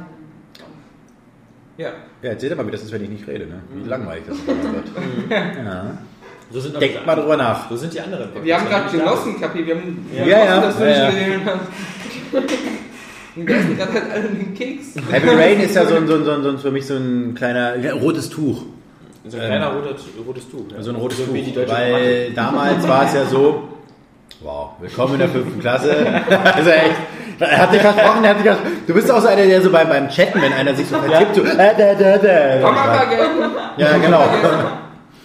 Ja, Ja, erzähl doch mal, wie das ist, wenn ich nicht rede, ne? Wie langweilig das wird. Ja. so Denkt mal drüber nach. So sind die anderen. Wir haben gerade genossen, Kapi. Wir haben Ja, ja, das ja, ja. Und wir essen gerade halt alle den Keks. Heavy Rain ist ja so ein, so ein, so ein, so für mich so ein kleiner ja, rotes Tuch. So ein kleiner rotes, rotes Tuch. Ja. So ein rotes Tuch. die deutsche Weil damals war es ja so, wow, willkommen in der fünften Klasse. Also echt, er hat dich versprochen, er hat dich versprochen. Du bist auch so einer, der so beim, beim Chatten, wenn einer sich so vertippt, so, äh, da, da, da. Komm mal. Ja, genau.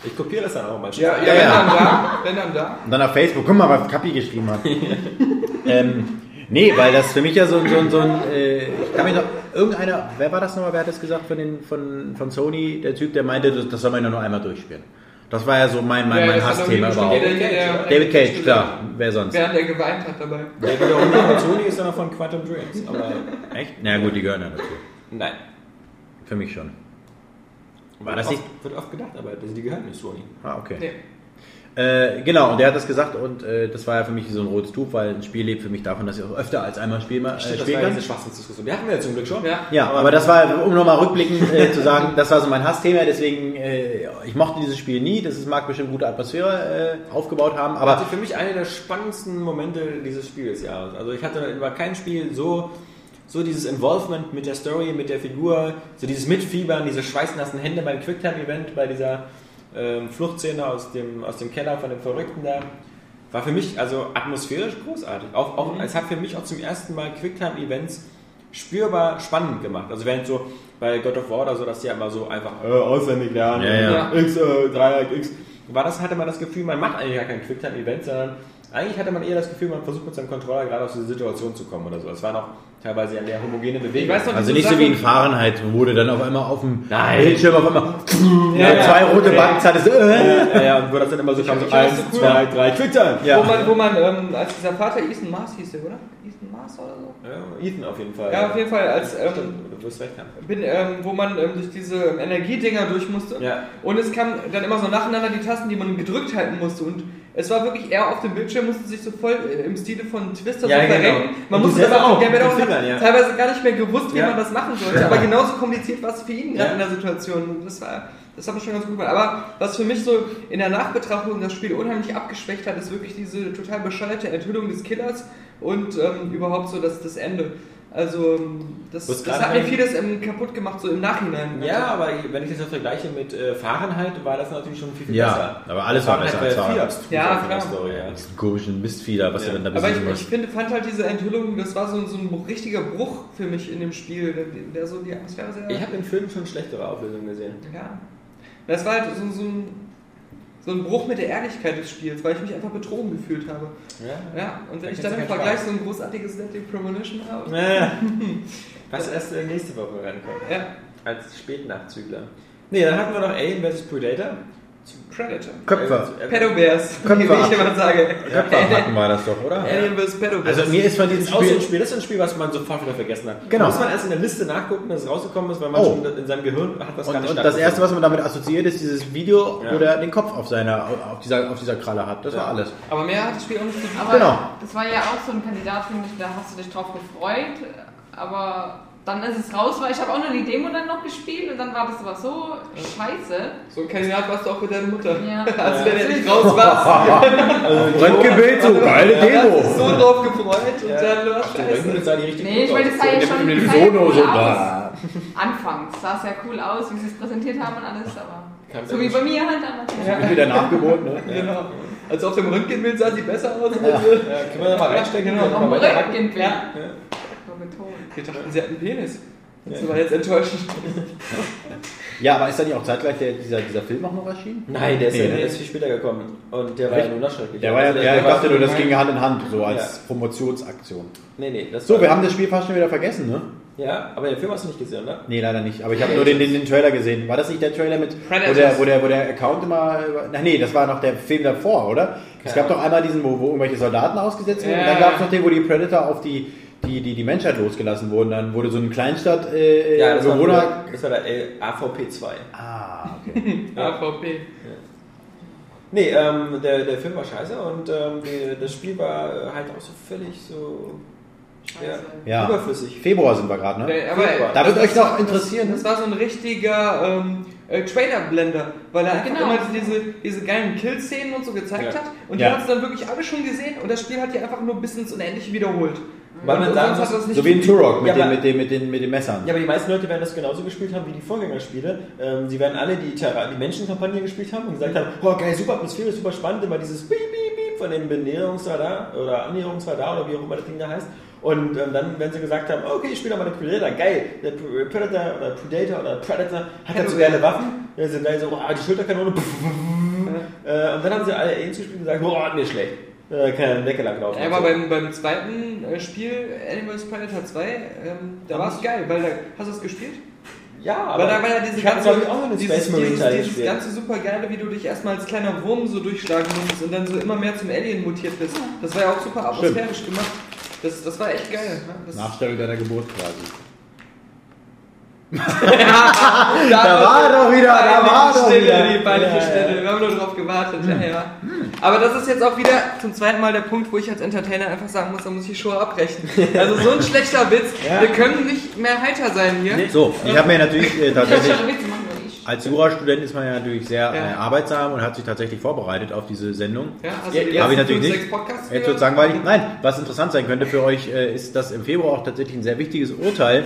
Ich kopiere das dann auch mal. Ja, ja, Ja, wenn ja. dann da, wenn dann da. Und dann auf Facebook, guck mal, was Kapi geschrieben hat. ähm, nee, weil das für mich ja so, ein- so, ein- so ein, äh, ich kann mich noch, irgendeiner, wer war das nochmal, wer hat das gesagt von, den, von, von Sony, der Typ, der meinte, das, das soll man ja nur einmal durchspielen. Das war ja so mein, mein, Ja, mein Hassthema überhaupt. jeder, der- David Cage, klar, wer sonst? Während er geweint hat dabei. Der wiederum von Sony ist dann noch von Quantum Dreams. Aber Echt? Na gut, die gehören ja dazu. nein. Für mich schon. War Wird das nicht? oft, Wird oft gedacht, aber die die gehören nicht Sony. Ah, okay. Nee. Äh, genau, und der hat das gesagt und äh, das war ja für mich so ein rotes Tuch, weil ein Spiel lebt für mich davon, dass ich auch öfter als einmal Spiel, äh, Stimmt, das spielen war kann. diese Schwachsinnsdiskussion. Die hatten wir ja zum Glück schon. Ja. Ja, aber das war, um nochmal rückblickend äh, zu sagen, das war so mein Hassthema, deswegen, äh, ich mochte dieses Spiel nie, das ist, mag bestimmt gute Atmosphäre äh, aufgebaut haben, Aber aber für mich einer der spannendsten Momente dieses Spiels Jahres. Also ich hatte über kein Spiel so, so dieses Involvement mit der Story, mit der Figur, so dieses Mitfiebern, diese schweißnassen Hände beim Quicktime-Event, bei dieser ähm, Fluchtszene aus dem, aus dem Keller von dem Verrückten da. War für mich also atmosphärisch großartig. Auch, auch, Es hat für mich auch zum ersten Mal Quicktime-Events spürbar spannend gemacht. Also während so bei God of War oder so, dass die ja immer so einfach äh, auswendig lernen, Ja, ja. X, äh, Dreieck, X, war das, hatte man das Gefühl, man macht eigentlich gar kein Quicktime-Event, sondern eigentlich hatte man eher das Gefühl, man versucht mit seinem Controller gerade aus dieser Situation zu kommen oder so. Es waren auch teilweise ja mehr homogene weiß noch, also nicht so Sache- wie in Fahrenheit, wo du dann auf einmal auf dem Nein. Bildschirm auf einmal Ja, ja. zwei rote Buttons hattest. Äh. ja, ja, und wo das dann immer so kam, so eins, so cool. zwei, drei, Quicktime. Ja. Wo man, wo man ähm, als dieser Vater Ethan Mars hieß, der, oder? Ethan Mars oder so? Ja, Ethan auf jeden Fall. Ja, auf jeden Fall. Als, ähm, Stimmt, du wirst recht haben. bin, ähm, wo man ähm, durch diese Energiedinger durch musste. Ja. Und es kam dann immer so nacheinander die Tasten, die man gedrückt halten musste. Und es war wirklich, er auf dem Bildschirm musste sich so voll äh, im Stile von Twister Ja, so genau. verrenken. Man musste das selber auch, auch, auch Fingern, ja. teilweise gar nicht mehr gewusst, wie Ja. man das machen sollte. Aber genauso kompliziert war es für ihn gerade in der Situation. Das war, das hat mir schon ganz gut gefallen. Aber was für mich so in der Nachbetrachtung das Spiel unheimlich abgeschwächt hat, ist wirklich diese total bescheuerte Enthüllung des Killers und ähm, überhaupt so das, das Ende. Also das, das hat mir vieles kaputt gemacht, so im Nachhinein. Ja, aber wenn ich das jetzt vergleiche mit äh, Fahrenheit, war das natürlich schon viel, viel Ja, besser. aber alles war besser als viel Fahrenheit. Ja, klar. Story, ja. Diesen komischen Mistfieder, was Ja. du dann da Aber ich, ich finde, fand halt diese Enthüllung, das war so, so ein richtiger Bruch für mich in dem Spiel, der, der so die Atmosphäre sehr. Ich habe im Film schon schlechtere Auflösungen gesehen. ja. Das war halt so, so, ein, so ein Bruch mit der Ehrlichkeit des Spiels, weil ich mich einfach betrogen gefühlt habe. Ja. Ja, und wenn Da ich dann im Vergleich Spaß. so ein großartiges Deadly Premonition habe. Ja. Was erst äh, nächste Woche rankommt. Ja, Als Spätnachtzügler. Nee, dann hatten wir noch Alien vs. Predator. Predator. Köpfer. Äh, äh, Pedobears, Köpfe wie ich immer sage. Köpfer hatten war das doch, oder? Alien vs. Pedobears. Also mir ist von diesem auch so Spiel... ein Spiel, das ist ein Spiel, was man sofort wieder vergessen hat. Genau. Muss man erst in der Liste nachgucken, dass es rausgekommen ist, weil man Oh. schon in seinem Gehirn hat das gar Und, nicht und das erste, was man damit assoziiert, ist dieses Video, Ja. wo der den Kopf auf seiner, auf dieser, auf dieser Kralle hat. Das war alles. Aber mehr hat das Spiel auch nicht zu tun. Genau. das war ja auch so ein Kandidat, finde ich, da hast du dich drauf gefreut, aber dann ist es raus, weil ich habe auch nur die Demo dann noch gespielt und dann war das aber so scheiße. So ein Kandidat warst du auch mit deiner Mutter. Ja. Als wenn er nicht raus war. Röntgenbild, so geile hat sich Demo. so drauf gefreut und dann war Auf scheiße. sah die richtig Nee, ich meine, das sah ja schon mit dem ja Sono so da. Anfangs sah es ja cool aus, wie sie es präsentiert haben und alles, aber Kam so wie bei mir halt damals. Ist wieder nachgeboten, ne? Genau. Also auf dem Röntgenbild sah sie besser aus. als Ja, können wir da mal reinstecken? Genau. Mal weiterhacken? Röntgenbild. Ja. So betont. Wir dachten, sie hat einen Penis. Das war jetzt enttäuschend. Ja, aber ist da nicht auch zeitgleich der, dieser, dieser Film auch noch erschienen? Nein, der ist, Nee, ja, ne? der ist viel später gekommen. Und der war ja nur noch schrecklich. Der war ja, Also ja ich dachte nur, das ging Hand in Hand, so als Ja. Promotionsaktion. Nee, nee. Das So, wir haben das Spiel fast schon wieder vergessen, ne? Ja, aber den Film hast du nicht gesehen, ne? Nee, leider nicht. Aber ich habe nur den, den, den Trailer gesehen. War das nicht der Trailer mit, wo der, wo der, wo der Account immer, ach nee, das war noch der Film davor, oder? Es gab doch einmal diesen, wo, wo irgendwelche Soldaten ausgesetzt wurden. Und dann Ja. gab es noch den, wo die Predator auf die, die, die, die Menschheit losgelassen wurden. Dann wurde so ein Kleinstadt, äh, Ja, das war, Bewohner. der- das war der AVP 2. Ah, okay. AVP. Nee, ähm, der, der Film war scheiße und ähm, die, das Spiel war halt auch so völlig so Ja. überflüssig. Februar sind wir gerade, ne? Der- aber Da wird euch noch interessieren, Das, das war so ein richtiger ähm, äh, Trailer-Blender, weil er einfach Genau. immer diese, diese geilen Kill-Szenen und so gezeigt Ja. hat. Und Ja. die hast du dann wirklich alle schon gesehen und das Spiel hat die einfach nur bis ins Unendliche wiederholt. Weil man sagen muss, So wie in Turok mit, Ja, den, aber- mit, den, mit, den, mit den Messern. Ja, aber die meisten Leute werden das genauso gespielt haben wie die Vorgängerspiele. Ähm, sie werden alle die, Terra die Menschenkampagne gespielt haben und gesagt haben, oh geil, super Atmosphäre, super spannend, immer dieses Piep, Piep, Piep von dem Benährungsradar oder Annäherungsradar oder wie auch immer das Ding da heißt. Und ähm, dann, wenn sie gesagt haben, okay, ich spiele mal den Predator, geil, der Pre- Predator oder Predator oder Predator hat dazu geile Waffen, ist so geil so, oh, die Schulterkanone, puff, puff, puff. äh, und dann haben sie alle Aliens gespielt und gesagt, oh, nee, schlecht. Äh, kann lang laufen. Ja, aber so. beim, beim zweiten äh, Spiel, Animals Predator 2, ähm, da war es geil, weil da, hast du es gespielt? ja, aber Weil da war ja diese ich ganze, glaube ich, auch einen dieses, Space Marine dieses, dieses ganze super geile, wie du dich erstmal als kleiner Wurm so durchschlagen musst und dann so immer mehr zum Alien mutiert bist. Das war ja auch super atmosphärisch gemacht. Das, das war echt geil. Ne? Das, Nachstellung deiner Geburt quasi. Da war doch wieder, da war doch Stille, wieder. Die peinliche Ja. Stille. Wir haben nur drauf gewartet. Ja, ja. Aber das ist jetzt auch wieder zum zweiten Mal der Punkt, wo ich als Entertainer einfach sagen muss, da muss ich die Show abbrechen. Also so ein schlechter Witz. Wir können nicht mehr heiter sein hier. So, ich habe mir natürlich äh, tatsächlich. Als Jurastudent ist man ja natürlich sehr Ja. äh, arbeitsam und hat sich tatsächlich vorbereitet auf diese Sendung. Ja, du die Habe ich natürlich nicht. Jetzt wird langweilig. Nein, was interessant sein könnte für euch, äh, ist, dass im Februar auch tatsächlich ein sehr wichtiges Urteil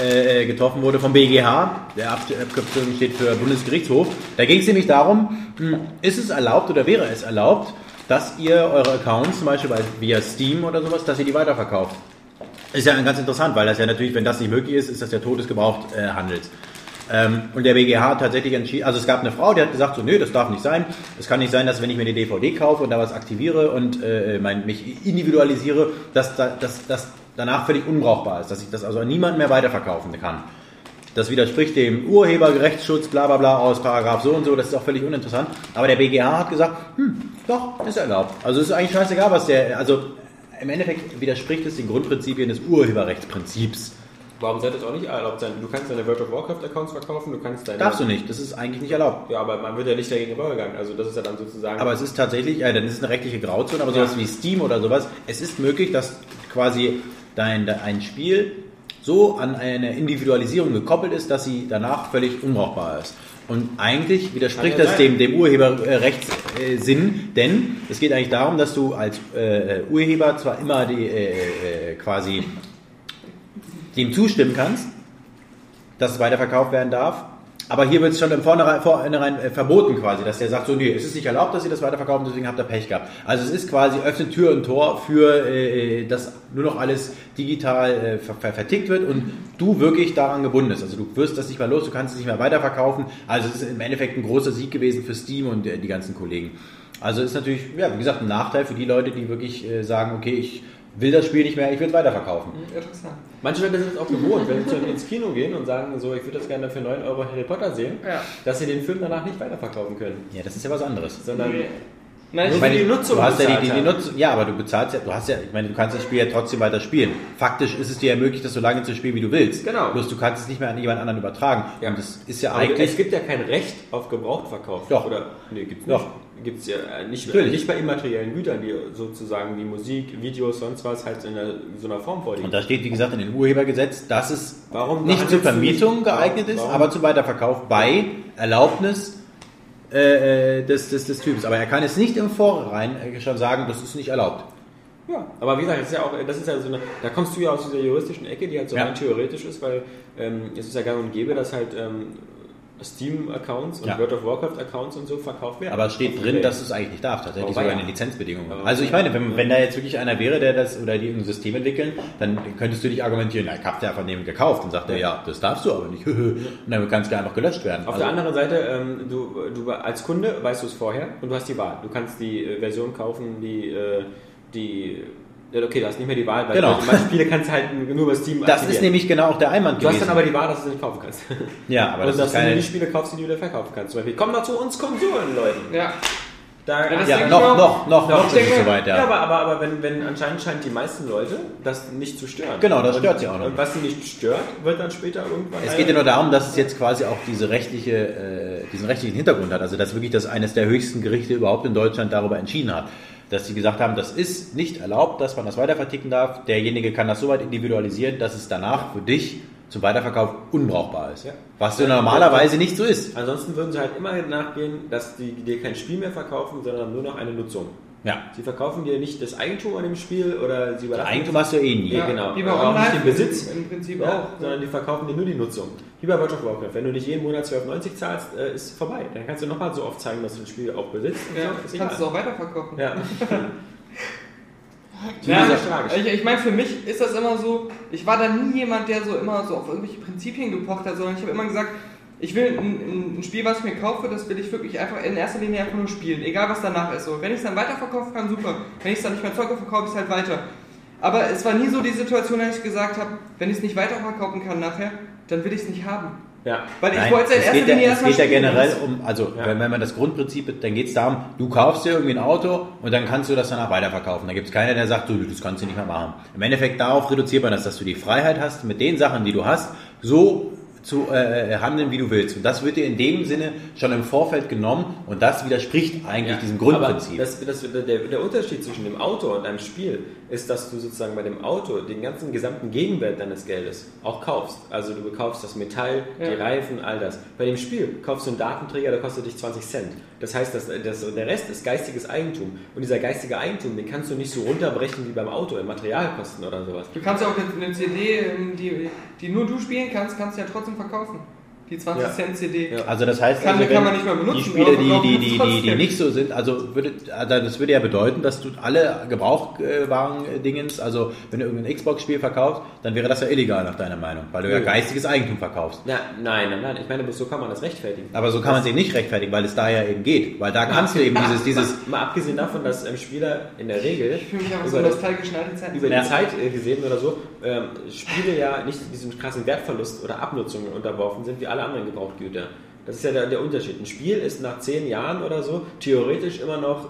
äh, getroffen wurde vom BGH. Der Ab- Abkürzung steht für Bundesgerichtshof. Da ging es nämlich darum, mh, ist es erlaubt oder wäre es erlaubt, dass ihr eure Accounts, zum Beispiel bei, via Steam oder sowas, dass ihr die weiterverkauft. Ist ja ganz interessant, weil das ja natürlich, wenn das nicht möglich ist, ist das ja Tod des Gebrauchthandels. Ähm, und der BGH hat tatsächlich entschieden, also es gab eine Frau, die hat gesagt, so, nö, das darf nicht sein. Es kann nicht sein, dass wenn ich mir eine DVD kaufe und da was aktiviere und äh, mein, mich individualisiere, dass da, dass das danach völlig unbrauchbar ist, dass ich das also an niemanden mehr weiterverkaufen kann. Das widerspricht dem Urheberrechtsschutz, bla bla bla, aus Paragraph so und so, das ist auch völlig uninteressant. Aber der BGH hat gesagt, hm, doch, ist erlaubt. Also es ist eigentlich scheißegal, was der, also im Endeffekt widerspricht es den Grundprinzipien des Urheberrechtsprinzips. Warum sollte das auch nicht erlaubt sein? Du kannst deine World of Warcraft Accounts verkaufen, du kannst deine. Darfst du nicht, das ist eigentlich nicht erlaubt. Ja, aber man wird ja nicht dagegen vorgegangen. Also das ist ja dann sozusagen. Aber es ist tatsächlich, ja, dann ist es eine rechtliche Grauzone, aber sowas wie Steam oder sowas, es ist möglich, dass quasi dein, ein Spiel so an eine Individualisierung gekoppelt ist, dass sie danach völlig unbrauchbar ist. Und eigentlich widerspricht ja das dem, dem Urheberrechtssinn, denn es geht eigentlich darum, dass du als äh, Urheber zwar immer die, äh, äh, quasi dem zustimmen kannst, dass es weiterverkauft werden darf. Aber hier wird es schon im Vornherein, vornherein äh, verboten quasi, dass der sagt, so, nee, es ist nicht erlaubt, dass ihr das weiterverkaufen, deswegen habt ihr Pech gehabt. Also es ist quasi, öffnet Tür und Tor für, äh, dass nur noch alles digital äh, ver ver vertickt wird und du wirklich daran gebunden bist. Also du wirst das nicht mehr los, du kannst es nicht mehr weiterverkaufen. Also es ist im Endeffekt ein großer Sieg gewesen für Steam und äh, die ganzen Kollegen. Also ist natürlich, ja, wie gesagt, ein Nachteil für die Leute, die wirklich äh, sagen, okay, ich will das Spiel nicht mehr, ich will es weiterverkaufen. Interessant. Manche Leute sind es auch gewohnt, wenn sie ins Kino gehen und sagen, so, ich würde das gerne für 9 Euro Harry Potter sehen, Ja. dass sie den Film danach nicht weiterverkaufen können. Ja, das ist ja was anderes. Sondern Nein, ich meine, die Nutzung Du hast ja die, die, die. Nutzung, ja, aber du bezahlst ja, du hast ja, ich meine, du kannst das Spiel ja trotzdem weiter spielen. Faktisch ist es dir ja möglich, das so lange zu spielen, wie du willst. Genau. Bloß du kannst es nicht mehr an jemand anderen übertragen. Ja. Und das ist ja Aber es eigentlich, gibt ja kein Recht auf Gebrauchtverkauf. Doch. Oder, nee, gibt's Doch. nicht. Gibt's ja äh, nicht, Natürlich. nicht bei immateriellen Gütern, die sozusagen wie Musik, Videos, sonst was halt in einer, so einer Form vorliegen. und da steht, wie gesagt, in den Urhebergesetz, dass es Warum nicht zur Vermietung nicht- geeignet ist, warum- aber zum Weiterverkauf bei Erlaubnis äh, äh, des, des, des Typs. Aber er kann es nicht im Vorhinein äh, schon sagen, das ist nicht erlaubt. Ja, aber wie gesagt, das ist ja auch, das ist ja so eine, da kommst du ja aus dieser juristischen Ecke, die halt so Ja. rein theoretisch ist, weil ähm, es ist ja gang und gäbe, dass halt ähm, Steam-Accounts und Ja. World of Warcraft-Accounts und so verkauft werden. Aber es steht drin, dass du es eigentlich nicht darfst. Tatsächlich Aber sogar ja. eine Lizenzbedingung. Aber Also ich meine, wenn, wenn da jetzt wirklich einer wäre, der das oder die ein System entwickeln, dann könntest du dich argumentieren, na, ich hab's ja von dem gekauft. Und sagt er, ja, das darfst du aber nicht. und dann kann es ja einfach gelöscht werden. Auf Also- der anderen Seite, ähm, du, du als Kunde weißt du es vorher und du hast die Wahl. Du kannst die äh, Version kaufen, die, äh, die okay, du hast nicht mehr die Wahl, weil Genau. manche Spiele kannst du halt nur über Steam Das ist nämlich genau auch der Einwand Du hast gewesen. dann aber die Wahl, dass du sie nicht kaufen kannst. ja, aber und das dass ist du nur keine... die Spiele kaufst, die du wieder verkaufen kannst. Zum Beispiel, komm doch zu uns Konsolen, Leute. ja. Da, Ja, Ja, noch, auch. noch, noch, noch, Ich ist es denke- soweit, Ja, ja. aber, aber, aber wenn, wenn anscheinend scheint die meisten Leute das nicht zu stören. Genau, das Und- stört sie auch noch Und was sie nicht stört, wird dann später irgendwann. Es geht ja nur darum, dass es jetzt quasi auch diese rechtliche, äh, diesen rechtlichen Hintergrund hat. Also dass wirklich das eines der höchsten Gerichte überhaupt in Deutschland darüber entschieden hat. Dass sie gesagt haben, das ist nicht erlaubt, dass man das weiterverticken darf. Derjenige kann das so weit individualisieren, dass es danach für dich zum Weiterverkauf unbrauchbar ist. Ja. Was so normalerweise nicht so ist. Ansonsten würden sie halt immer nachgehen, dass die dir kein Spiel mehr verkaufen, sondern nur noch eine Nutzung. Ja. Sie verkaufen dir nicht das Eigentum an dem Spiel oder sie überlassen Eigentum hast du eh nie. Ja, genau. Wie bei auch nicht den Besitz. Im Prinzip Ja, auch. sondern die verkaufen dir nur die Nutzung. Wie bei World of Warcraft. Wenn du nicht jeden Monat 12,90 zahlst, äh, ist vorbei. Dann kannst du nochmal so oft zeigen, dass du ein Spiel auch besitzt. Ja, so. Kannst du es auch weiterverkaufen. Ja. Ja, ich, ich meine, für mich ist das immer so, ich war da nie jemand, der so immer so auf irgendwelche Prinzipien gepocht hat, sondern ich habe immer gesagt, ich will ein, ein Spiel, was ich mir kaufe, das will ich wirklich einfach in erster Linie einfach nur spielen, egal was danach ist. So, wenn ich es dann weiterverkaufen kann, super. Wenn ich es dann nicht mehr zocke, verkaufe ich es halt weiter. Aber es war nie so die Situation, dass ich gesagt habe, wenn ich es nicht weiterverkaufen kann nachher, dann will ich es nicht haben. Ja. Weil ich Nein, wollte es in erster geht ja, Linie es erstmal geht ja generell um, also Ja. wenn, wenn man das Grundprinzip, dann geht es darum, du kaufst dir irgendwie ein Auto und dann kannst du das danach weiterverkaufen. Da gibt es keiner, der sagt, du, das kannst du nicht mehr machen. Im Endeffekt darauf reduziert man das, dass du die Freiheit hast, mit den Sachen, die du hast, so zu äh, handeln, wie du willst. Und das wird dir in dem Sinne schon im Vorfeld genommen und das widerspricht eigentlich Ja, diesem Grundprinzip. Aber das, das, der, der Unterschied zwischen dem Auto und einem Spiel ist, dass du sozusagen bei dem Auto den ganzen gesamten Gegenwert deines Geldes auch kaufst. Also du kaufst das Metall, die Ja. Reifen, all das. Bei dem Spiel kaufst du einen Datenträger, der kostet dich 20 Cent. Das heißt, dass, dass der Rest ist geistiges Eigentum. Und dieser geistige Eigentum, den kannst du nicht so runterbrechen wie beim Auto in Materialkosten oder sowas. Du kannst ja auch eine CD, ähm, die, die nur du spielen kannst, kannst du ja trotzdem verkaufen. Die 20 Ja. Cent CD. Ja. Also das heißt, Kann- also, kann man nicht mehr benutzen, die Spiele, die, die, die, die, die nicht so sind, also würde, also das würde ja bedeuten, dass du alle Gebrauchwaren-Dingens, also wenn du irgendein Xbox-Spiel verkaufst, dann wäre das ja illegal nach deiner Meinung, weil du ja Nö. geistiges Eigentum verkaufst. Na, nein, nein, nein. Ich meine, so kann man das rechtfertigen. Aber so kann man es eben nicht rechtfertigen, weil es da ja eben geht. Weil da kannst du eben dieses, dieses, Mal abgesehen davon, dass ähm, Spieler in der Regel Ich fühle mich einfach so über, das, alte Zeiten. über Ja. die Zeit äh, gesehen oder so, ähm, Spiele ja nicht diesem krassen Wertverlust oder Abnutzung unterworfen sind wie alle anderen Gebrauchtgüter. Das ist ja der, der Unterschied. Ein Spiel ist nach zehn Jahren oder so theoretisch immer noch.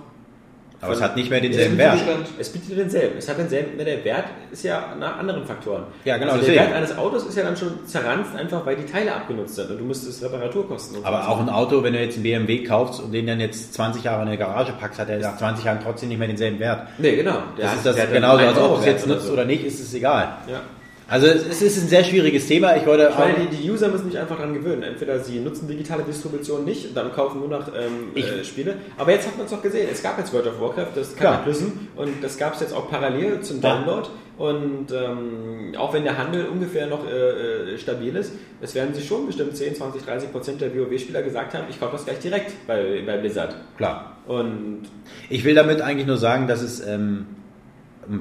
aber es hat nicht mehr denselben Wert. Es bietet denselben. Es hat denselben, der Wert ist ja nach anderen Faktoren. Ja, genau, Also der. Wert eines Autos ist ja dann schon zerranzt, einfach weil die Teile abgenutzt sind und du müsstest Reparaturkosten Aber so. auch ein Auto, wenn du jetzt einen BMW kaufst und den dann jetzt 20 Jahre in der Garage packst, hat er nach 20 Jahren trotzdem nicht mehr denselben Wert. Nee, genau. Der Das ist das genauso, einen als ob du es jetzt nutzt so. oder nicht, ist es egal. Ja. Also es ist ein sehr schwieriges Thema. Ich wollte Ich meine, die, die User müssen sich einfach daran gewöhnen. Entweder sie nutzen digitale Distribution nicht und dann kaufen nur noch ähm, äh, Spiele. Aber jetzt hat man es doch gesehen. Es gab jetzt World of Warcraft, das Klar. Cataclysm und das gab es jetzt auch parallel zum Ja. Download. Und ähm, auch wenn der Handel ungefähr noch äh, äh, stabil ist, es werden sich schon bestimmt 10, 20, 30 Prozent der WoW-Spieler gesagt haben, ich kaufe das gleich direkt bei, bei Blizzard. klar. Und Ich will damit eigentlich nur sagen, dass es, ähm,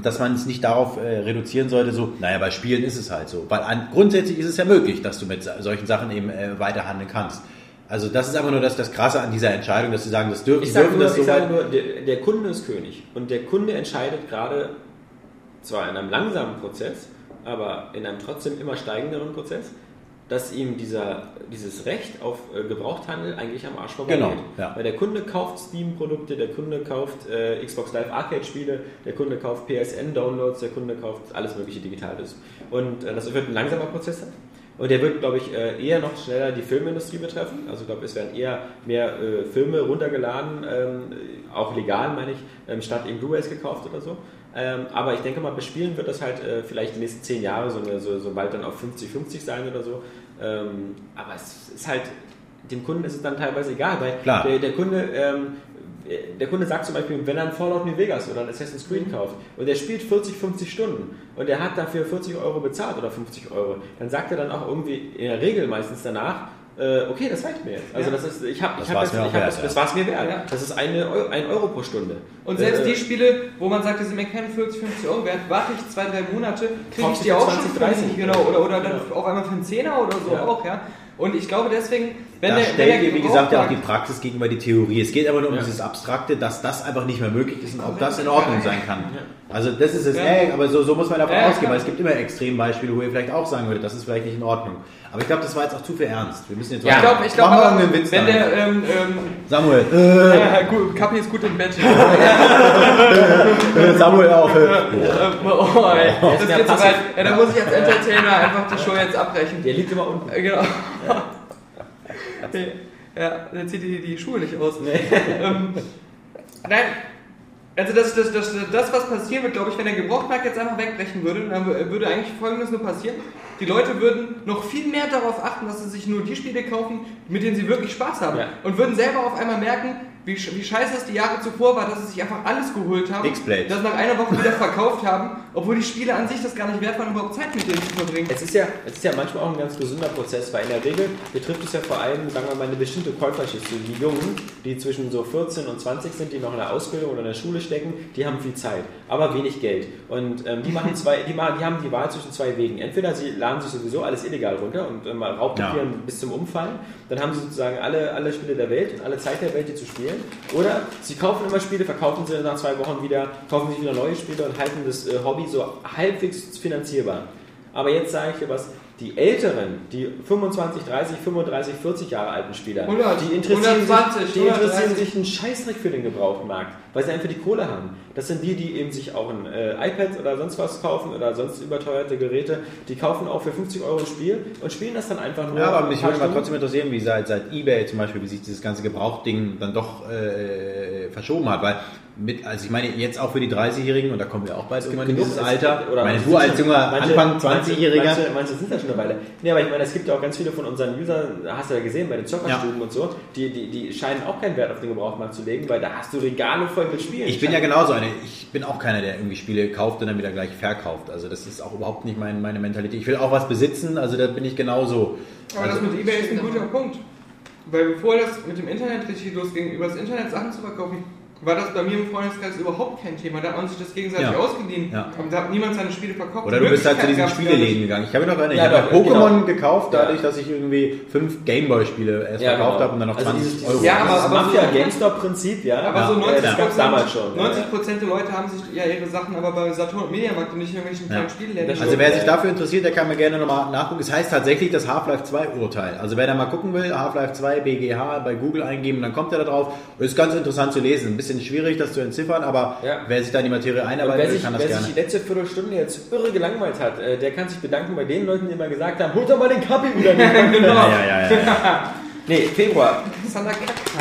dass man es nicht darauf äh, reduzieren sollte, so, naja, bei Spielen ist es halt so. Weil an, grundsätzlich ist es ja möglich, dass du mit solchen Sachen eben äh, weiterhandeln kannst. Also das ist einfach nur das, das Krasse an dieser Entscheidung, dass sie sagen, das dürfen, ich sage dürfen nur, das ich so sage weit. nur der, der Kunde ist König. Und der Kunde entscheidet gerade, zwar in einem langsamen Prozess, aber in einem trotzdem immer steigenderen Prozess, dass ihm dieser, dieses Recht auf äh, Gebrauchthandel eigentlich am Arsch vorbeigeht. Genau, ja. Weil der Kunde kauft Steam-Produkte, der Kunde kauft äh, Xbox Live Arcade-Spiele, der Kunde kauft PSN-Downloads, der Kunde kauft alles mögliche Digitales. Und äh, das wird ein langsamer Prozess sein. Und der wird, glaube ich, äh, eher noch schneller die Filmindustrie betreffen. Also ich glaube, es werden eher mehr äh, Filme runtergeladen, ähm, auch legal meine ich, ähm, statt eben Blu-rays gekauft oder so. Ähm, aber ich denke mal, bespielen wird das halt äh, vielleicht die nächsten zehn Jahre, so, eine, so, so bald dann auf 50-50 sein oder so. Ähm, aber es ist halt, dem Kunden ist es dann teilweise egal, weil Klar. Der, der Kunde, ähm, der Kunde sagt zum Beispiel, wenn er ein Fallout New Vegas oder ein Assassin's Creed kauft und der spielt 40, 50 Stunden und der hat dafür 40 Euro bezahlt oder 50 Euro, dann sagt er dann auch irgendwie in der Regel meistens danach, okay, das reicht mir jetzt. Also das ist, ich habe, Das ich hab war's jetzt, mir auch ich hab wert, das, ja. das war's mir wert. Ja. Das ist eine, Eu- ein Euro pro Stunde. Und selbst Äh, die Spiele, wo man sagt, die sind mir keine 40, 50 Euro wert, warte ich zwei, drei Monate, kriege ich die auch 20, schon für 30. einen- genau, oder, oder dann Ja. auf einmal für einen Zehner oder so Ja. auch, ja. Und ich glaube deswegen, wenn da der, wenn stellt der ihr, wie gesagt, ja auch die Praxis gegenüber die Theorie. Es geht aber nur um Ja. dieses Abstrakte, dass das einfach nicht mehr möglich ist und ob das in Ordnung sein kann. Ja. Also das ist es, Ja. ey, aber so, so muss man davon Ja, ausgehen, weil es gibt immer Extrembeispiele, wo ihr vielleicht auch sagen würdet, das ist vielleicht nicht in Ordnung. Aber ich glaube, das war jetzt auch zu viel ernst. Wir müssen jetzt Ja, ich glaube, ich glaub, Mach mal aber, Witz wenn da. der, ähm, ähm, Samuel, äh, ja, gut, Kapi ist gut im Bett. Samuel auch. Äh. Ähm, oh, ey, das ist mehr geht zu passiv. weit. Ja, da muss ich als Entertainer einfach die Show jetzt abbrechen. Der liegt immer unten. Äh, Genau. ja, dann zieht die, die Schuhe nicht aus. Ähm, nein, also das, das, das, das, was passieren wird, glaube ich, wenn der Gebrauchtmarkt jetzt einfach wegbrechen würde, dann würde eigentlich Folgendes nur passieren. Die Leute würden noch viel mehr darauf achten, dass sie sich nur die Spiele kaufen, mit denen sie wirklich Spaß haben. Ja. Und würden selber auf einmal merken, wie, wie scheiße es die Jahre zuvor war, dass sie sich einfach alles geholt haben, X-Blade. das nach einer Woche wieder verkauft haben, obwohl die Spiele an sich das gar nicht wert waren, überhaupt Zeit mit denen zu verbringen. Es ist, ja, es ist ja manchmal auch ein ganz gesunder Prozess, weil in der Regel betrifft es ja vor allem, sagen wir mal, eine bestimmte Käuferschicht. So die Jungen, die zwischen so 14 und 20 sind, die noch in der Ausbildung oder in der Schule stecken, die haben viel Zeit, aber wenig Geld. Und ähm, die, machen zwei, die, machen, die haben die Wahl zwischen zwei Wegen. Entweder sie laden sich sowieso alles illegal runter und ähm, raubkopieren Ja. bis zum Umfallen, dann haben sie sozusagen alle, alle Spiele der Welt und alle Zeit der Welt, die zu spielen. Oder sie kaufen immer Spiele, verkaufen sie nach zwei Wochen wieder, kaufen sich wieder neue Spiele und halten das äh, Hobby so halbwegs finanzierbar. Aber jetzt sage ich dir was, die Älteren, die 25, 30, 35, 40 Jahre alten Spieler, 100, die interessieren, 120, sich, die interessieren 130. sich einen Scheißdreck für den Gebrauchtmarkt, weil sie einfach die Kohle haben. Das sind die, die eben sich auch ein äh, iPad oder sonst was kaufen oder sonst überteuerte Geräte, die kaufen auch für 50 Euro ein Spiel und spielen das dann einfach nur. Ja, aber mich würde mal trotzdem interessieren, wie seit, seit eBay zum Beispiel, wie sich dieses ganze Gebrauchtding dann doch äh, verschoben hat, weil mit, also ich meine jetzt auch für die 30-Jährigen und da kommen wir auch bald irgendwann in dieses es Alter. gibt- oder meine, du als junger manche- Anfang manche- 20-Jähriger. Manche, manche sind da schon eine Weile. Nee, aber ich meine, es gibt ja auch ganz viele von unseren Usern, hast du ja gesehen, bei den Zockerstuben und so, die, die, die scheinen auch keinen Wert auf den Gebrauchtmarkt zu legen, weil da hast du Regale voll mit Spielen. Ich bin ja genauso eine. Ich bin auch keiner, der irgendwie Spiele kauft und dann wieder gleich verkauft. Also das ist auch überhaupt nicht mein, meine Mentalität. Ich will auch was besitzen, also da bin ich genauso. Aber Also, das mit eBay ist ein guter Punkt. Weil bevor das mit dem Internet richtig losging, über das Internet Sachen zu verkaufen, war das bei mir im Freundeskreis überhaupt kein Thema. Da hat man sich das gegenseitig Ja. ausgeliehen. Ja. Und da hat niemand seine Spiele verkauft. oder du bist halt zu diesen Spieleläden gegangen. Ich mich noch erinnern, Ja, ich habe Pokémon genau. gekauft, Ja. dadurch, dass ich irgendwie fünf Gameboy-Spiele erst Ja, verkauft genau. habe und dann noch Also 20 dieses- Euro. Ja, aber- Das aber so- Mafia-GameStop-Prinzip, ja. Aber Ja, so 90 das gab's damals schon. 90 Prozent der Leute haben sich ja ihre Sachen aber bei Saturn und Mediamarkt und nicht in irgendwelchen kleinen Ja. Spielläden. Also wer sich dafür interessiert, der kann mir gerne nochmal nachgucken. Es heißt tatsächlich das Half-Life 2 Urteil. Also wer da mal gucken will, Half-Life 2 BGH bei Google eingeben, dann kommt er da drauf. Ist ganz interessant zu lesen. Ein bisschen schwierig, das zu entziffern, aber Ja. wer sich da in die Materie wer will, sich, kann das wer gerne. sich die letzte Viertelstunde jetzt irre gelangweilt hat, äh, der kann sich bedanken bei den Leuten, die immer gesagt haben, holt doch mal den Kapi wieder. genau. Ja, ja, ja, ja. nee, Februar.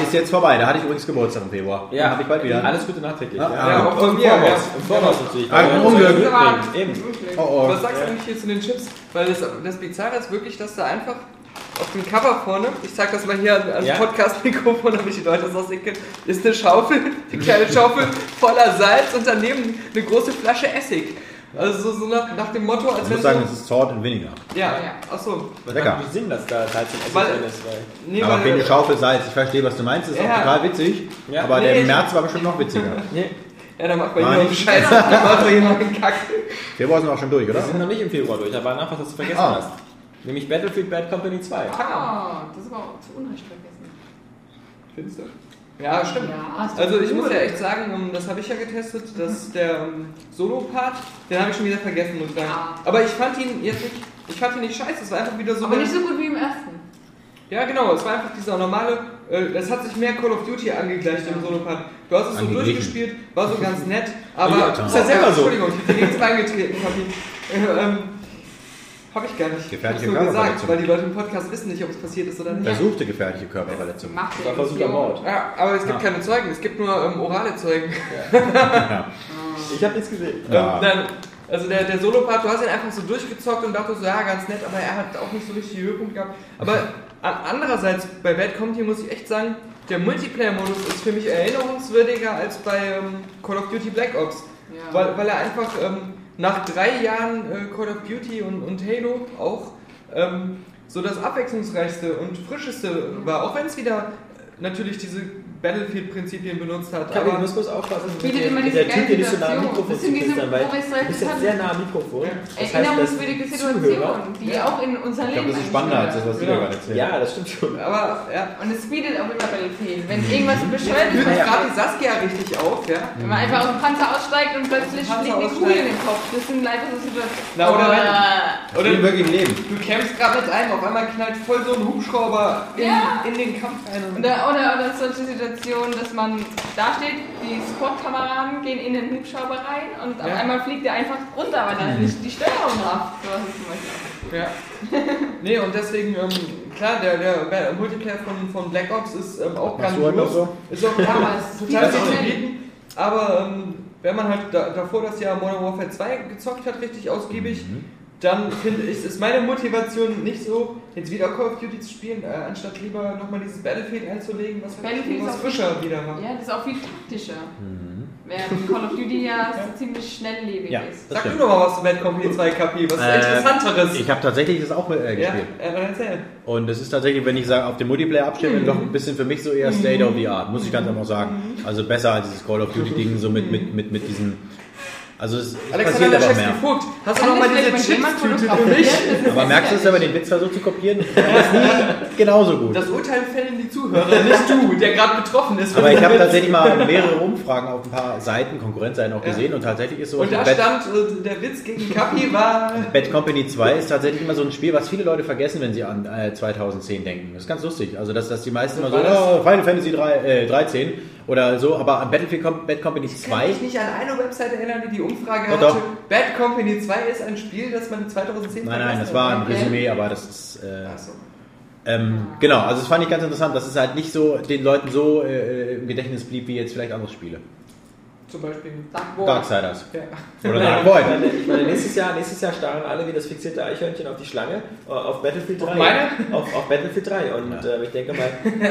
Ist jetzt vorbei. Da hatte ich übrigens Geburtstag im Februar. Ja, habe ich bald wieder. Alles Gute nachträglich. Ja, Ja, ja. auch im Voraus. ja. Im Voraus natürlich. Ah, Ja, Unglück. Eben. Oh, oh. Was sagst du eigentlich hier zu den Chips? Weil das, das Bizarre ist wirklich, dass da einfach auf dem Cover vorne, ich zeig das mal hier an- ans Ja. Podcast-Mikrofon, damit die Leute das auch sehen können, ist eine Schaufel, eine kleine Schaufel voller Salz und daneben eine große Flasche Essig. Also so, so nach, nach dem Motto, als Ich wenn muss sagen, es ist Sword and Vinegar. ja, Ja. achso. Lecker. macht Sinn, dass da Salz und Essig Weil- drin ist? Weil Nee, aber weil- wegen der Schaufel Salz. Ich verstehe, was du meinst. Das ist Ja. auch total witzig. Ja. Aber Nee, der ich- im März war bestimmt noch witziger. nee, Ja, da macht man hier einen Scheiß, da macht man jemanden einen Kack. Februar sind wir auch schon durch, oder? wir sind noch nicht im Februar durch, aber nach was was du vergessen Ah. hast. Nämlich Battlefield Bad Company 2. Ah, das ist aber auch zu Unrecht vergessen. Findest du? Ja, stimmt. Ja, also ich cool. muss ja echt sagen, ähm, das habe ich ja getestet, dass der ähm, Solo-Part, den habe ich schon wieder vergessen, muss ich sagen. Ja. Aber ich fand ihn jetzt nicht, ich fand ihn nicht scheiße, es war einfach wieder so Aber nicht so gut wie im ersten. Ja, genau, es war einfach dieser normale, äh, es hat sich mehr Call of Duty angegleicht im Solo-Part. Du hast es so durchgespielt, war so ganz nett, aber... Ja, ist ja selber so. Entschuldigung, ich bin nichts reingetreten, Papi. Äh, ähm, hab ich gar nicht. Gefährliche ich nur gesagt, Körperverletzung. weil die Leute im Podcast wissen nicht, ob es passiert ist oder nicht. Versuchte gefährliche Körperverletzung. Macht Das war versuchter Mord. Ja, aber es gibt Ah. keine Zeugen, es gibt nur ähm, orale Zeugen. Ja. Ich habe nichts gesehen. Ja. Dann, also der, der Solo-Part, du hast ihn einfach so durchgezockt und dachtest so, ja, ganz nett, aber er hat auch nicht so richtig die Höhepunkt gehabt. Aber an, andererseits, bei Bad Company muss ich echt sagen, der Multiplayer-Modus ist für mich erinnerungswürdiger als bei ähm, Call of Duty Black Ops. Ja. Weil, weil er einfach ähm, nach drei Jahren äh, Call of Duty und, und Halo auch ähm, so das abwechslungsreichste und frischeste war. Auch wenn es wieder äh, natürlich diese Battlefield-Prinzipien benutzt hat. Du Aber musst bloß aufpassen, mit, immer mit der Typ, der nicht so nah am Situation. Mikrofon knistern, weil du bist jetzt sehr nah am Mikrofon. Das Erinnerungswürdige Situationen, die auch in unser Ich Leben glaube, das ist spannender als das, was Genau. da gerade erzählen. ja, das stimmt schon. aber ja, Und es speedet auch immer Battlefield. Wenn irgendwas bescheuert ist, was gerade die Saskia richtig auf, ja. wenn man einfach aus dem Panzer aussteigt und plötzlich fliegt eine. Kugel in den Kopf. Das sind einfach so Situationen. Na, oder wenn- Oder im wirklichen Leben. Du kämpfst gerade mit einem, auf einmal knallt voll so ein Hubschrauber in, Ja. den Kampf rein. Und Oder, oder, oder solche Situationen, dass man da steht, die Squad-Kameraden gehen in den Hubschrauber rein und auf Ja. einmal fliegt der einfach runter, weil dann nicht die Steuerung rafft. Ja. nee, und deswegen, ähm, klar, der, der Multiplayer von, von Black Ops ist ähm, auch heute noch so? Ist auch es ist total viel zu zu schnell. bieten. Aber ähm, wenn man halt da, davor das Jahr Modern Warfare 2 gezockt hat, richtig ausgiebig, Mhm. Dann finde ich, ist meine Motivation nicht so, jetzt wieder Call of Duty zu spielen, äh, anstatt lieber nochmal dieses Battlefield einzulegen, was, halt Battlefield was ist auch- frischer wieder war. Ja, das ist auch viel taktischer. Während Call of Duty ja ziemlich schnelllebig Ja. ist. Sag du stimmt. doch mal was zu Bad Company 2 KP, was Äh, Interessanteres. Ich habe tatsächlich das auch äh, ja, gespielt. äh, dann erzähl. Und es ist tatsächlich, wenn ich sage, auf den Multiplayer abstellen, doch ein bisschen für mich so eher State of the Art, muss ich ganz einfach sagen. Also besser als dieses Call of Duty-Ding, so mit, mit, mit, mit diesen. Also es, es Alexander passiert aber mehr. Vogt, hast du Kann noch mal das diese Chips-Tüte für mich? Aber merkst du, er aber den Witz versucht zu kopieren? Das ist nie genauso gut. Das Urteil fällen die Zuhörer, nicht du, der gerade betroffen ist. Aber ich habe tatsächlich mal mehrere Umfragen auf ein paar Seiten, Konkurrenzseiten auch gesehen und tatsächlich ist so. Und da Bad, stand, äh, der Witz gegen Kapi war... Bad Company 2 ist tatsächlich immer so ein Spiel, was viele Leute vergessen, wenn sie an äh, 2010 denken. Das ist ganz lustig. Also, dass, dass die meisten immer so, oh, Final Fantasy 3, äh, 13 oder so, aber an Battlefield Com Bad Company Ich kann 2 mich nicht an eine Webseite erinnern, die die Umfrage Doch, hatte. doch. Bad Company 2 ist ein Spiel, das man 2010 Nein, nein, das war ein. Resümee, aber das ist. Äh, Ach so. ähm, genau, also das fand ich ganz interessant, dass es halt nicht so den Leuten so äh, im Gedächtnis blieb wie jetzt vielleicht andere Spiele. Zum Beispiel. Dark. Darksiders. Ja. Oder Dark Void. Ich meine, nächstes Jahr, nächstes Jahr starren alle wie das fixierte Eichhörnchen auf die Schlange äh, auf Battlefield 3. Auf meine? Auf, auf Battlefield 3. Und äh, ich denke mal,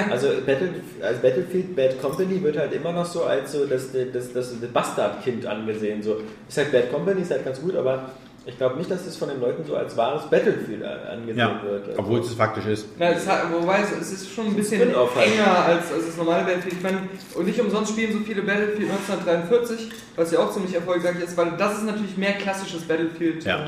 also Battle, als Battlefield Bad Company wird halt immer noch so als so das, das, das, das Bastardkind angesehen. So, ist halt Bad Company, ist halt ganz gut, aber ich glaube nicht, dass das von den Leuten so als wahres Battlefield an- angesehen Ja, wird. Also, obwohl es faktisch ist. Na, es hat, wobei es, es ist schon ein bisschen halt. enger als, als das normale Battlefield. Ich meine, und nicht umsonst spielen so viele Battlefield 1943, was ja auch ziemlich erfolgreich ist, weil das ist natürlich mehr klassisches Battlefield. Ja.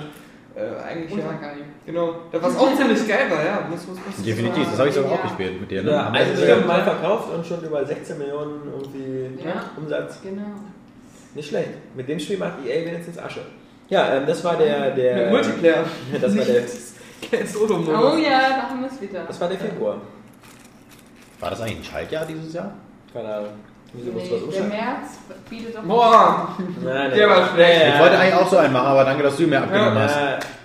Äh, eigentlich Ultra ja. geil. Genau. Was auch ziemlich geil war, ja. Muss, muss, muss Definitiv, das habe ich sogar auch Ja. gespielt mit dir. Ne? ja, eine sogar- Million Mal verkauft und schon über 16 Millionen irgendwie Ja. Umsatz. Genau. Nicht schlecht. Mit dem Spiel macht EA wenigstens Asche. Ja, ähm, das war der, der Mit Multiplayer. Das war der, Kein Solo-Modus. Oh ja, da haben wir es wieder. das war der Februar. War das eigentlich ein Schaltjahr dieses Jahr? Keine Ahnung. Wieso Nee, was der umschalten? März bietet doch. Boah! Nein, Der war schlecht. Ich wollte eigentlich auch so einen machen, aber danke, dass du mir abgenommen hast.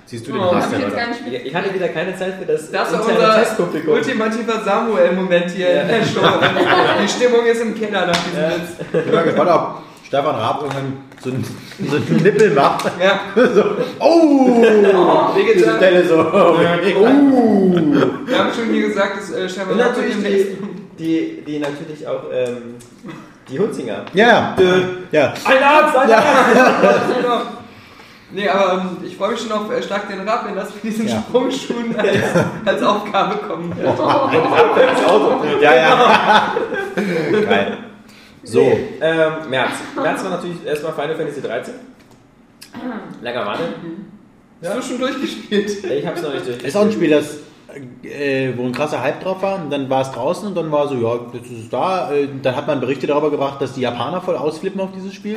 Siehst du den Oh, Hass ich der jetzt ich hatte wieder keine Zeit für das, Das interne unser Testpublikum. ultimativer Samuel-Moment hier Ja. in der Show. Die Stimmung ist im Keller nach diesem Ja. Witz. Ich bin mal gespannt, ob Stefan Raab irgendwann so einen, so einen Nippel macht. Ja. so, oh! Diese Stelle so. Oh! wir haben schon hier gesagt, dass äh, Stefan Und natürlich die, die, die natürlich auch ähm, die Hunzinger. Ja, ja. Ein Arzt, ein Arzt! Genau. Nee, aber ähm, ich freue mich schon auf äh, Schlag den Rab, wenn das mit diesen Ja. Sprungschuhen als, als Aufgabe kommt. Ja, ja. Geil. So. Ähm, März. März war natürlich erstmal Final Fantasy 13. Langerweile. Hast du schon durchgespielt? Ich hab's noch nicht durch. Ist auch ein Spiel, das äh, wo ein krasser Hype drauf war. Und dann war es draußen und dann war so, ja, jetzt ist es da. Äh, dann hat man Berichte darüber gebracht, dass die Japaner voll ausflippen auf dieses Spiel.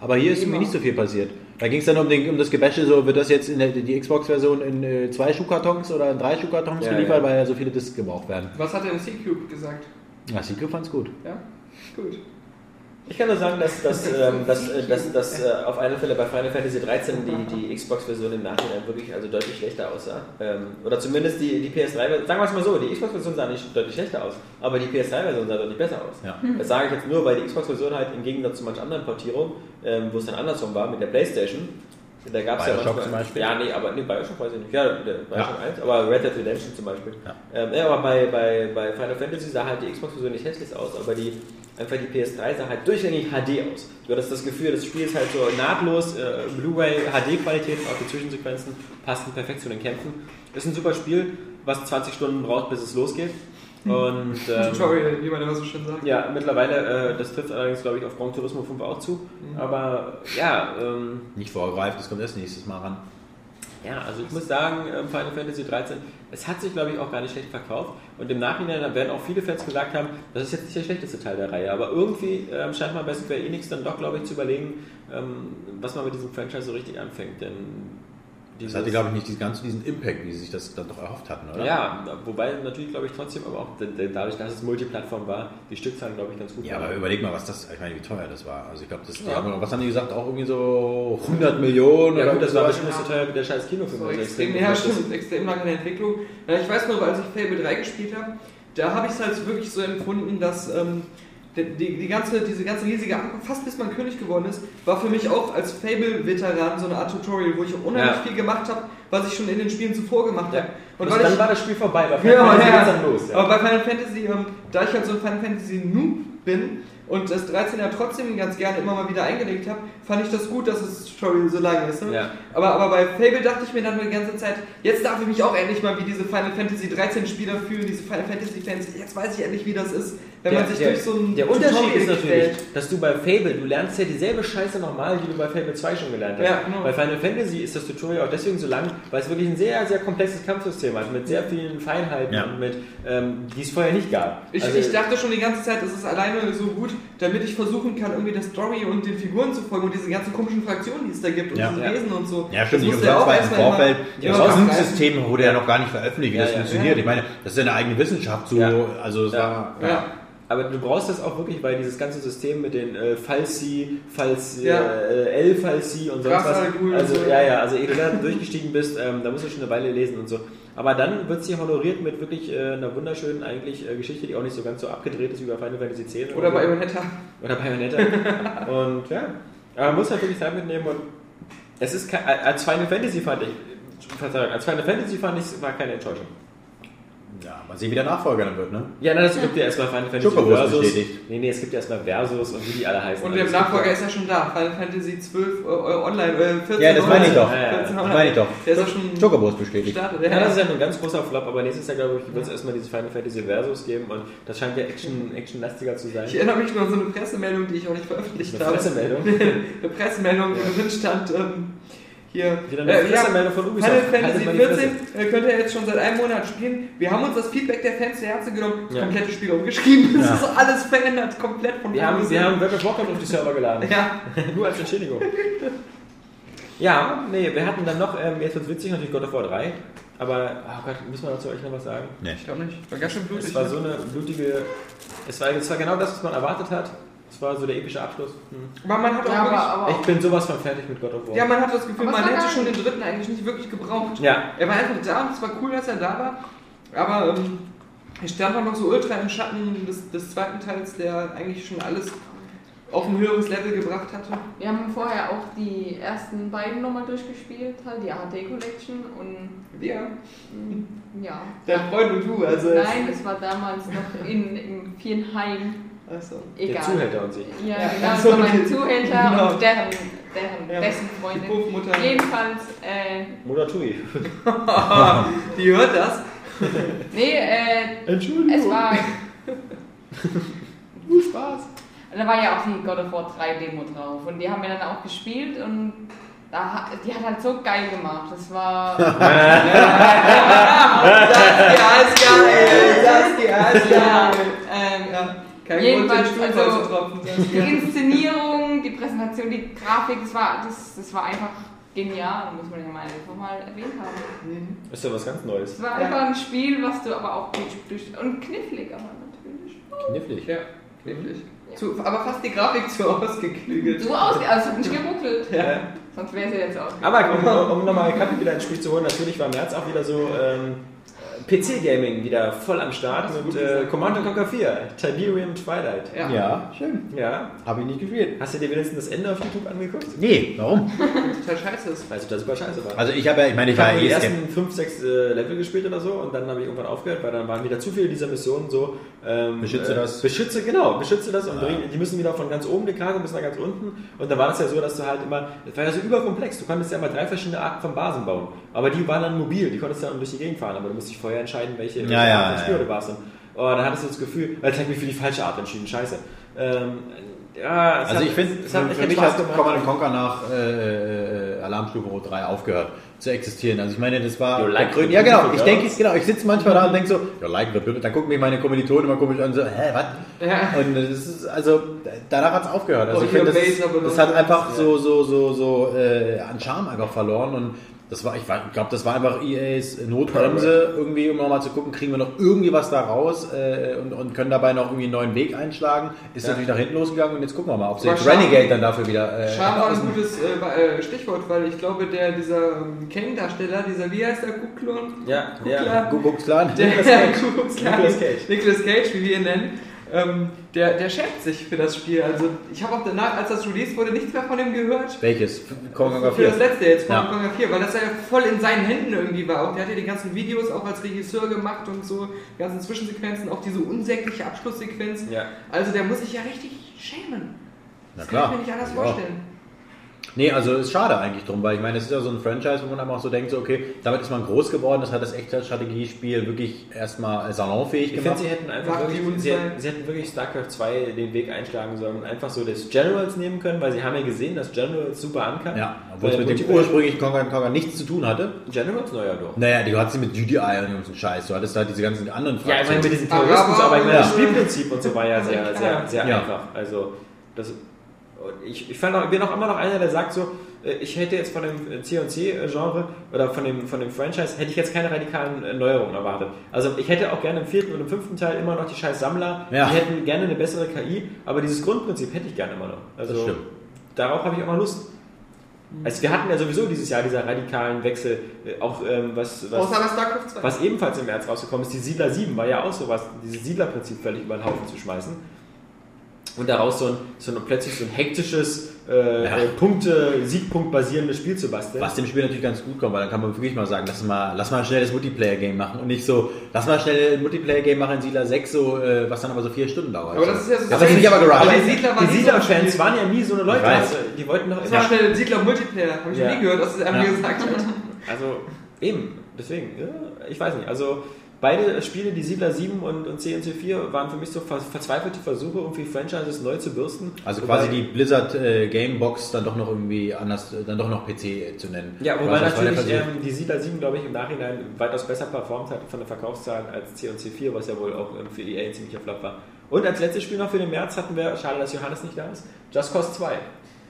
Aber hier ist irgendwie nicht so viel passiert. Da ging es dann um, den, um das Gebäsche, so wird das jetzt in der, die Xbox-Version in äh, zwei Schuhkartons oder in drei Schuhkartons Ja, geliefert, ja. weil ja so viele Discs gebraucht werden. Was hat denn C-Cube gesagt? Ja, Sikyo fand's gut. Ja? Gut. Ich kann nur sagen, dass, dass, ähm, dass, äh, dass, dass äh, auf alle Fälle bei Final Fantasy 13 die, die Xbox-Version im Nachhinein wirklich also deutlich schlechter aussah. Ähm, oder zumindest die, die PS3-Version, sagen wir es mal so, die Xbox-Version sah nicht deutlich schlechter aus, aber die PS3-Version sah deutlich besser aus. Ja. Das sage ich jetzt nur, weil die Xbox-Version halt im Gegensatz zu manch anderen Portierungen, ähm, wo es dann andersrum war mit der Playstation, da gab es ja Bioshock manchmal, zum Beispiel? Ja, nee, aber nee, Bioshock weiß ich nicht. Ja, Bioshock Ja. 1, aber Red Dead Redemption zum Beispiel. Ja. Ähm, ja, aber bei, bei, bei Final Fantasy sah halt die Xbox-Version nicht hässlich aus, aber die, einfach die PS3 sah halt durchgängig HD aus. Du hattest das Gefühl, das Spiel ist halt so nahtlos, äh, Blu-ray, HD-Qualität, auch die Zwischensequenzen passen perfekt zu den Kämpfen. Ist ein super Spiel, was 20 Stunden braucht, bis es losgeht. Und ähm, Tutorial, wie man immer so schön sagt. ja, mittlerweile, äh, das trifft allerdings, glaube ich, auf Gran Turismo 5 auch zu. Aber ja, ähm, Nicht vorgreift, das kommt erst nächstes Mal ran. Ja, also ich muss sagen, ähm, Final Fantasy 13, es hat sich, glaube ich, auch gar nicht schlecht verkauft. Und im Nachhinein werden auch viele Fans gesagt haben, das ist jetzt nicht der schlechteste Teil der Reihe. Aber irgendwie ähm, scheint man bei Square Enix dann doch, glaube ich, zu überlegen, ähm, was man mit diesem Franchise so richtig anfängt. Denn Das hatte, glaube ich, nicht diesen ganz diesen Impact, wie sie sich das dann doch erhofft hatten, oder? Ja, wobei natürlich, glaube ich, trotzdem, aber auch dadurch, dass es Multiplattform war, die Stückzahlen, glaube ich, ganz gut Ja, waren. aber überleg mal, was das, ich meine, wie teuer das war. Also ich glaube, das, die Ja. haben, was haben die gesagt, auch irgendwie so 100 Millionen Ja oder gut, das war bestimmt nicht so teuer wie der scheiß Kinofilm. So also extrem, ja, stimmt, extrem lange in der Entwicklung. Ja, ich weiß noch, als ich Fable 3 gespielt habe, da habe ich es halt wirklich so empfunden, dass ähm, die, die, ganze, diese ganze riesige Ankunft, fast bis man König geworden ist, war für mich auch als Fable-Veteran so eine Art Tutorial, wo ich unheimlich Ja. viel gemacht habe, was ich schon in den Spielen zuvor gemacht Ja. habe. Und, weil dann ich, war das Spiel vorbei, bei Ja, Final Fantasy ja. dann los. Ja. Aber bei Final Fantasy, ähm, da ich halt so ein Final Fantasy Noob bin und das 13 ja trotzdem ganz gerne immer mal wieder eingelegt habe, fand ich das gut, dass das Tutorial so lang ist. Ne? Ja. Aber, aber bei Fable dachte ich mir dann die ganze Zeit, jetzt darf ich mich auch endlich mal wie diese Final Fantasy 13 Spieler fühlen, diese Final Fantasy Fans. Jetzt weiß ich endlich, wie das ist, wenn man sich der, durch so ein der Unterschied Tutorial ist natürlich, quält. dass du bei Fable, du lernst ja dieselbe Scheiße nochmal, die du bei Fable 2 schon gelernt hast. Ja, genau. Bei Final Fantasy ist das Tutorial auch deswegen so lang, weil es wirklich ein sehr, sehr komplexes Kampfsystem hat, mit sehr vielen Feinheiten Ja. und mit, ähm, die es vorher nicht gab. Ich, Also- ich dachte schon die ganze Zeit, es ist alleine so gut, damit ich versuchen kann, irgendwie der Story und den Figuren zu folgen und diese ganzen komischen Fraktionen, die es da gibt und Ja. diese Ja. Wesen und so. Ja, stimmt, Das musste ja auch war im Vorfeld. immer Das. System wurde ja noch gar nicht veröffentlicht, wie Ja, das ja. funktioniert. Ja. Ich meine, das ist ja eine eigene Wissenschaft, so, Ja. also es war. Ja. Aber du brauchst das auch wirklich, weil dieses ganze System mit den äh, Falsi, Falsi, Ja. äh, L-Falsi und sonst was. Also, so. ja, ja, also ehe du da durchgestiegen bist, ähm, da musst du schon eine Weile lesen und so. Aber dann wird sie honoriert mit wirklich äh, einer wunderschönen eigentlich äh, Geschichte, die auch nicht so ganz so abgedreht ist wie bei Final Fantasy X. Oder bei Bayonetta. Oder Bayonetta. und ja, aber man muss wirklich Zeit mitnehmen und es ist als Final Fantasy fand ich, Verzeihung, als Final Fantasy fand ich, war keine Enttäuschung. Ja, mal sehen, wie der Nachfolger dann wird, ne? Ja, na, das gibt ja erstmal Final Fantasy Chocobos Versus. bestätigt. Nee, nee, es gibt ja erstmal Versus und wie die alle heißen. Und Also der gibt Nachfolger ja- ist ja schon da. Final Fantasy 12 äh, online, äh, 14 Ja, das meine ich doch. Ja, ja, 14 Das meine ich doch. Der ist ja schon Chocobos bestätigt. gestartet. Ja, das ist ja ein ganz großer Flop, aber nächstes Jahr, glaube ich, wird es erstmal diese Final Fantasy Versus geben und das scheint ja Action, actionlastiger zu sein. Ich erinnere mich nur an so eine Pressemeldung, die ich auch nicht veröffentlicht Eine habe. Pressemeldung. eine Pressemeldung, wo drin stand, ähm, hier, Wieder eine äh, ja, von Ubisoft. Final Fantasy Haltet mal die 14 äh, könnt ihr jetzt schon seit einem Monat spielen. Wir haben uns das Feedback der Fans zu Herzen genommen, das Ja. komplette Spiel umgeschrieben. Es Ja. ist alles verändert, komplett von Wir haben, wir haben World of Warcraft auf die Server geladen. Ja, Nur als Entschädigung. Ja, nee, wir hatten dann noch, ähm, jetzt wird witzig, natürlich God of War 3. Aber, oh Gott, müssen wir dazu euch noch was sagen? Nee. ich glaube nicht. War ganz schön blutig. Es war ne? so eine blutige. Es war, es war genau das, was man erwartet hat. Es war so der epische Abschluss. Hm. aber man hat auch Ja, aber, wirklich, aber Ich bin sowas von fertig mit God of War. ja, man hat das Gefühl, Aber man hätte schon den dritten eigentlich nicht wirklich gebraucht. Ja, Er war einfach da und es war cool, dass er da war. Aber ähm, er stand auch noch so ultra im Schatten des, des zweiten Teils, der eigentlich schon alles auf ein höheres Level gebracht hatte. Wir haben vorher auch die ersten beiden nochmal durchgespielt, halt die AHD Collection und Ja. ja. Der Freund und du, also. Nein, es war damals noch in, im Viernheim. Achso. Egal. der Zuhälter und sie. Ja, Ja, genau, ach das so, war mein. Zuhälter Genau. und deren, deren Ja. dessen Freundin. Puffmutter. Jedenfalls, äh, Modatui. Die hört das. nee, äh, Entschuldigung. es war, Viel Spaß. da war ja auch die God of War 3 Demo drauf und die haben wir dann auch gespielt und da, die hat halt so geil gemacht. Das war. Saskia ist geil! Saskia ist geil! ähm, Ja, kein Jedenfalls, Grund, den also- vollzutropfen, die. Inszenierung, die Präsentation, die Grafik, das war, das, das war einfach genial, muss man ja mal einfach mal erwähnt haben. Ist ja was ganz Neues. Es war einfach ein Spiel, was du aber auch durch, durch und knifflig, aber natürlich. Knifflig. Ja, knifflig. Zu, aber fast die Grafik zu ausgeklügelt. So aus, also es hat nicht geruckelt. Ja. Sonst wäre sie jetzt auch. Aber um, um nochmal wieder ins Spiel zu holen, natürlich war März auch wieder so ähm, PC-Gaming wieder voll am Start mit äh, Command Conquer 4, Tiberium Twilight. Ja. Ja, schön. Ja. Habe ich nicht gespielt. Hast du dir wenigstens das Ende auf YouTube angeguckt? Nee, warum? Total scheiße ist. Weil es total super scheiße war. Also ich habe ja, ich meine, ich Ich war habe die ersten 5, 6 äh, Level gespielt oder so und dann habe ich irgendwann aufgehört, weil dann waren wieder zu viele dieser Missionen so. Ähm, Beschütze das. Beschütze, genau, beschütze das und bring, die müssen wieder von ganz oben getragen bis nach ganz unten. Und dann war das ja so, dass du halt immer, das war ja so überkomplex, du konntest ja immer drei verschiedene Arten von Basen bauen. Aber die waren dann mobil, die konntest du dann durch die Gegend fahren, aber du musst dich vorher entscheiden, welche, Ja, ja, ja, Spieler ja. du warst. Und, oh, dann hattest du das Gefühl, weil ich habe mich für die falsche Art entschieden, scheiße. Ähm, ja, es Also hat- ich finde, für, für mich hat. Command Conquer nach äh, äh, Alarmstufe Rot 3 aufgehört zu existieren. Also ich meine, das war... Like the ja genau, beautiful ich denke, genau, ich sitze manchmal da und denke so, ja, like the dann gucken mich meine Kommilitonen immer komisch an, so, hä, was? Ja. Und das ist, also, danach hat es aufgehört. Also Oh, ich finde, das, das hat einfach so, so, so, so äh, an Charme einfach verloren und das war, ich glaube, das war einfach EAs Notbremse, irgendwie, um nochmal zu gucken, kriegen wir noch irgendwie was da raus äh, und, und können dabei noch irgendwie einen neuen Weg einschlagen. Ist natürlich nach hinten losgegangen und jetzt gucken wir mal, ob sie Renegade dann dafür wieder... Äh, Scham war ein gutes äh, äh, Stichwort, weil ich glaube, der, dieser ähm, Kane-Darsteller, dieser, wie heißt der, Kuklon? Ja, Kukla? ja. Guguxlan. Der Nicolas Cage. Nicolas Cage, wie wir ihn nennen. Ähm, der, der schämt sich für das Spiel. Also ich habe auch danach, als das released wurde, nichts mehr von ihm gehört. Welches? Command Für Conquer das 4. letzte jetzt, Ja. Conquer 4, weil das ja voll in seinen Händen irgendwie war. Auch der hat ja die ganzen Videos auch als Regisseur gemacht und so, die ganzen Zwischensequenzen, auch diese unsägliche Abschlusssequenz. Ja. Also der muss sich ja richtig schämen. Na Das klar. kann ich mir nicht anders Ja. vorstellen. Nee, also ist schade eigentlich drum, weil ich meine, es ist ja so ein Franchise, wo man einfach auch so denkt, so, okay, damit ist man groß geworden, das hat das Echtzeitstrategiespiel wirklich erstmal salonfähig Ich finde, gemacht. sie hätten einfach wirklich, sie, sie hätten wirklich StarCraft 2 den Weg einschlagen sollen und einfach so das Generals nehmen können, weil sie haben ja gesehen, dass Generals super ankam. Ja, obwohl es mit dem ursprünglichen Conquer Conquer nichts zu tun hatte. Generals, naja doch. Naja, du hattest sie mit GDI und dem ganzen Scheiß, du hattest da diese ganzen anderen Ja, ich meine mit diesen Terroristen, Aber- ich meine, das Ja. Spielprinzip und so war ja sehr, sehr, Ja. sehr Ja. einfach. Also, das, und ich, ich fand auch, bin auch immer noch einer, der sagt so, äh, ich hätte jetzt von dem C&C-Genre oder von dem, von dem Franchise, hätte ich jetzt keine radikalen äh, Neuerungen erwartet. Also ich hätte auch gerne im vierten und im fünften Teil immer noch die scheiß Sammler, Ja. die hätten gerne eine bessere KI, aber dieses Grundprinzip hätte ich gerne immer noch. Also Das stimmt. darauf habe ich auch mal Lust. Also wir hatten ja sowieso dieses Jahr dieser radikalen Wechsel, äh, auch ähm, was, was Außer bei StarCraft 2. was ebenfalls im März rausgekommen ist, die Siedler 7 war ja auch sowas, dieses Siedlerprinzip völlig über den Haufen zu schmeißen. Und daraus so ein, so ein plötzlich so ein hektisches, äh, Ja. äh, Punkte, Siegpunkt basierendes Spiel zu basteln. Was dem Spiel natürlich ganz gut kommt, weil dann kann man wirklich mal sagen, lass mal, lass mal schnell das Multiplayer-Game machen und nicht so, lass mal schnell ein Multiplayer-Game machen in Siedler 6, so, äh, was dann aber so vier Stunden dauert. Aber das ist ja so. Das ist nicht aber. Aber die Siedler waren die nie so ein Siedler-Fans waren ja nie so eine Leute, also, die wollten doch Das immer war schnell Siedler Multiplayer. Habe ich Ja. noch nie gehört, was er Ja. mir gesagt hat. Also eben, deswegen, ja, ich weiß nicht. Also beide Spiele, die Siedler 7 und, und CNC4, waren für mich so ver verzweifelte Versuche, irgendwie Franchises neu zu bürsten. Also Wobei- quasi die Blizzard äh, Gamebox dann doch noch irgendwie anders, äh, dann doch noch PC zu nennen. Ja, wobei das war natürlich ähm, die Siedler 7, glaube ich, im Nachhinein weitaus besser performt hat von den Verkaufszahlen als C&C 4, was ja wohl auch ähm, für EA ein ziemlicher Flop war. Und als letztes Spiel noch für den März hatten wir, schade, dass Johannes nicht da ist, Just Cause 2.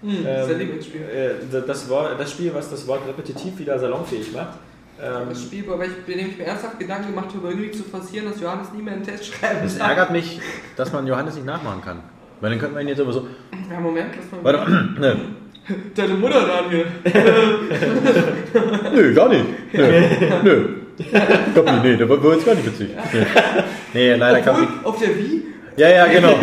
Hm, Ähm, Sein Lieblingsspiel. äh, das, Wort, das Spiel, was das Wort repetitiv wieder salonfähig macht. Ähm, Das Spiel, aber ich, bei dem ich mir ernsthaft Gedanken gemacht habe, irgendwie zu forcieren, dass Johannes nie mehr einen Test schreiben Es darf. ärgert mich, dass man Johannes nicht nachmachen kann. Weil dann könnte man ihn jetzt sowieso. Ja, Moment, lass mal. Warte. Ne. Deine Mutter, Daniel. Nö, gar nicht. Nö. Nö. Glaub nicht, nee, der war jetzt gar nicht witzig. Nee, nee leider kann ich. auf der Wii? Ja, ja, genau.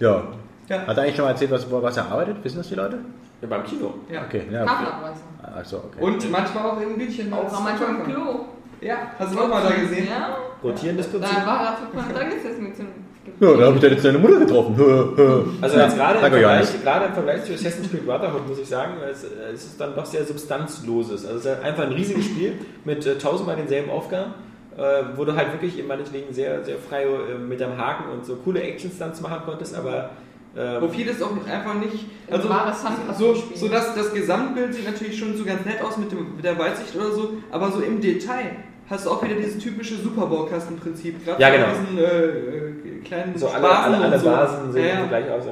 Ja. Ja. Hat er eigentlich schon mal erzählt, was, was er arbeitet? Wissen das die Leute? ja, beim Kino. Ja. Okay, ja. Tafelabweiser. Achso, okay. Und manchmal auch in Bildchen. Auch manchmal im Klo. Ja, hast du auch mal da gesehen? Ja. Rotierendes Prinzip. Da war er von dran gesessen mit so einem. Ja, da habe ich dann jetzt deine Mutter getroffen. Also jetzt gerade, im. Vergleich, gerade im Vergleich zu Assassin's Creed Brotherhood muss ich sagen, es, es ist dann doch sehr substanzloses. Also es ist einfach ein riesiges Spiel mit äh, tausendmal denselben Aufgaben, äh, wo du halt wirklich in meinetwegen sehr, sehr frei äh, mit deinem Haken und so coole Action-Stunts machen konntest, aber Wo Ähm, vieles auch einfach nicht. Also, so, so dass das Gesamtbild sieht natürlich schon so ganz nett aus mit, dem, mit der Weitsicht oder so, aber so im Detail hast du auch wieder dieses typische Superbaukastenprinzip. Gerade Ja, genau. diesen äh, äh, kleinen so alle, Spaten alle, alle so. Basen sehen ja, ja. gleich aus.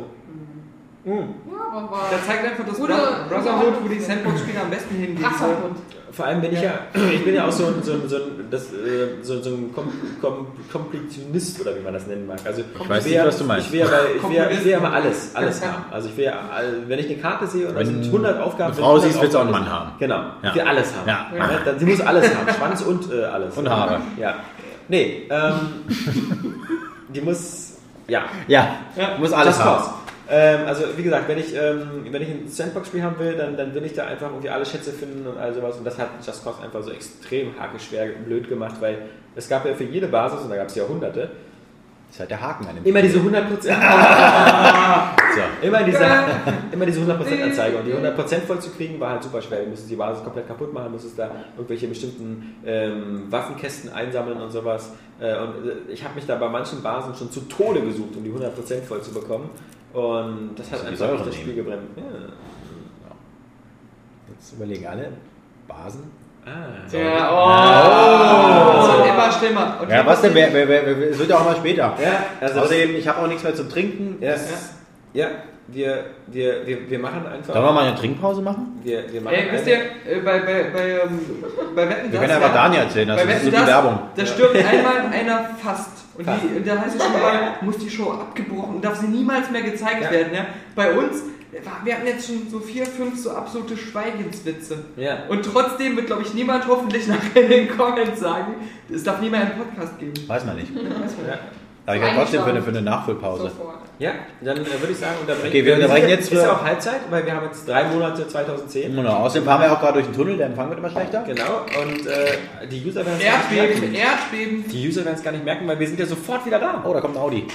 Mhm. Ja, aber Da zeigt einfach das Brotherhood, wo die Sandbox-Spieler am besten hingehen. Hund. Vor allem bin ich ja, ich bin ja auch so ein, so ein, so ein, das, äh, so, so ein Kom Kom Kompletionist oder wie man das nennen mag. Also ich weiß will nicht, ja, was du meinst. Ich will ja, ich will ja, ich will ja mal alles, alles haben. Also ich will ja, wenn ich eine Karte sehe und da Wenn sind 100 Aufgaben. eine Frau sind 100 siehst, willst du auch einen. Mann haben. Genau, Ja. ich will alles haben. Ja. Ne? Dann- Sie muss alles haben, Schwanz und äh, alles. Und Haare. Ja. Nee, ähm, die muss, ja, Ja, muss alles Just haben. Ähm, also wie gesagt, wenn ich, ähm, wenn ich ein Sandbox-Spiel haben will, dann, dann will ich da einfach irgendwie alle Schätze finden und all sowas. Und das hat Just Cause einfach so extrem hakeschwer blöd gemacht, weil es gab ja für jede Basis, und da gab es ja hunderte, Das ist halt der Haken an dem immer diese 100%, So. immer diese, immer diese 100% Anzeige. Und die 100% voll zu kriegen, war halt super schwer. Du musstest die Basis komplett kaputt machen, musstest da irgendwelche bestimmten ähm, Waffenkästen einsammeln und sowas. Äh, und äh, ich habe mich da bei manchen Basen schon zu Tode gesucht, um die 100% voll zu bekommen. Und das hat einfach Säure nicht das. Spiel gebrannt. Ja. Jetzt überlegen alle Basen. Ah. Ja, oh! Das wird immer schlimmer. Und Ja, was denn? Wer, wer, wer, wer, es wird ja auch mal später. Ja, also Außerdem, ich habe auch nichts mehr zu trinken. ja, Das- ja, wir, wir, wir, wir machen einfach. Sollen wir mal eine Trinkpause machen? Wir, wir machen Ey, wisst ihr, äh, bei, bei, bei, ähm, bei Wetten, Wir können einfach Daniel erzählen, das bei ist Wetten, so die Werbung. da stirbt einmal einer fast. Und, Fast. Die, und da heißt es schon mal, muss die Show abgebrochen und darf sie niemals mehr gezeigt Ja. werden. Ja? Bei uns, wir hatten jetzt schon so vier, fünf so absolute Schweigenswitze. Ja. Und trotzdem wird, glaube ich, niemand hoffentlich nachher in den Comments sagen, es darf nie mehr einen Podcast geben. Weiß man nicht. Weiß man nicht. Ja. Aber ich habe trotzdem für eine, für eine Nachfüllpause. Sofort. Ja, dann äh, würde ich sagen, unterbrechen Okay, wir unterbrechen jetzt Ist für- ja auch Halbzeit, weil wir haben jetzt drei Monate 2010. Genau. Außerdem fahren wir auch gerade durch den Tunnel, der Empfang wird immer schlechter. Genau, und äh, die User werden es gar nicht Erdbeben, merken. Erdbeben. Die User werden es gar nicht merken, weil wir sind ja sofort wieder da. Oh, da kommt ein Audi.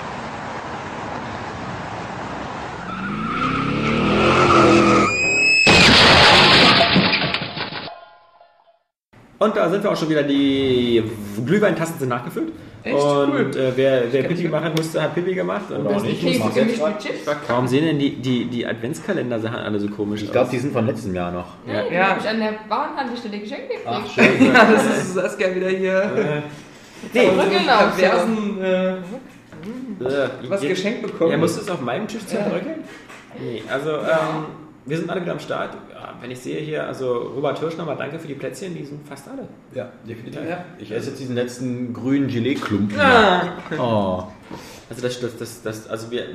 Und da sind wir auch schon wieder, die Glühweintassen sind nachgefüllt. Echt und cool. äh, wer, wer Pipi machen musste, hat Pipi gemacht. Und wer- nicht. Mach's gemischt jetzt? Warum sehen denn die, die, die Adventskalender-Sachen alle so komisch Ich glaube, aus? die sind von letztem Jahr noch. Nee, Ja. die hab ich an der Bauernhandelsstelle geschenkt gekriegt. Ach, schön. Ja, das ist Saskia wieder hier. Nee, so einem genau, perversen, äh, äh, was geschenkt bekommen. Ja, musst du es auf meinem Tisch zerdrücken? Nee, also ähm, wir sind alle wieder am Start. Ja, wenn ich sehe hier, also Robert Hirsch nochmal danke für die Plätzchen, die sind fast alle. Ja, definitiv. Ja. Ich esse jetzt diesen letzten grünen Gelee-Klumpen. Ah. Oh. Also das, das, das, das, also wir,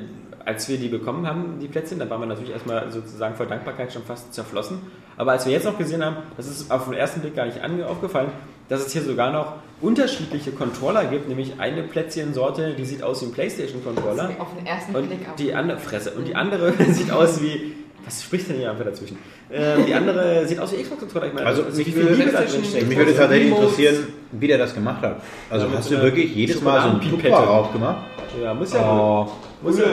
als wir die bekommen haben, die Plätzchen, dann waren wir natürlich erstmal sozusagen vor Dankbarkeit schon fast zerflossen. Aber als wir jetzt noch gesehen haben, das ist auf den ersten Blick gar nicht aufgefallen, dass es hier sogar noch unterschiedliche Controller gibt, nämlich eine Plätzchensorte, die sieht aus wie ein Playstation-Controller. Auf den ersten Und Blick auf. die andere Fresse. Und die andere sieht aus wie. Was spricht denn hier einfach dazwischen? Ähm, die andere sieht aus wie Xbox-Controller. Ich meine, Also, wie mich würde-. Mich würde tatsächlich Remotes. interessieren, wie der das gemacht hat. Also Ja, hast du wirklich jedes Mal so einen Schokoladenpipette. Tupfer raufgemacht? Ja, muss ja. Oh. Muss ja.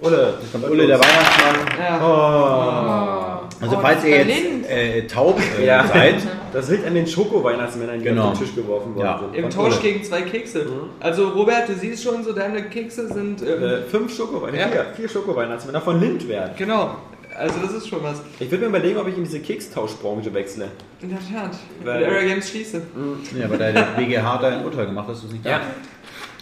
Ulle. Jetzt kommt Ulle, der Weihnachtsmann. Ja. Oh. Also Oh, falls ihr jetzt äh, taub äh, Ja. seid, Das Wild an den Schoko-Weihnachtsmännern, die Genau. auf den Tisch geworfen worden Ja. sind. Im Tausch Ulle. gegen zwei Kekse. Also Robert, du siehst schon so, deine Kekse sind... Ähm, Äh, fünf Schoko-Weihnachtsmänner. Ja. Vier, vier Schoko-Weihnachtsmänner von Lindwert. genau. Also das ist schon was. Ich würde mir überlegen, ob ich in diese Kekstauschbranche wechsle. In der Tat. Weil- Area Games schließe. ja, aber der BGH hat da ein Urteil gemacht, dass du es nicht Ja. darfst.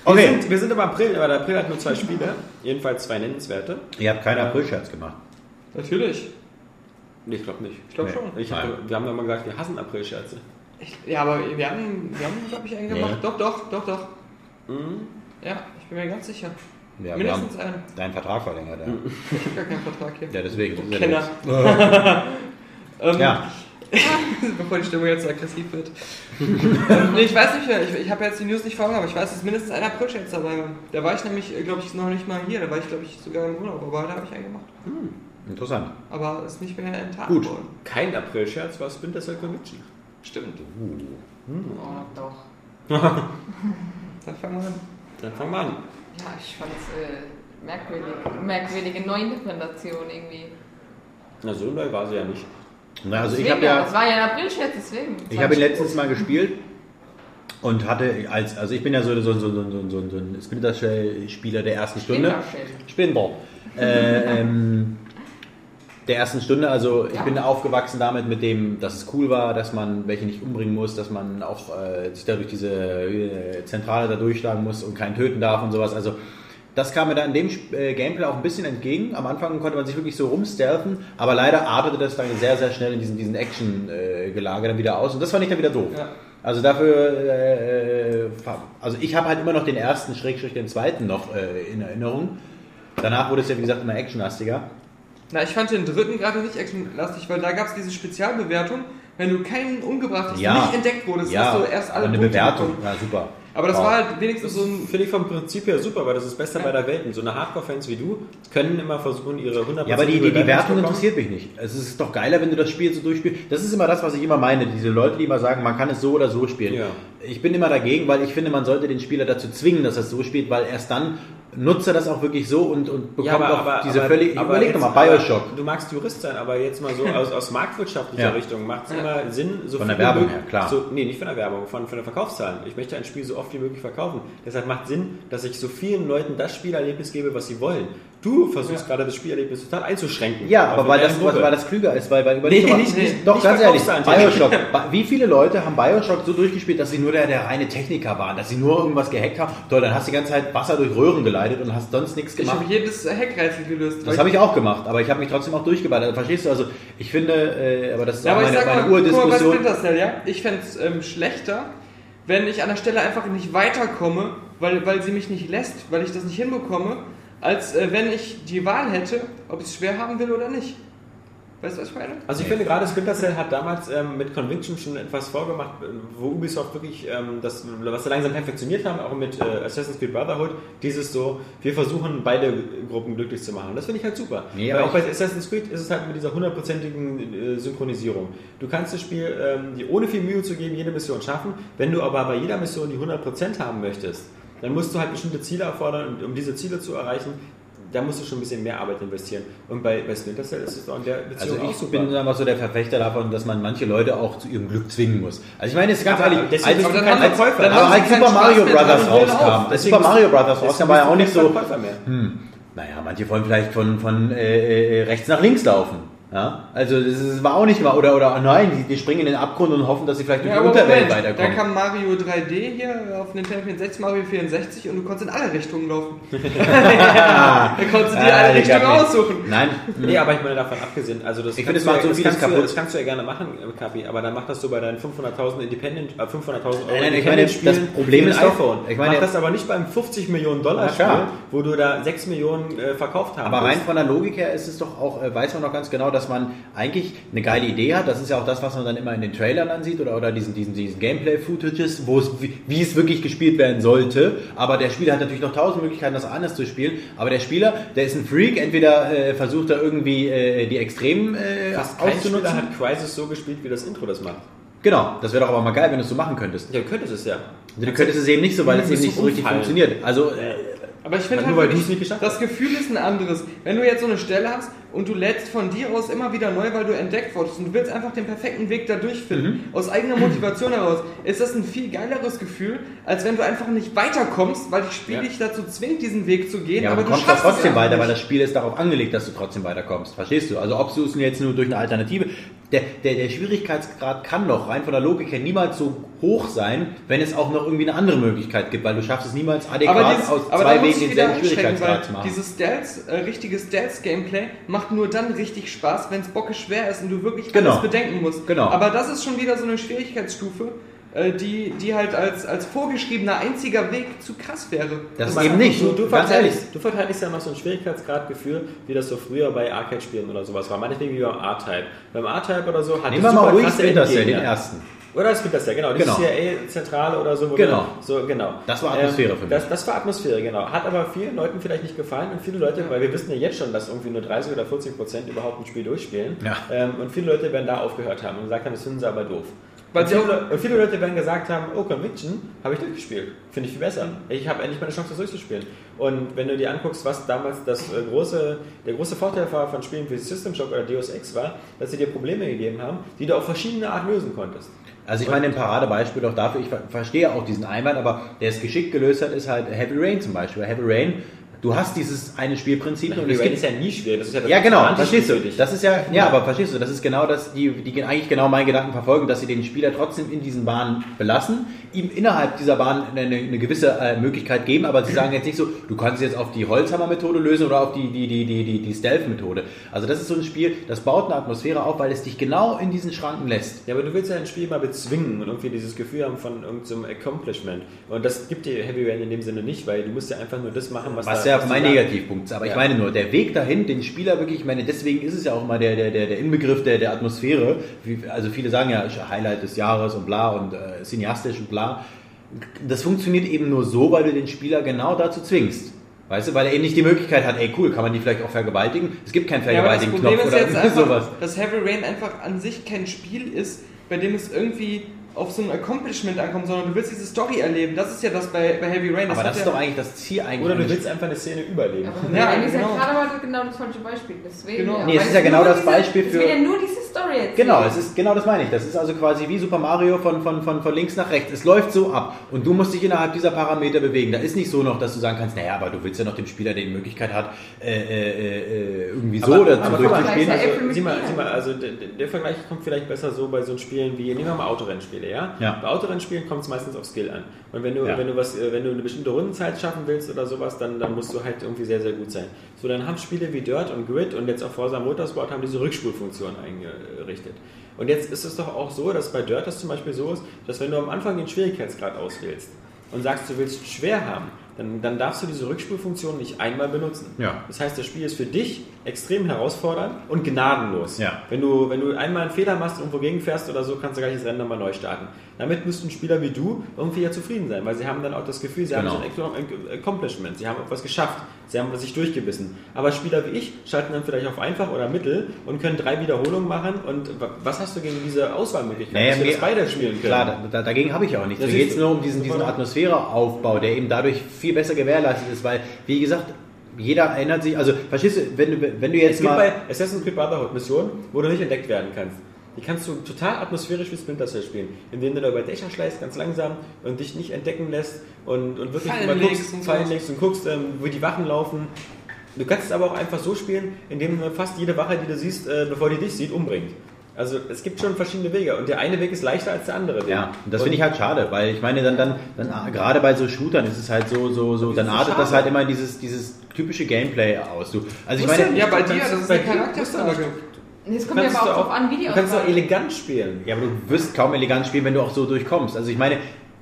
Wir, Okay. sind, wir sind im April, aber der April hat nur zwei Spiele. Jedenfalls zwei nennenswerte. Ihr habt keinen Aprilscherz gemacht. Natürlich. Nee, ich glaube nicht. Ich glaube Nee. schon. Ich hab, wir haben ja mal gesagt, wir hassen Aprilscherze. Ja, aber wir haben, wir haben glaube ich, einen gemacht. Doch, doch, doch, doch. Mhm. Ja, ich bin mir ganz sicher. Ja, wir haben Mindestens einen. deinen Vertrag verlängert. Ja, Ich habe gar keinen Vertrag hier. ja deswegen. ja Kenner. Ähm, Ja, Bevor die Stimmung jetzt so aggressiv wird. ähm, nee, ich weiß nicht mehr, ich, ich habe jetzt die News nicht vor Augen, aber ich weiß, dass mindestens ein Aprilscherz dabei war. Da war ich nämlich, glaube ich, noch nicht mal hier, da war ich, glaube ich, sogar im Urlaub, aber da habe ich einen gemacht. interessant. Aber ist nicht mehr enttarnt Gut. worden. Kein Aprilscherz war Splinter Cell Conviction. Stimmt. Oh, doch. Dann fangen wir an. Dann fangen wir an. Ja, ich fand's äh, merkwürdig. Merkwürdige Neuinterpretation irgendwie. Na, so neu war sie ja nicht. Na, also ich Deswegen, habe ja, Das war ja ein Aprilscherz, deswegen. ich habe ihn letztens mal gespielt Und hatte als, also ich bin ja so, so, so, so, so, so, so ein Splinter Cell-Spieler der ersten Stunde. Spinball. Äh, ähm, der ersten Stunde, also ich Ja. bin aufgewachsen damit, mit dem, dass es cool war, dass man welche nicht umbringen muss, dass man auch äh, sich da durch diese äh, Zentrale da durchschlagen muss und keinen töten darf und sowas. Also das kam mir da in dem äh, Gameplay auch ein bisschen entgegen. Am Anfang konnte man sich wirklich so rumstealthen, aber leider artete das dann sehr, sehr schnell in diesen, diesen Action-Gelage dann wieder aus und das fand ich dann wieder doof. Ja. Also dafür, äh, äh, also ich habe halt immer noch den ersten, Schrägstrich den zweiten noch äh, in Erinnerung. Danach wurde es ja, wie gesagt, immer actionlastiger. Na, ich fand den dritten gerade nicht actionlastig, weil da gab es diese Spezialbewertung, wenn du keinen umgebracht hast, Ja. du nicht entdeckt wurdest, ja, hast du erst alle aber eine Punkte Bewertung, bekommen. ja super. Aber das Wow. war halt wenigstens so ein... Finde ich vom Prinzip her super, weil das ist das Beste bei der Welt. Und so eine Hardcore-Fans wie du können immer versuchen, ihre 100% Ja, aber die, die, die Bewertung Wertung interessiert mich nicht. Es ist doch geiler, wenn du das Spiel so durchspielst. Das ist immer das, was ich immer meine. Diese Leute, die immer sagen, man kann es so oder so spielen. Ja. Ich bin immer dagegen, weil ich finde, man sollte den Spieler dazu zwingen, dass er es so spielt, weil erst dann nutzt er das auch wirklich so und, und bekommt Ja, aber, auch diese aber, völlig... aber überleg doch mal, Bioshock. aber Du magst Jurist sein, aber jetzt mal so aus, aus marktwirtschaftlicher Ja. Richtung macht es immer Sinn, so Von der viel Werbung möglich- her, klar. So, nee, nicht von der Werbung, von, von den Verkaufszahlen. Ich möchte ein Spiel so oft wie möglich verkaufen. Deshalb macht Sinn, dass ich so vielen Leuten das Spielerlebnis gebe, was sie wollen. Du versuchst gerade das Spielerlebnis total einzuschränken. Ja, Auf aber weil das, Gruppe. weil das klüger ist, weil, weil überleg Nee, doch mal, nicht- nicht- doch nicht ganz ehrlich. Bioshock, wie viele Leute haben Bioshock so durchgespielt, dass sie nur der, der reine Techniker waren, dass sie nur irgendwas gehackt haben? Toll, dann hast du die ganze Zeit Wasser durch Röhren geleitet und hast sonst nichts Ich gemacht. habe jedes Hackrätsel gelöst. Das habe ich auch gemacht, aber ich habe mich trotzdem auch durchgeballert. Verstehst du? Also ich finde, äh, aber das ist Ja, auch aber ich meine, sag mal, meine guck mal bei Urdiskussion. Splinter Cell, ja? Ich fände es ähm, schlechter, wenn ich an der Stelle einfach nicht weiterkomme, weil, weil sie mich nicht lässt, weil ich das nicht hinbekomme, als äh, wenn ich die Wahl hätte, ob ich es schwer haben will oder nicht. Weißt du, was ich meine? Also ich finde gerade Splinter Cell hat damals ähm, mit Conviction schon etwas vorgemacht, äh, wo Ubisoft wirklich ähm, das, was sie langsam perfektioniert haben, auch mit äh, Assassin's Creed Brotherhood, dieses so, wir versuchen beide Gruppen glücklich zu machen. Das finde ich halt super. Nee, Weil aber auch bei Assassin's Creed ist es halt mit dieser hundertprozentigen äh, Synchronisierung. Du kannst das Spiel, ähm, ohne viel Mühe zu geben, jede Mission schaffen. Wenn du aber bei jeder Mission die 100% haben möchtest, dann musst du halt bestimmte Ziele erfordern und um diese Ziele zu erreichen, da musst du schon ein bisschen mehr Arbeit investieren. Und bei, bei Splinter Cell ist es auch in der Also Beziehung auch ich super. bin einfach so der Verfechter davon, dass man manche Leute auch zu ihrem Glück zwingen muss. Also ich meine, jetzt ganz Aber ehrlich, als, als sie keinen Super Mario Brothers rauskam, als Super Mario Brothers rauskam, war ja auch nicht so, hm, naja, manche wollen vielleicht von, von äh, äh, rechts nach links laufen. Ja? Also das ist, war auch nicht mal, oder, oder nein, die, die springen in den Abgrund und hoffen, dass sie vielleicht durch Ja, die Unterwelt Moment, da weiterkommen. kam Mario 3D hier auf Nintendo 64, Mario 64 und du konntest in alle Richtungen laufen. da konntest du dir Ah, alle Richtungen aussuchen. Nein, Nee, aber ich meine davon abgesehen, also das Ich kannst finde, es du macht ja- so vieles kannst du, kaputt. Das kannst du ja gerne machen, Kapi, aber dann mach das so bei deinen 500.000 Independent, äh, 500.000 Euro Nein, ich meine, das Problem ist iPhone. ich meine- mach das aber nicht beim 50 Millionen Dollar Spiel, klar. wo du da 6 Millionen äh, verkauft haben Aber rein von der Logik her ist es doch auch, äh, weiß man doch ganz genau, dass man eigentlich eine geile Idee hat. Das ist ja auch das, was man dann immer in den Trailern dann sieht oder, oder diesen, diesen, diesen Gameplay-Footages, wo es, wie, wie es wirklich gespielt werden sollte. Aber der Spieler hat natürlich noch tausend Möglichkeiten, das anders zu spielen. Aber der Spieler, der ist ein Freak, entweder äh, versucht er irgendwie äh, die Extremen äh, Fast kein auszunutzen. Spieler hat Crisis so gespielt, wie das Intro das macht. Genau, das wäre doch aber mal geil, wenn du es so machen könntest. Ja, du könntest es ja. Also, du könntest es eben nicht so, weil es eben nicht so richtig funktioniert. Also, äh, Aber ich finde Nur halt weil du es nicht geschafft das Gefühl ist ein anderes. Wenn du jetzt so eine Stelle hast und du lädst von dir aus immer wieder neu, weil du entdeckt wurdest und du willst einfach den perfekten Weg da durchfinden, Mhm. aus eigener Motivation heraus, ist das ein viel geileres Gefühl, als wenn du einfach nicht weiterkommst, weil das Spiel Ja. dich dazu zwingt, diesen Weg zu gehen. Ja, aber du kommst es trotzdem weiter, weil das Spiel ist darauf angelegt, dass du trotzdem weiterkommst. Verstehst du? Also ob du es jetzt nur durch eine Alternative. Der, der, der Schwierigkeitsgrad kann doch rein von der Logik her niemals so hoch sein, wenn es auch noch irgendwie eine andere Möglichkeit gibt, weil du schaffst es niemals adäquat dieses, aus zwei Wegen denselben Schwierigkeitsgrad zu machen. dieses Stealth, äh, richtige Stealth-Gameplay macht nur dann richtig Spaß, wenn es bocke schwer ist und du wirklich Genau. alles bedenken musst. Genau. Aber das ist schon wieder so eine Schwierigkeitsstufe, äh, die, die halt als, als vorgeschriebener einziger Weg zu krass wäre. Das ist eben nicht. Du, du, Ganz verteidigst, ehrlich. du verteidigst ja noch so ein Schwierigkeitsgradgefühl, wie das so früher bei Arcade-Spielen oder sowas war. Meinetwegen wie beim R-Type. Beim R-Type oder so hat Nehmen wir mal ruhig Cell, den ersten. Oder Splinter Cell, genau. Die Genau. CIA-Zentrale oder so. Genau. So, genau. Das war Atmosphäre für mich. Das, das war Atmosphäre, genau. Hat aber vielen Leuten vielleicht nicht gefallen und viele Leute, weil wir wissen ja jetzt schon, dass irgendwie nur 30 oder 40 Prozent überhaupt ein Spiel durchspielen. Ja. Ähm, und viele Leute werden da aufgehört haben und gesagt haben, das finden sie aber doof. Weil viele, und viele Leute werden gesagt haben, oh, Conviction habe ich durchgespielt. Finde ich viel besser. Ich habe endlich meine Chance, das durchzuspielen. Und wenn du dir anguckst, was damals das äh, große, der große Vorteil war von Spielen wie System Shock oder Deus Ex war, dass sie dir Probleme gegeben haben, die du auf verschiedene Art lösen konntest. Also ich meine, ein Paradebeispiel auch dafür, ich ver verstehe auch diesen Einwand, aber der es geschickt gelöst hat, ist halt Heavy Rain zum Beispiel. Heavy Rain, du hast dieses eine Spielprinzip und es gibt ist ja nie schwer. Das ist ja, das ja, genau, verstehst du. Das ist ja, ja, aber verstehst du, das ist genau das, die, die eigentlich genau meinen Gedanken verfolgen, dass sie den Spieler trotzdem in diesen Bahnen belassen, ihm innerhalb dieser Bahn eine, eine gewisse äh, Möglichkeit geben, aber sie sagen jetzt nicht so, du kannst jetzt auf die Holzhammer-Methode lösen oder auf die, die, die, die, die, die Stealth-Methode. Also das ist so ein Spiel, das baut eine Atmosphäre auf, weil es dich genau in diesen Schranken lässt. Ja, aber du willst ja ein Spiel mal bezwingen und irgendwie dieses Gefühl haben von irgendeinem Accomplishment. Und das gibt dir Heavy Rain in dem Sinne nicht, weil du musst ja einfach nur das machen, was Was da ja mein Negativpunkt ist. Aber ich Ja. meine nur, der Weg dahin, den Spieler wirklich, ich meine, deswegen ist es ja auch immer der, der, der, Inbegriff der, der Atmosphäre. Wie, also viele sagen ja, Highlight des Jahres und bla und äh, cineastisch und bla. Das funktioniert eben nur so, weil du den Spieler genau dazu zwingst. Weißt du, weil er eben nicht die Möglichkeit hat, ey cool, kann man die vielleicht auch vergewaltigen? Es gibt keinen Ja, aber das Problem Vergewaltigen-Knopf ist jetzt oder einfach, sowas. dass Heavy Rain einfach an sich kein Spiel ist, bei dem es irgendwie auf so ein Accomplishment ankommt, sondern du willst diese Story erleben. Das ist ja das bei, bei Heavy Rain. Aber hat das ist ja, doch eigentlich das Ziel eigentlich. Oder du willst einfach eine Szene überleben. Aber Ja, eigentlich ist ja genau. gerade mal genau das falsche Beispiel. Deswegen, Genau. ja. Nee, es ist ja genau das Beispiel Es für- will ja nur diese Story jetzt. Genau, es ist genau das meine ich. Das ist also quasi wie Super Mario von, von, von, von links nach rechts. Es läuft so ab und du musst dich innerhalb dieser Parameter bewegen. Da ist nicht so noch, dass du sagen kannst, naja, aber du willst ja noch dem Spieler die Möglichkeit hat, äh, äh, äh, irgendwie so Aber- oder aber so guck mal, durchzuspielen. Also, sieh mal, sieh mal, also der, der Vergleich kommt vielleicht besser so bei so Spielen wie, nehmen wir mal Autorennspiele, ja? Ja. Bei Autorennspielen kommt es meistens auf Skill an. Und wenn du, Ja. wenn du was, äh, wenn du eine bestimmte Rundenzeit schaffen willst oder sowas, dann, dann musst du halt irgendwie sehr, sehr gut sein. So, dann haben Spiele wie Dirt und Grid und jetzt auch Forza Motorsport haben diese Rückspulfunktion eingerichtet. Und jetzt ist es doch auch so, dass bei Dirt das zum Beispiel so ist, dass wenn du am Anfang den Schwierigkeitsgrad auswählst und sagst, du willst schwer haben, dann, dann darfst du diese Rückspulfunktion nicht einmal benutzen. Ja. Das heißt, das Spiel ist für dich extrem herausfordernd und gnadenlos. Ja. Wenn, du, wenn du einmal einen Fehler machst und irgendwo gegenfährst oder so, kannst du gleich das Rennen nochmal neu starten. Damit müssten Spieler wie du irgendwie ja zufrieden sein, weil sie haben dann auch das Gefühl, sie Genau. haben so ein Ac- Accomplishment, sie haben etwas geschafft, sie haben sich durchgebissen. Aber Spieler wie ich schalten dann vielleicht auf einfach oder mittel und können drei Wiederholungen machen. Und wa- was hast du gegen diese Auswahlmöglichkeit, Naja, dass wir das beide spielen können? Klar, da, da, dagegen habe ich auch nichts. Mir geht es nur um diesen, diesen Atmosphäreaufbau, der eben dadurch viel besser gewährleistet ist, weil, wie gesagt, jeder erinnert sich, also verstehst du, wenn du, wenn du Es jetzt gibt mal... bei Assassin's Creed Brotherhood Missionen, wo du nicht entdeckt werden kannst. Die kannst du total atmosphärisch wie Splinter Cell spielen, indem du da über Dächer schleißt, ganz langsam und dich nicht entdecken lässt und, und wirklich Fallen mal legst guckst, und Fallen legst und guckst, ähm, wo die Wachen laufen. Du kannst es aber auch einfach so spielen, indem du fast jede Wache, die du siehst, äh, bevor die dich sieht, umbringt. Also es gibt schon verschiedene Wege und der eine Weg ist leichter als der andere Weg. Ja, und das finde ich halt schade, weil ich meine, dann, dann, dann gerade bei so Shootern ist es halt so, so, so, dann artet das halt immer dieses, dieses typische Gameplay aus. Du, also ich meine, ja, bei dir, kannst- das ist bei eine. Nee, Es Du kommt ja aber auch doch drauf an, wie die Du kannst doch elegant spielen. ja, aber du wirst kaum elegant spielen, wenn du auch so durchkommst. Also ich meine,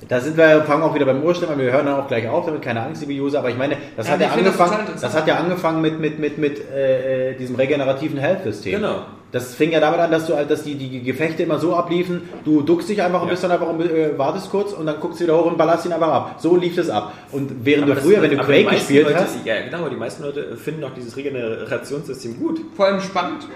da sind wir, fangen auch wieder beim Ursprung an, wir hören dann auch gleich auf, damit keine Angst, liebe User, aber ich meine, das Ja, hat ja das angefangen, das, interessant. hat ja angefangen mit, mit, mit, mit äh, äh, diesem regenerativen Health-System. Genau. Das fing ja damit an, dass du halt, dass die, die Gefechte immer so abliefen, du duckst dich einfach und Ja. bist dann einfach und äh, wartest kurz und dann guckst du wieder hoch und ballerst ihn einfach ab. So lief das ab. Und während Aber du früher, wenn du Quake gespielt Leute, hast, Ja, genau, aber die meisten Leute finden auch dieses Regenerationssystem gut. Vor allem spannend.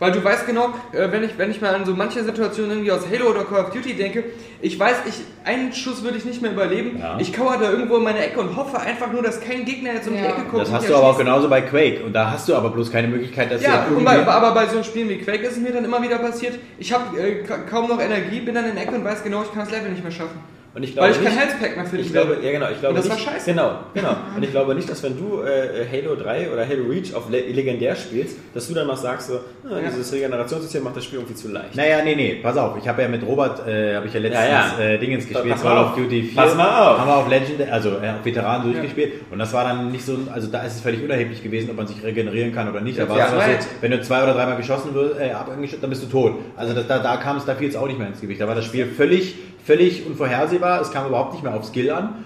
Weil du weißt genau, äh, wenn ich, wenn ich mal an so manche Situationen irgendwie aus Halo oder Call of Duty denke, ich weiß, ich, einen Schuss würde ich nicht mehr überleben. Ja. Ich kauere da irgendwo in meine Ecke und hoffe einfach nur, dass kein Gegner jetzt um die Ja. Ecke kommt. das hast du aber auch genauso bei Quake. Und da hast du aber bloß keine Möglichkeit, dass Ja, du irgendwie- aber bei so einem Spielen wie Quake ist es mir dann immer wieder passiert, ich habe äh, ka- kaum noch Energie, bin dann in der Ecke und weiß genau, ich kann das Level nicht mehr schaffen. Und ich glaube Weil ich kein nicht, Healthpack mehr finden ich glaube, ja genau, ich glaube Und das war nicht, scheiße. Genau, genau. Und ich glaube nicht, dass wenn du äh, Halo 3 oder Halo Reach auf Le legendär spielst, dass du dann noch sagst so, ah, Ja. dieses Reggenerationssystem macht das Spiel irgendwie zu leicht. Naja, nee, nee, pass auf. Ich habe ja mit Robert, äh, habe ich ja letztens Ja, ja. Äh, Dingens gespielt, Pass Call mal of auf. Duty 4. Pass mal auf. Haben wir auf Legend, also äh, auf Veteranen durchgespielt. Und das war dann nicht so, also da ist es völlig unerheblich gewesen, ob man sich regenerieren kann oder nicht. Da war Ja, es einfach right. so, wenn du zwei oder dreimal geschossen wirst, äh, abgeschossen, dann bist du tot. Also da, da kam es, da fiel es auch nicht mehr ins Gewicht. Da war das Spiel völlig, völlig unvorhersehbar. Es kam überhaupt nicht mehr auf Skill an.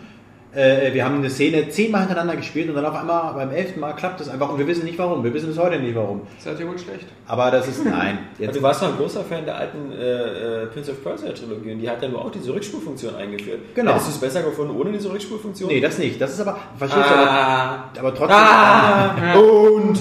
Äh, wir haben eine Szene zehnmal hintereinander gespielt und dann auf einmal beim elften Mal klappt es einfach und wir wissen nicht warum. Wir wissen bis heute nicht warum. Das ist ja wohl schlecht. Aber das ist, nein. Jetzt, du warst doch ein großer Fan der alten äh, äh, Prince of Persia Trilogie und die hat ja nur auch diese Rückspulfunktion eingeführt. Genau. Hättest du es besser gefunden ohne diese Rückspulfunktion? nee, das nicht. Das ist aber, verstehst du, ah, aber, aber trotzdem. ah, und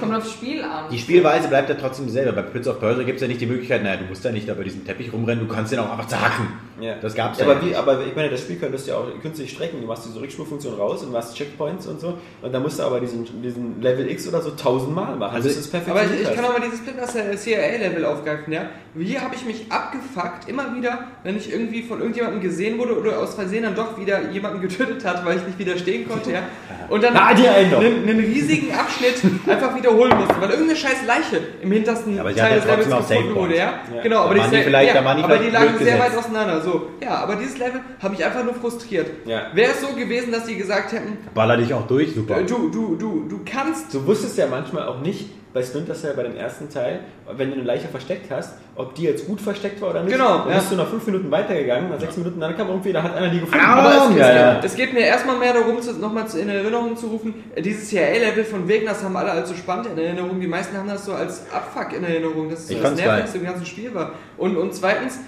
Kommt aufs Spiel an. Die Spielweise bleibt ja trotzdem dieselbe. Bei Prince of Persia gibt es ja nicht die Möglichkeit, naja, du musst ja nicht da bei diesem Teppich rumrennen, du kannst den auch einfach zerhacken. Ja. Das gab's ja. ja Aber, wie, aber ich meine, das Spiel könntest du ja auch künstlich strecken. Du machst diese Rückspulfunktion raus und machst Checkpoints und so. Und dann musst du aber diesen, diesen Level X oder so tausendmal machen. Also bis es perfekt Aber ich, ich kann auch mal dieses Splinter Cell CIA-Level aufgreifen, ja. Hier habe ich mich abgefuckt, immer wieder, wenn ich irgendwie von irgendjemandem gesehen wurde oder aus Versehen dann doch wieder jemanden getötet hat, weil ich nicht widerstehen konnte, ja. Und dann einen riesigen Abschnitt einfach wiederholen musste, weil irgendeine scheiß Leiche im hintersten Ja, Teil des Levels gefunden wurde, ja. Ja. Genau, aber die, vielleicht- ja, aber die lagen sehr weit auseinander, so. Ja, aber dieses Level habe ich einfach nur frustriert. Ja. Wäre es so gewesen, dass die gesagt hätten, Baller dich auch durch, super. äh, du, du, du, du kannst Du wusstest ja manchmal auch nicht bei Splinter Cell bei dem ersten Teil, wenn du eine Leiche versteckt hast, ob die jetzt gut versteckt war oder nicht. Genau, Dann ja. bist du nach fünf Minuten weitergegangen, nach sechs Minuten, dann kam irgendwie, da hat einer die gefunden. Ah, Aber es, ja, ja. es geht mir erstmal mehr darum, nochmal in Erinnerung zu rufen, äh, dieses CIA-Level von Wegen, das haben alle als so spannend in Erinnerung. Die meisten haben das so als Abfuck in Erinnerung, dass es so das Nervigste im ganzen Spiel war. Und, und zweitens,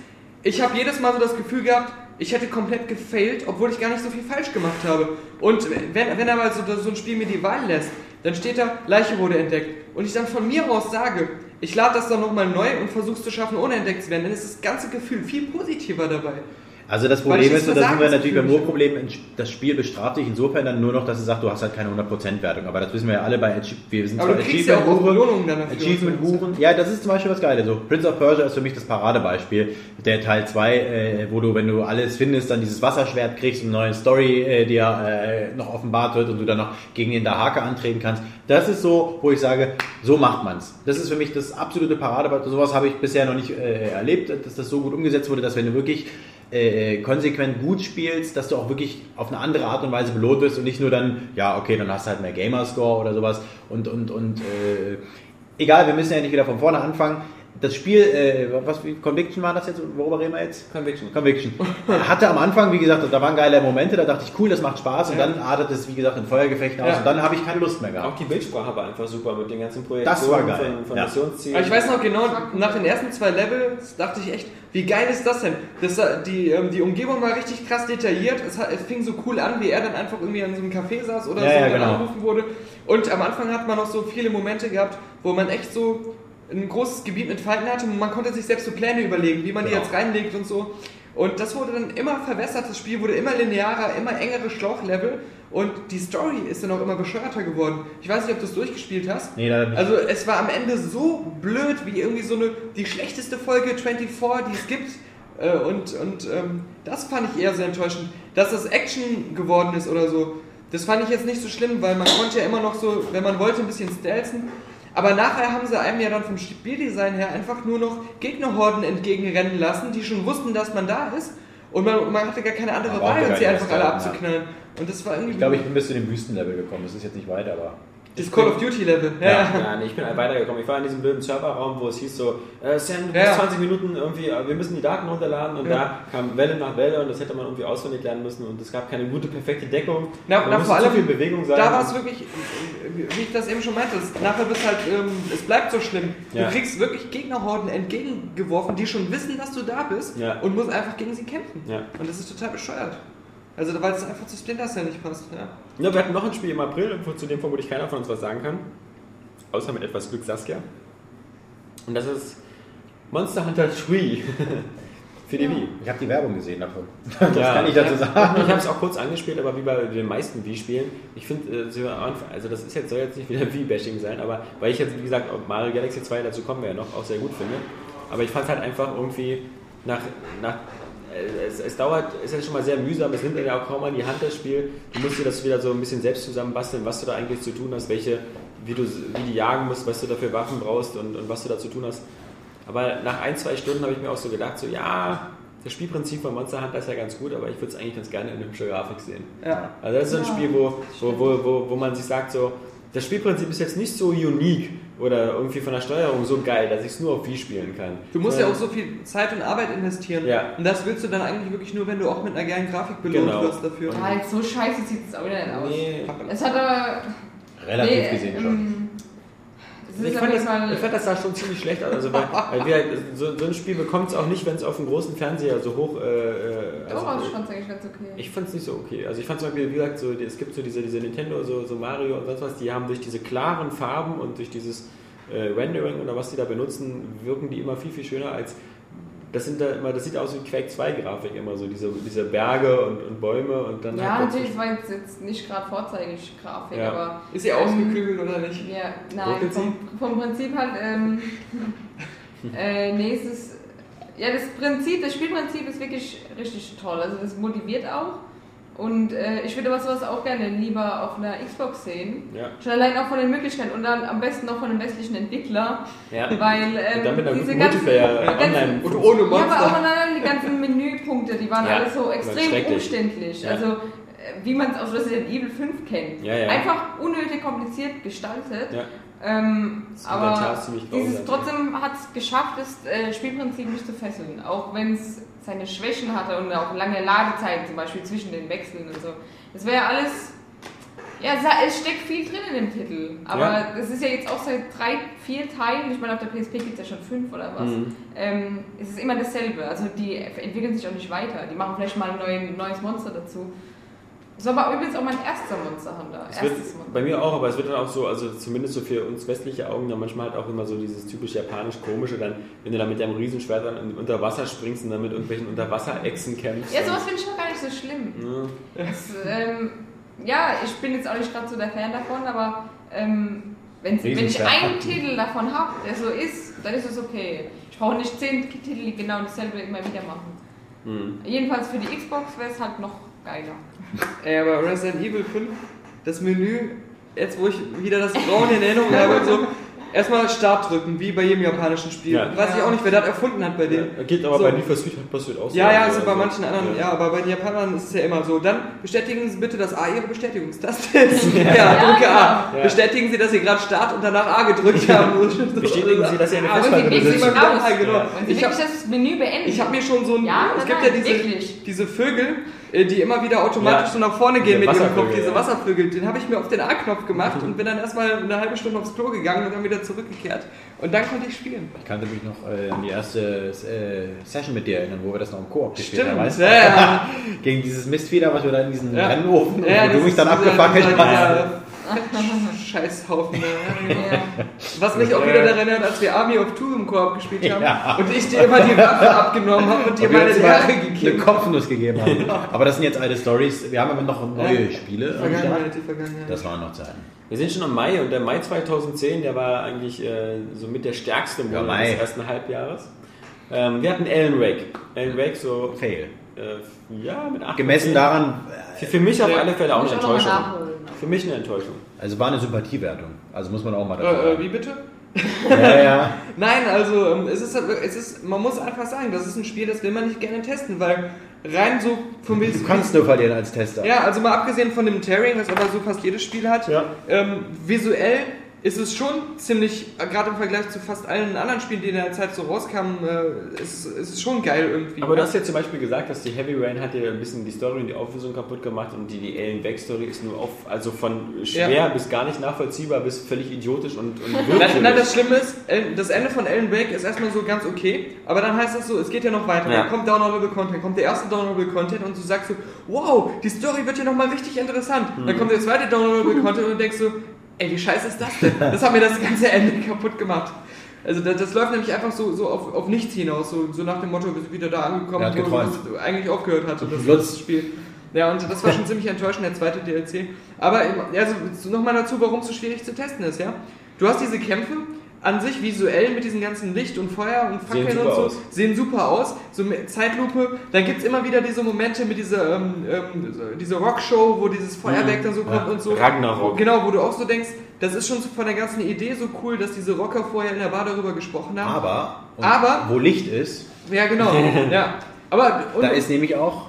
ich habe jedes Mal so das Gefühl gehabt, ich hätte komplett gefailt, obwohl ich gar nicht so viel falsch gemacht habe. Und wenn, wenn er mal so, so ein Spiel mir die Wahl lässt, dann steht da, Leiche wurde entdeckt. Und ich dann von mir aus sage, ich lade das dann nochmal neu und versuche es zu schaffen, ohne entdeckt zu werden, dann ist das ganze Gefühl viel positiver dabei. Also das Problem ist, und da sind wir natürlich beim Urproblem, das Spiel bestraft dich insofern dann nur noch, dass es sagt, du hast halt keine 100% Wertung. Aber das wissen wir ja alle bei wir sind Aber zwar du kriegst ja auch Belohnungen dann dafür. Achievement-Huren. Ja, das ist zum Beispiel was Geiles. So, Prince of Persia ist für mich das Paradebeispiel. Der Teil 2, äh, wo du, wenn du alles findest, dann dieses Wasserschwert kriegst und eine neue Story äh, dir äh, noch offenbart wird und du dann noch gegen den Dahake antreten kannst. Das ist so, wo ich sage, so macht man's. Das ist für mich das absolute Paradebeispiel. Sowas habe ich bisher noch nicht äh, erlebt, dass das so gut umgesetzt wurde, dass wenn du wirklich äh, konsequent gut spielst, dass du auch wirklich auf eine andere Art und Weise belohnt wirst und nicht nur dann, ja, okay, dann hast du halt mehr Gamerscore oder sowas und, und, und äh, egal, wir müssen ja nicht wieder von vorne anfangen. Das Spiel, äh, was wie Conviction war das jetzt? Worüber reden wir jetzt? Conviction. Conviction. Hatte am Anfang, wie gesagt, da waren geile Momente, da dachte ich, cool, das macht Spaß und dann artet es, wie gesagt, in Feuergefechten aus Ja. und dann habe ich keine Lust mehr Auch gehabt. die Bildsprache war einfach super mit den ganzen Projekten Das war geil, von, von ja. Aber ich weiß noch genau, nach den ersten zwei Levels dachte ich echt, wie geil ist das denn? Das, die, ähm, die Umgebung war richtig krass detailliert. Es, es fing so cool an, wie er dann einfach irgendwie an so einem Café saß oder Ja, so ja, und dann genau. angerufen wurde. Und am Anfang hat man noch so viele Momente gehabt, wo man echt so ein großes Gebiet mit Feinden hatte und man konnte sich selbst so Pläne überlegen, wie man die Genau. jetzt reinlegt und so. Und das wurde dann immer verwässert, das Spiel wurde immer linearer, immer engere Schlauchlevel und die Story ist dann auch immer bescheuerter geworden. Ich weiß nicht, ob du es durchgespielt hast. Nee, leider nicht. Also es war am Ende so blöd wie irgendwie so eine die schlechteste Folge 24, die es gibt. Äh, Und, und ähm, das fand ich eher sehr enttäuschend. Dass das Action geworden ist oder so, das fand ich jetzt nicht so schlimm, weil man konnte ja immer noch so, wenn man wollte, ein bisschen stealthen. Aber nachher haben sie einem ja dann vom Spieldesign her einfach nur noch Gegnerhorden entgegenrennen lassen, die schon wussten, dass man da ist. Und man, man hatte gar keine andere Aber Wahl, als sie einfach alle stealthen, ja. abzuknallen. Und das war irgendwie Ich glaube, ich bin bis zu dem Wüstenlevel gekommen. Das ist jetzt nicht weit, aber. Das Call of Duty Level. Ja, Ja. ja. Nee, ich bin halt weitergekommen. Ich war in diesem blöden Serverraum, wo es hieß so, äh, Sam, du Ja. musst 20 Minuten irgendwie, äh, wir müssen die Daten runterladen und Ja. da kam Welle nach Welle und das hätte man irgendwie auswendig lernen müssen und es gab keine gute, perfekte Deckung. Na, Da na, vor allem, viel Bewegung sein. da war es wirklich, wie ich das eben schon meinte, es- nachher wird halt, ähm, es bleibt so schlimm. Du kriegst wirklich Gegnerhorden entgegengeworfen, die schon wissen, dass du da bist und musst einfach gegen sie kämpfen. Und das ist total bescheuert. Also, weil es einfach zu Splinter Cell nicht passt. Ja. Ja, wir hatten noch ein Spiel im April, zu dem vermutlich keiner von uns was sagen kann. Außer mit etwas Glück Saskia. Und das ist Monster Hunter 3 für die Wii. Ich habe die Werbung gesehen davon. Das Ja. kann ich dazu sagen. Ich habe es auch kurz angespielt, aber wie bei den meisten Wii-Spielen, ich finde, äh, also das ist jetzt, soll jetzt nicht wieder Wii-Bashing sein, aber weil ich jetzt, wie gesagt, Mario Galaxy 2, dazu kommen wir ja noch, auch sehr gut finde. Aber ich fand es halt einfach irgendwie nach, nach es, es dauert, es ist ja schon mal sehr mühsam, es nimmt ja auch kaum an die Hand das Spiel. Du musst dir das wieder so ein bisschen selbst zusammenbasteln, was du da eigentlich zu tun hast, welche, wie du wie die jagen musst, was du da für Waffen brauchst und, und was du da zu tun hast. Aber nach ein, zwei Stunden habe ich mir auch so gedacht, so ja, das Spielprinzip von Monster Hunter ist ja ganz gut, aber ich würde es eigentlich ganz gerne in hübscher Grafik sehen. Ja. Also das ist so ein Spiel, wo, wo, wo, wo, wo man sich sagt, so, das Spielprinzip ist jetzt nicht so unique oder irgendwie von der Steuerung so geil, dass ich es nur auf Wii spielen kann. Du musst ja auch Sondern- so viel Zeit und Arbeit investieren. Ja. Und das willst du dann eigentlich wirklich nur, wenn du auch mit einer geilen Grafik belohnt Genau. wirst dafür. Ja, halt so scheiße sieht es auch wieder nicht aus. Nee. Es hat aber. Relativ nee, gesehen schon. Es Ich fand, das, ich fand das sah schon ziemlich schlecht aus. Also, weil, weil wir, halt- so, so ein Spiel bekommt es auch nicht, wenn es auf dem großen Fernseher so hoch. Äh, äh, also, ich fand es eigentlich ganz okay. Ich fand es nicht so okay. Also ich fand zum Beispiel, wie gesagt, so, es gibt so diese, diese Nintendo, so, so Mario und sonst was, die haben durch diese klaren Farben und durch dieses äh, Rendering oder was die da benutzen, wirken die immer viel, viel schöner als Das sind da immer, das sieht aus wie Quake 2 Grafik immer so, diese, diese Berge und, und Bäume und dann Ja, halt natürlich, das war jetzt, jetzt nicht gerade vorzeigig Grafik, Ja. aber. Ist sie ähm, ausgekügelt oder nicht? Ja, nein, vom, vom Prinzip halt, ähm, äh, nee, es ist, ja, das Prinzip, das Spielprinzip ist wirklich richtig toll, also das motiviert auch und äh, ich würde aber sowas auch gerne lieber auf einer Xbox sehen, Ja. schon allein auch von den Möglichkeiten und dann am besten noch von einem westlichen Entwickler, Ja. weil ähm, Und dann mit einer diese ganzen, ganzen-. Und ohne ja, aber auch Monster. allein die ganzen Menüpunkte, die waren Ja, alle so extrem umständlich. Ja. Also, äh, wie man es aus Resident Evil 5 kennt. Ja, ja. Einfach unnötig kompliziert gestaltet. Ja. Ähm, Das aber dieses, trotzdem hat es geschafft, das äh, Spielprinzip mich zu fesseln. Auch wenn es seine Schwächen hatte und auch lange Ladezeiten zum Beispiel zwischen den Wechseln und so. Das wäre alles. Ja, es- steckt viel drin in dem Titel. Aber Ja. es ist ja jetzt auch seit drei, vier Teilen, ich meine, auf der PSP gibt es ja schon fünf oder was. Mhm. Ähm, es ist immer dasselbe. Also die entwickeln sich auch nicht weiter. Die machen vielleicht mal ein neues Monster dazu. Das war aber übrigens auch mein erster Monster Hunter. Es wird, Erstes Monster. bei mir auch, aber es wird dann auch so, also zumindest so für uns westliche Augen, dann manchmal halt auch immer so dieses typisch japanisch-komische, dann, wenn du da mit deinem Riesenschwert dann unter Wasser springst und dann mit irgendwelchen Unterwasserechsen kämpfst. Ja, sowas finde ich auch gar nicht so schlimm. Ja. Das, ähm, ja, ich bin jetzt auch nicht gerade so der Fan davon, aber ähm, wenn, ich einen Titel davon habe, der so ist, dann ist es okay. Ich brauche nicht zehn Titel, die genau dasselbe immer wieder machen. Hm. Jedenfalls für die Xbox wäre es halt noch geiler. Ey, aber Resident Evil 5, das Menü, jetzt wo ich wieder das Grauen in Erinnerung habe, so erstmal Start drücken, wie bei jedem japanischen Spiel. Ja. Weiß ich auch nicht, wer das erfunden hat bei denen. Ja, geht aber So. bei Need for Speed halt passiert auch so. Ja, ja, Also, bei manchen anderen, ja. aber bei den Japanern ist es ja immer so. Dann bestätigen Sie bitte, dass A Ihre Bestätigungstaste ist. Ja, Ja, drücke A. Ja. Bestätigen Sie, dass Sie gerade Start und danach A gedrückt haben. Bestätigen Sie, dass Sie eine Festplatte und Sie besitzen. Ja, genau. Und sie Ich hab- wirklich das Menü beenden. Ich habe mir schon so ein. Ja, es nein, gibt ja diese, diese Vögel, die immer wieder automatisch Ja. so nach vorne gehen mit ihrem Kopf, diese ja. Wasservögel. Den habe ich mir auf den A-Knopf gemacht und bin dann erstmal eine halbe Stunde aufs Klo gegangen und dann wieder zurückgekehrt. Und dann konnte ich spielen. Ich kannte mich noch äh, an die erste äh, Session mit dir erinnern, wo wir das noch im Koop gespielt haben. Weißt du? ja. Gegen dieses Mistfeder, was wir da in diesen Ja. Rennofen, Ja, wo du mich dann abgefackelt hast. Scheißhaufen. Ja, genau. Ja. Was mich auch wieder daran erinnert, als wir Army of Two im Koop gespielt haben Ja. und ich dir immer die Waffe abgenommen habe und dir meine eine gegeben habe. Kopfnuss gegeben haben. Aber das sind jetzt alte Stories. Wir haben aber noch neue Ja. Spiele. Vergangenheit, die Vergangenheit. Das waren noch Zeiten. Wir sind schon im Mai und der Mai 2010, der war eigentlich äh, somit der stärkste Monat Mai. des ersten Halbjahres. Ähm, wir hatten Alan Wake. Alan Wake so, Fail. äh, ja, mit 8. Gemessen daran, Für, für mich auf alle Fälle auch eine Enttäuschung. Für mich eine Enttäuschung. also war eine Sympathiewertung. Also muss man auch mal dazu Äh, äh, sagen. wie bitte? Ja, ja. Nein, also ähm, es ist, es ist, man muss einfach sagen, das ist ein Spiel, das will man nicht gerne testen, weil rein so vom Du kannst nur verlieren als Tester. Ja, also mal abgesehen von dem Tearing, was aber so fast jedes Spiel hat, Ja. ähm, visuell ist es schon ziemlich, äh, gerade im Vergleich zu fast allen anderen Spielen, die in der Zeit so rauskamen, äh, ist, ist es schon geil irgendwie. Aber du hast ja zum Beispiel gesagt, dass die Heavy Rain hat dir ein bisschen die Story und die Auflösung kaputt gemacht und die, die Alan Wake Story ist nur auf, also von schwer Ja. bis gar nicht nachvollziehbar bis völlig idiotisch und, und Nein, nein, das Schlimme ist, das Ende von Alan Wake ist erstmal so ganz okay, aber dann heißt das so, es geht ja noch weiter. Ja. Dann kommt Downloadable Content, kommt der erste Downloadable Content und du sagst so, wow, die Story wird ja nochmal richtig interessant. Mhm. Dann kommt der zweite Downloadable Content und du denkst so, ey, wie scheiße ist das denn? Das hat mir das ganze Ende kaputt gemacht. Also das, das läuft nämlich einfach so, so auf, auf nichts hinaus, so, so nach dem Motto, wir sind wieder da angekommen, hat wo es eigentlich aufgehört hatte, das, das Spiel. Ja, und das war schon ziemlich enttäuschend, der zweite DLC. Aber also nochmal dazu, warum es so schwierig zu testen ist, ja? Du hast diese Kämpfe an sich visuell mit diesen ganzen Licht und Feuer und Fackeln und so, aus. sehen super aus. So mit Zeitlupe. Dann gibt es immer wieder diese Momente mit dieser, ähm, ähm, so- diese Rockshow, wo dieses Feuerwerk dann so kommt und so. Ragnarok. Genau, wo du auch so denkst, das ist schon von der ganzen Idee so cool, dass diese Rocker vorher in der Bar darüber gesprochen haben. Aber, Aber- wo Licht ist, Ja, genau. ja. Aber und, da ist nämlich auch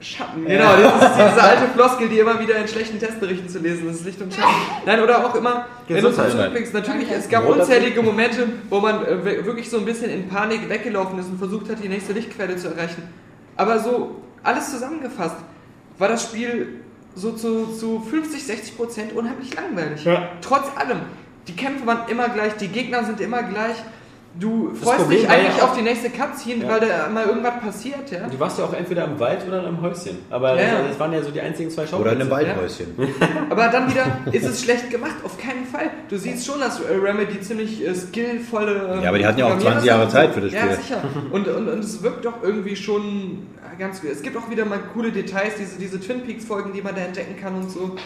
Schatten, genau. Das ist diese alte Floskel, die immer wieder in schlechten Testberichten zu lesen ist. Licht und Schatten. Nein, oder auch immer, wenn du zurückblickst, natürlich, es gab unzählige Momente, wo man äh, wirklich so ein bisschen in Panik weggelaufen ist und versucht hat, die nächste Lichtquelle zu erreichen. Aber so, alles zusammengefasst, war das Spiel so zu, zu 50, 60 Prozent unheimlich langweilig. Ja. Trotz allem. Die Kämpfe waren immer gleich, die Gegner sind immer gleich. Du freust Problem dich ja eigentlich auch- auf die nächste Cutscene, Ja. weil da mal irgendwas passiert, ja. Du warst ja auch entweder im Wald oder im Häuschen. Aber Ja, ja. das, das waren ja so die einzigen zwei Schauplätze. Oder in einem Waldhäuschen. Aber dann wieder ist es schlecht gemacht, auf keinen Fall. Du siehst schon, dass äh, Remedy ziemlich äh, skillvolle. Ja, aber die hatten ja auch Programmierer 20 Jahre. Zeit für das Ja, Spiel. sicher. Und, und, und es wirkt doch irgendwie schon ganz gut. Es gibt auch wieder mal coole Details, diese, diese Twin Peaks-Folgen, die man da entdecken kann und so.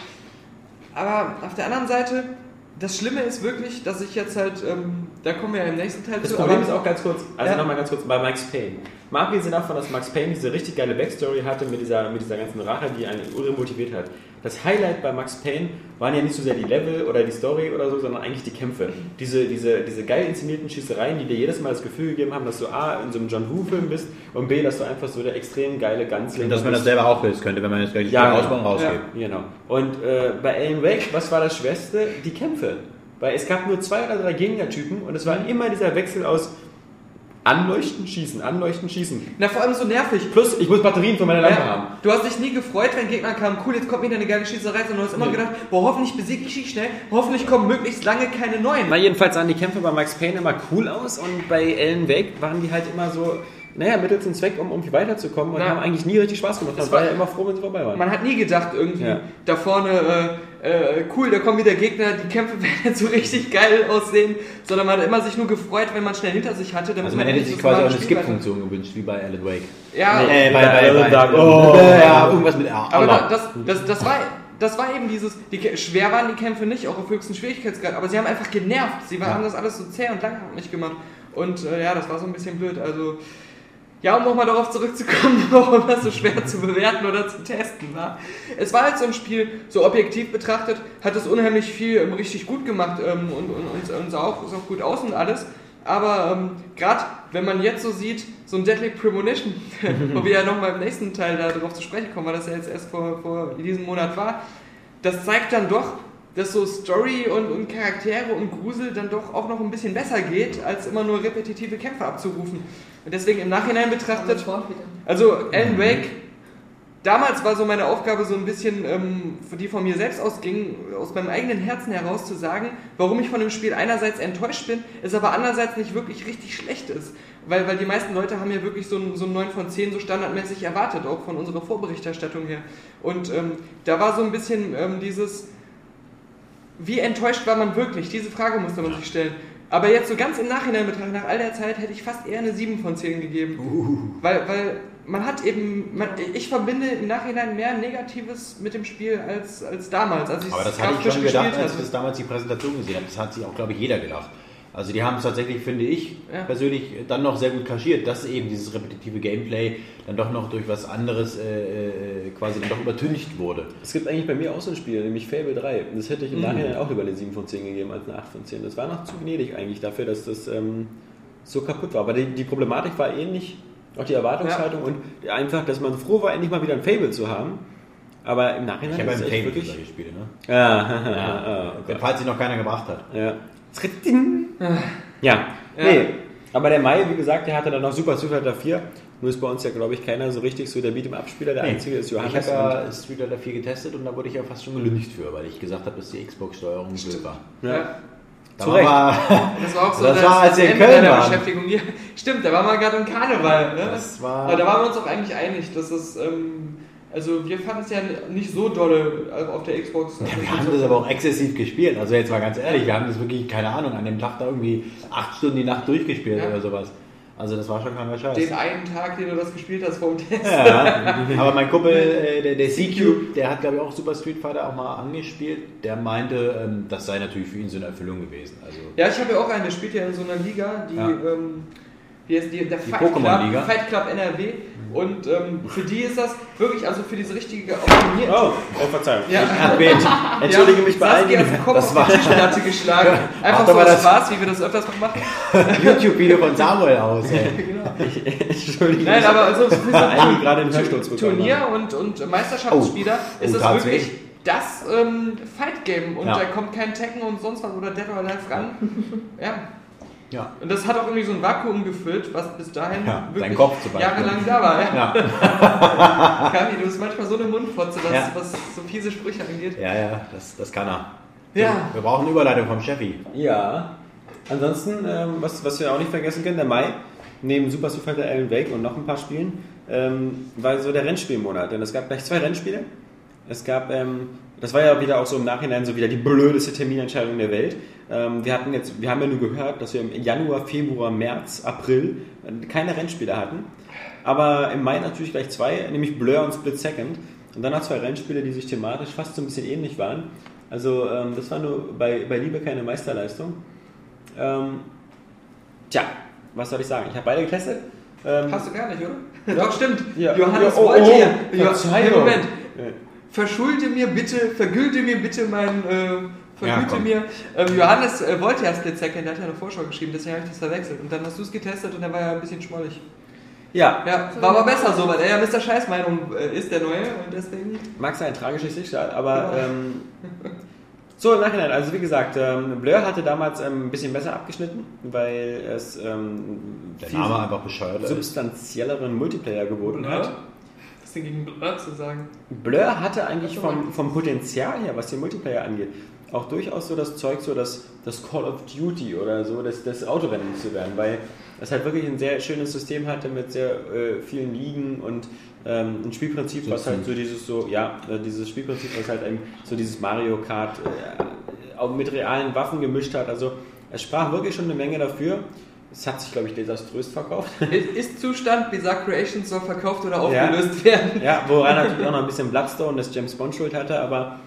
Aber auf der anderen Seite, das Schlimme ist wirklich, dass ich jetzt halt, ähm, da kommen wir ja im nächsten Teil Das zu. Problem aber- ist auch ganz kurz, also Ja. nochmal ganz kurz bei Max Payne. Mal abgesehen davon, dass Max Payne diese richtig geile Backstory hatte mit dieser, mit dieser ganzen Rache, die einen irre motiviert hat. Das Highlight bei Max Payne waren ja nicht so sehr die Level oder die Story oder so, sondern eigentlich die Kämpfe. Diese, diese, diese geil inszenierten Schießereien, die dir jedes Mal das Gefühl gegeben haben, dass du A, in so einem John Woo-Film bist und B, dass du einfach so der extrem geile Gunslinger Und dass man das bist. selber auch lösen könnte, wenn man jetzt gleich die Ja, Ausbau rausgeht. Genau. Und äh, bei Alan Wake, was war das Schwerste? Die Kämpfe. Weil es gab nur zwei oder drei Gegnertypen und es war immer dieser Wechsel aus Anleuchten, Schießen, Anleuchten, Schießen. Na, vor allem so nervig. Plus, ich muss Batterien für meine Lampe haben. Ja, du hast dich nie gefreut, wenn Gegner kamen, cool, jetzt kommt wieder eine geile Schießerei, sondern du hast immer Nee. gedacht, boah, hoffentlich besiege ich sie schnell, hoffentlich kommen möglichst lange keine neuen. Na, jedenfalls sahen die Kämpfe bei Max Payne immer cool aus und bei Alan Wake waren die halt immer so, naja, Mittel zum Zweck, um irgendwie weiterzukommen und Ja. haben eigentlich nie richtig Spaß gemacht. Man Das war ja immer froh, wenn sie vorbei waren. Man hat nie gedacht, irgendwie Ja. da vorne, äh, äh, cool, da kommen wieder Gegner, die Kämpfe werden jetzt so richtig geil aussehen, sondern man hat immer sich nur gefreut, wenn man schnell hinter sich hatte. Damit Also man hätte sich quasi auch eine Skip-Funktion gewünscht, wie bei Alan Wake. Ja, Äh, bei, bei bei, bei, Alan oh, Wake. ja, irgendwas mit A. aber das, das, das, war, das war eben dieses, die, schwer waren die Kämpfe nicht, auch auf höchsten Schwierigkeitsgrad, aber sie haben einfach genervt. Sie haben das alles so zäh und langatmig gemacht. Und äh, ja, das war so ein bisschen blöd. Also, ja, um nochmal darauf zurückzukommen, warum das so schwer zu bewerten oder zu testen war. Es war halt so ein Spiel, so objektiv betrachtet, hat es unheimlich viel ähm, richtig gut gemacht ähm, und, und, und, und sah, auch, sah auch gut aus und alles. Aber ähm, gerade wenn man jetzt so sieht, so ein Deadly Premonition, wo wir ja nochmal im nächsten Teil darauf zu sprechen kommen, weil das ja jetzt erst vor, vor diesem Monat war, das zeigt dann doch, dass so Story und, und Charaktere und Grusel dann doch auch noch ein bisschen besser geht, als immer nur repetitive Kämpfe abzurufen. Und deswegen im Nachhinein betrachtet, also Alan Wake, damals war so meine Aufgabe so ein bisschen, ähm, die von mir selbst ausging, aus meinem eigenen Herzen heraus zu sagen, warum ich von dem Spiel einerseits enttäuscht bin, es aber andererseits nicht wirklich richtig schlecht ist. Weil, weil die meisten Leute haben ja wirklich so ein, so ein 9 von 10 so standardmäßig erwartet, auch von unserer Vorberichterstattung her. Und ähm, da war so ein bisschen ähm, dieses, wie enttäuscht war man wirklich? Diese Frage musste man sich stellen. Aber jetzt so ganz im Nachhinein betrachtet, nach all der Zeit, hätte ich fast eher eine 7 von 10 gegeben. Weil, weil man hat eben, man, ich verbinde im Nachhinein mehr Negatives mit dem Spiel als, als damals, als ich Aber das hatte ich schon gedacht, als ich das damals die Präsentation gesehen habe. Das hat sich auch, glaube ich, jeder gedacht. Also die haben es tatsächlich, finde ich, Ja. persönlich dann noch sehr gut kaschiert, dass eben dieses repetitive Gameplay dann doch noch durch was anderes äh, äh, quasi dann doch übertüncht wurde. Es gibt eigentlich bei mir auch so ein Spiel, nämlich Fable 3. Und Das hätte ich im Mhm. Nachhinein auch lieber eine 7 von 10 gegeben als eine 8 von 10. Das war noch zu gnädig eigentlich dafür, dass das ähm, so kaputt war. Aber die, die Problematik war ähnlich, auch die Erwartungshaltung und einfach, dass man froh war, endlich mal wieder ein Fable zu haben. Aber im Nachhinein Ich habe ist es echt Fable wirklich... solche Spiele, ne? Ja, ja. Ja, falls sich noch keiner gebracht hat. Ja. Ja, nee. Aber der Mai, wie gesagt, der hatte dann noch Super Street Fighter 4. Nur ist bei uns ja, glaube ich, keiner so richtig so der Beat'em-Up-Spieler. Der Nee. einzige ist Ich Johannes. habe ja Street Fighter 4 getestet und da wurde ich ja fast schon gelüncht für, weil ich gesagt habe, dass die Xbox-Steuerung blöd war. ja. Da Zu Recht. war- Das war auch so Das war, als wir in Köln waren. Beschäftigung hier. Stimmt, da waren wir gerade im Karneval. Ne? Das war- da waren wir uns auch eigentlich einig, dass es, ähm, also wir fanden es ja nicht so dolle auf der Xbox. Ja, wir haben das aber auch exzessiv gespielt. Also jetzt mal ganz ehrlich, wir haben das wirklich, keine Ahnung, an dem Tag da irgendwie acht Stunden die Nacht durchgespielt Ja. oder sowas. Also das war schon kein Scheiß. Den einen Tag, den du das gespielt hast vor dem Test. Ja, aber mein Kumpel, äh, der, der CQ, der hat glaube ich auch Super Street Fighter auch mal angespielt. Der meinte, ähm, das sei natürlich für ihn so eine Erfüllung gewesen. Also Ja, ich habe ja auch einen, der spielt ja in so einer Liga, die, Ja. ähm, wie heißt die, der Die Fight Club. Fight Club NRW. Und ähm, für die ist das wirklich, also für diese richtige optimiert. Oh, oh, Verzeihung. Ja. Erdbeet. Entschuldige Ja, mich bei allen, die- Kopf das auf war- die Tischplatte geschlagen. Einfach so aus das- Spaß, wie wir das öfters mal machen. YouTube-Video von Samuel aus. Ey. Entschuldige Nein, mich. aber also für gerade einen Hörsturz Turnier und, und Meisterschaftsspieler Oh. ist Oh, das wirklich das ähm, Fight-Game. Und Ja. da kommt kein Tekken und sonst was oder Dead or Alive ran. ja. Ja. Und das hat auch irgendwie so ein Vakuum gefüllt, was bis dahin Ja, dein wirklich jahrelang da war. Ja. Ja. Kami, du bist manchmal so eine Mundfotze, was, Ja. was so fiese Sprüche angeht. ja, ja, das, das kann er. Ja. Wir brauchen eine Überleitung vom Chefi. Ja. Ansonsten, ähm, was, was wir auch nicht vergessen können, der Mai, neben Super Street Fighter Alan Wake und noch ein paar Spielen, ähm, war so der Rennspielmonat. Denn es gab gleich zwei Rennspiele. Es gab, ähm, das war ja wieder auch so im Nachhinein so wieder die blödeste Terminentscheidung der Welt. Ähm, wir hatten jetzt, wir haben ja nur gehört, dass wir im Januar, Februar, März, April äh, keine Rennspiele hatten. Aber im Mai natürlich gleich zwei, nämlich Blur und Split Second. Und dann noch zwei Rennspiele, die sich thematisch fast so ein bisschen ähnlich waren. Also ähm, das war nur bei, bei Liebe keine Meisterleistung. Ähm, tja, was soll ich sagen? Ich habe beide getestet. Ähm, Hast du gar nicht, oder? Doch, stimmt. Ja. Johannes Ja, oh, wollte oh, ja. Verzeihung. Moment. Ja. Verschulde mir bitte, vergülte mir bitte mein. Äh, Ja, vergüte komm. mir. Ähm, Johannes äh, wollte ja Split Second, der hat ja eine Vorschau geschrieben, deswegen habe ich das verwechselt. Und dann hast du es getestet und der war ja ein bisschen schmollig. ja, Ja, war aber besser so, weil er ja Mr. Scheißmeinung äh, ist, der Neue, und deswegen. mag sein, tragisches Schicksal, aber ähm, so im Nachhinein, also wie gesagt, ähm, Blur hatte damals ähm, ein bisschen besser abgeschnitten, weil es ähm, Der viel Name einfach bescheuert ist. substanzielleren Multiplayer geboten hat. Was denn gegen Blur zu sagen? Blur hatte eigentlich vom, vom Potenzial her, was den Multiplayer angeht, auch durchaus so das Zeug, so das, das Call of Duty oder so, das, das Autorennen zu werden, weil es halt wirklich ein sehr schönes System hatte mit sehr äh, vielen Ligen und ähm, ein Spielprinzip, was halt so dieses so, ja, äh, dieses Spielprinzip, was halt eben so dieses Mario Kart äh, auch mit realen Waffen gemischt hat. Also es sprach wirklich schon eine Menge dafür. Es hat sich, glaube ich, desaströs verkauft. Ist, Zustand, Bizarre Creations soll verkauft oder Ja. aufgelöst werden? Ja, woran natürlich auch noch ein bisschen Bloodstone, das James Bond Schuld hatte, aber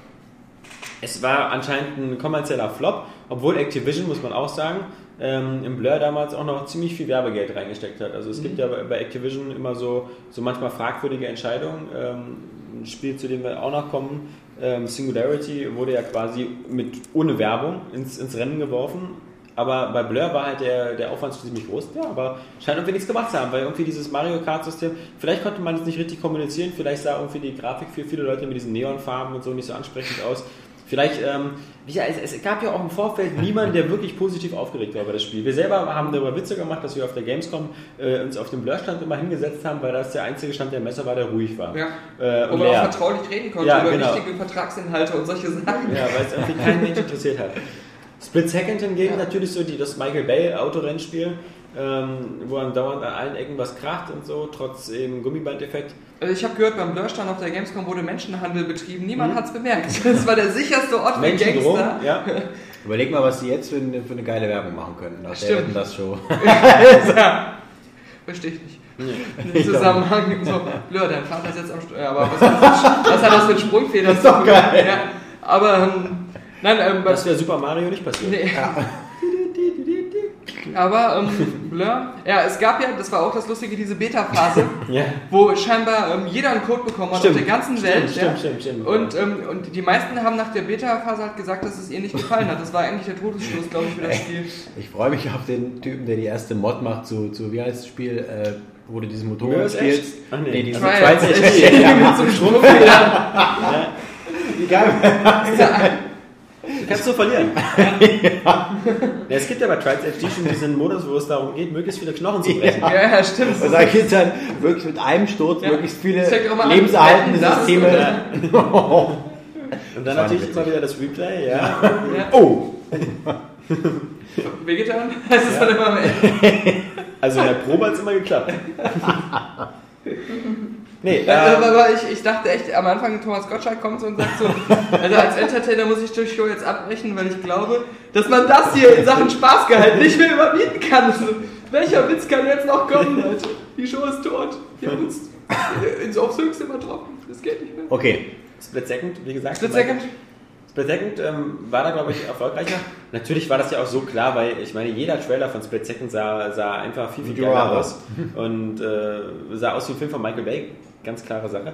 es war anscheinend ein kommerzieller Flop, obwohl Activision, muss man auch sagen, ähm, im Blur damals auch noch ziemlich viel Werbegeld reingesteckt hat. Also es gibt ja bei bei Activision immer so, so manchmal fragwürdige Entscheidungen. Ähm, ein Spiel, zu dem wir auch noch kommen, ähm, Singularity, wurde ja quasi mit, ohne Werbung ins, ins Rennen geworfen. Aber bei Blur war halt der, der Aufwand ziemlich groß, ja, aber scheint irgendwie nichts gemacht zu haben, weil irgendwie dieses Mario Kart-System, vielleicht konnte man es nicht richtig kommunizieren, vielleicht sah irgendwie die Grafik für viele Leute mit diesen Neonfarben und so nicht so ansprechend aus. Vielleicht, ähm, ja, es, es gab ja auch im Vorfeld niemanden, der wirklich positiv aufgeregt war über das Spiel. Wir selber haben darüber Witze gemacht, dass wir auf der Gamescom äh, uns auf dem Blur-Stand immer hingesetzt haben, weil das der einzige Stand der Messe war, der ruhig war. Ja. Äh, Wo und man auch leer. vertraulich reden konnte Ja, über genau. wichtige Vertragsinhalte und solche Sachen. Ja, weil es irgendwie kein Mensch interessiert hat. Split Second hingegen natürlich so die, das Michael Bay Autorennspiel, ähm, wo dann dauernd an allen Ecken was kracht und so, trotz eben Gummibandeffekt. Also ich habe gehört, beim Blurstand auf der Gamescom wurde Menschenhandel betrieben. Niemand hat's bemerkt. Das war der sicherste Ort für Gangster. ja. Überleg mal, was die jetzt für eine, für eine geile Werbung machen könnten. Nach der Stimmt. hätten das schon. Verstehe ich nicht. Im Zusammenhang so, Blur, dein Vater ist jetzt am St ja, aber was, was hat das mit Sprungfedern Das ist doch zu tun? geil. Ja, aber, ähm, nein, ähm, Das wäre Super Mario nicht passiert. Nee. Aber ähm, Blur, ja, es gab ja, das war auch das Lustige, diese Beta-Phase, Ja. wo scheinbar ähm, jeder einen Code bekommen hat Stimmt. auf der ganzen Stimmt, Welt. stimmt, ja. stimmt, stimmt. Und, ähm, und die meisten haben nach der Beta-Phase halt gesagt, dass es ihr nicht gefallen hat. Das war eigentlich der Todesstoß, glaube ich, für das Spiel. Ich freue mich auf den Typen, der die erste Mod macht zu, zu wie heißt das Spiel, äh, wo du diesen Motorrad spielst. Ach nee. nee diesen Trials. Trials Echt? HD. Mit so einem Sprungfedern. Wie geil. Kannst du verlieren. ja, es gibt ja bei Trials HD schon diesen Modus, wo es darum geht, möglichst viele Knochen zu brechen. Ja, ja, stimmt. Und da gibt es dann wirklich mit einem Sturz Ja. möglichst viele Das lebenserhaltende das Systeme. Und dann natürlich immer wieder das Replay, ja. Ja. Oh! Vegetan heißt es dann immer am Ende. Also in der Probe hat es immer geklappt. Nee, Ja, ähm, aber ich, ich dachte echt, am Anfang Thomas Gottschalk kommt so und sagt so, also als Entertainer muss ich die Show jetzt abbrechen, weil ich glaube, dass man das hier in Sachen Spaßgehalt nicht mehr überbieten kann. So, welcher Witz kann jetzt noch kommen, Leute? Die Show ist tot. Wir haben uns ins aufs Höchste übertroffen. Das geht nicht mehr. Okay, Split Second, wie gesagt. Split Second? Split Second ähm, war da, glaube ich, erfolgreicher. Natürlich war das ja auch so klar, weil ich meine, jeder Trailer von Split Second sah, sah einfach viel, viel geiler aus. Und äh, sah aus wie ein Film von Michael Bay. Ganz klare Sache.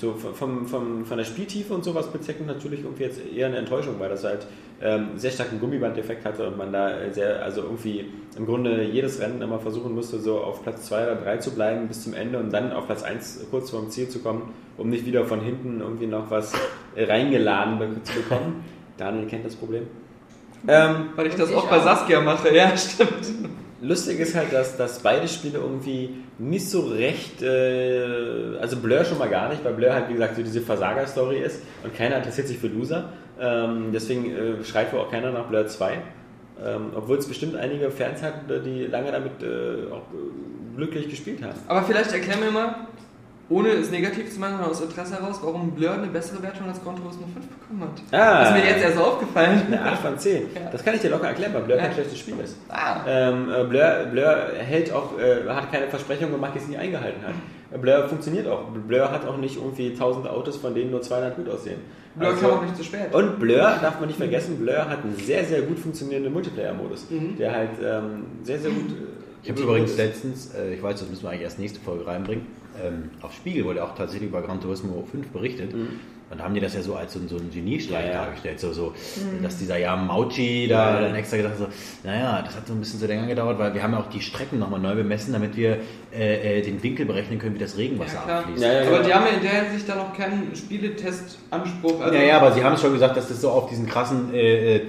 So vom, vom, von der Spieltiefe und sowas Second natürlich irgendwie jetzt eher eine Enttäuschung, weil das halt ähm, sehr starken Gummiband-Effekt hatte und man da sehr, also irgendwie im Grunde jedes Rennen immer versuchen musste, so auf Platz 2 oder 3 zu bleiben bis zum Ende und dann auf Platz 1 kurz vorm Ziel zu kommen, um nicht wieder von hinten irgendwie noch was äh, reingeladen be- zu bekommen. Daniel kennt das Problem. Ähm, Weil ich das Ich auch bei auch. Saskia mache, ja, stimmt. Lustig ist halt, dass, dass beide Spiele irgendwie nicht so recht, äh, also Blur schon mal gar nicht, weil Blur halt wie gesagt so diese Versager-Story ist und keiner interessiert sich für Loser. Ähm, deswegen äh, schreit wohl auch keiner nach Blur 2. Ähm, Obwohl es bestimmt einige Fans hatten, die lange damit äh, auch äh, glücklich gespielt haben. Aber vielleicht erklär mir mal, ohne es negativ zu machen, sondern aus Interesse heraus, warum Blur eine bessere Wertung als Gran Turismo 5 bekommen hat. Ah. Das ist mir jetzt erst aufgefallen. Eine 8 von 10. Ja. Das kann ich dir locker erklären, weil Blur Ja. kein schlechtes Spiel ist. Ah. Ähm, äh, Blur, Blur hält auch, äh, hat keine Versprechungen gemacht, die es nie eingehalten hat. Äh, Blur funktioniert auch. Blur hat auch nicht irgendwie tausende Autos, von denen nur 200 gut aussehen. Blur Also- kam auch nicht zu spät. Und Blur, darf man nicht vergessen, Blur hat einen sehr, sehr gut funktionierenden Multiplayer-Modus, Mhm. der halt ähm, sehr, sehr gut. äh, Ich habe übrigens letztens, äh, ich weiß, das müssen wir eigentlich erst nächste Folge reinbringen, ähm, auf Spiegel wurde auch tatsächlich über Gran Turismo 5 berichtet. Und da haben die das ja so als so, so ein Geniestreich Ja, ja. dargestellt. So, so, dass dieser ja Mauchi da Ja, ja. dann extra gesagt hat, so, naja, das hat so ein bisschen zu länger gedauert, weil wir haben ja auch die Strecken nochmal neu bemessen, damit wir äh, äh, den Winkel berechnen können, wie das Regenwasser abfließt. Ja, ja, Aber genau. die haben ja in der Hinsicht dann noch keinen Spieletestanspruch. Also Ja, ja, aber sie haben schon gesagt, dass das so auf diesen krassen äh, äh,